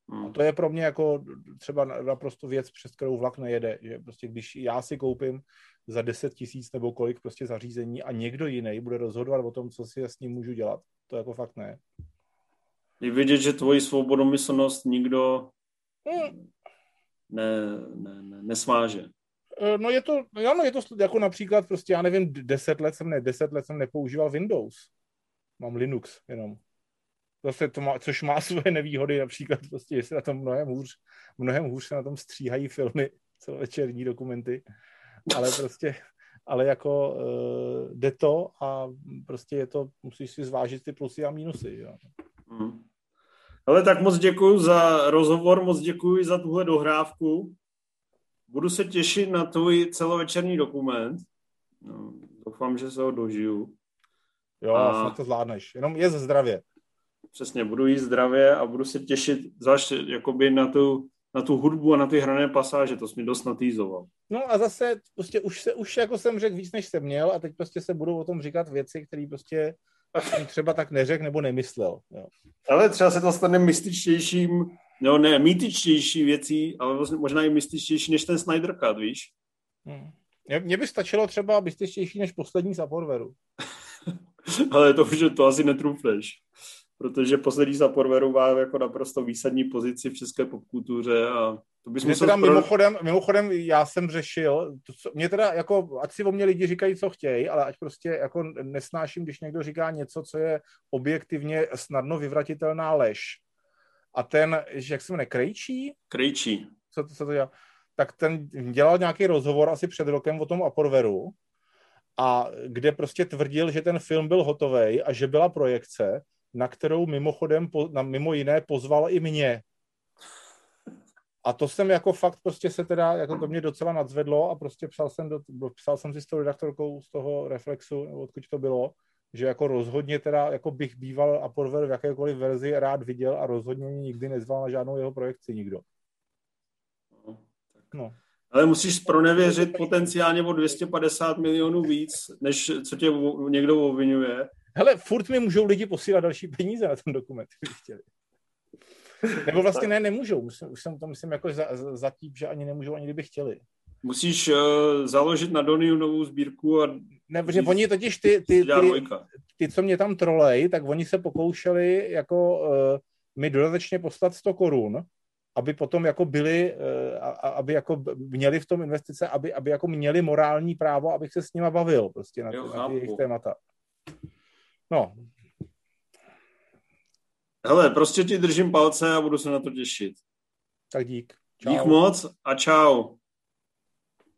Hmm. A to je pro mě jako třeba naprosto věc, přes kterou vlak nejede, že prostě když já si koupím za 10 tisíc nebo kolik prostě zařízení a někdo jiný bude rozhodovat o tom, co si s ním můžu dělat, to jako fakt ne. Je vidět, že tvoji svobodomyslnost nikdo hmm. ne, ne, ne, nesváže. Eh, no je to, ano, je to jako například prostě, já nevím, deset let jsem ne, deset let jsem nepoužíval Windows. Mám Linux jenom. Zase to má, což má (laughs) svoje nevýhody, například prostě, jestli na tom mnohem hůř, mnohem hůř se na tom stříhají filmy, celovečerní dokumenty, ale prostě, ale jako uh, jde to a prostě je to, musíš si zvážit ty plusy a mínusy. Jo. Hmm. Ale tak moc děkuji za rozhovor, moc děkuji za tuhle dohrávku. Budu se těšit na tvůj celovečerní dokument. No, doufám, že se ho dožiju. Jo, a... to zvládneš. Jenom je ze zdravě. Přesně, budu jíst zdravě a budu se těšit zvlášť jakoby na tu, na tu hudbu a na ty hrané pasáže, to jsi mi dost natýzoval. No a zase prostě už, se, už jako jsem řekl víc, než jsem měl a teď prostě se budou o tom říkat věci, které prostě třeba tak neřekl nebo nemyslel. Jo. Ale třeba se to stane mystičtějším, no ne, mýtičtější věcí, ale vlastně možná i mystičtější než ten Snyder Cut, víš? Hmm. Mně by stačilo třeba mystičtější než poslední z Aporveru. (laughs) ale to už to asi netrůfneš protože poslední za Porveru má jako naprosto výsadní pozici v české popkultuře a to bys musel... Teda pro... mimochodem, mimochodem, já jsem řešil, to, co, mě teda jako, ať si o mě lidi říkají, co chtějí, ale ať prostě jako nesnáším, když někdo říká něco, co je objektivně snadno vyvratitelná lež. A ten, jak se jmenuje, Krejčí? Krejčí. Co, co to dělá? Tak ten dělal nějaký rozhovor asi před rokem o tom Aporveru a kde prostě tvrdil, že ten film byl hotový a že byla projekce na kterou mimochodem, na, mimo jiné, pozval i mě. A to jsem jako fakt prostě se teda, jako to mě docela nadzvedlo a prostě psal jsem, do, psal jsem si s tou redaktorkou z toho Reflexu, nebo odkud to bylo, že jako rozhodně teda, jako bych býval a podver v jakékoliv verzi rád viděl a rozhodně mě nikdy nezval na žádnou jeho projekci nikdo. No. Ale musíš pronevěřit potenciálně o 250 milionů víc, než co tě někdo obvinuje. Hele, furt mi můžou lidi posílat další peníze na ten dokument, kdyby chtěli. Nebo vlastně ne, nemůžou. Musím, už jsem to myslím jako za, za že ani nemůžou, ani kdyby chtěli. Musíš uh, založit na Doniu novou sbírku a... Ne, protože oni totiž ty, ty, ty, ty, ty, co mě tam trolej, tak oni se pokoušeli jako uh, mi dodatečně poslat 100 korun, aby potom jako byli, uh, aby jako měli v tom investice, aby, aby jako měli morální právo, abych se s nima bavil prostě na, jo, na ty jejich témata. No. Hele, prostě ti držím palce a budu se na to těšit. Tak dík. Čau. Dík moc a čau.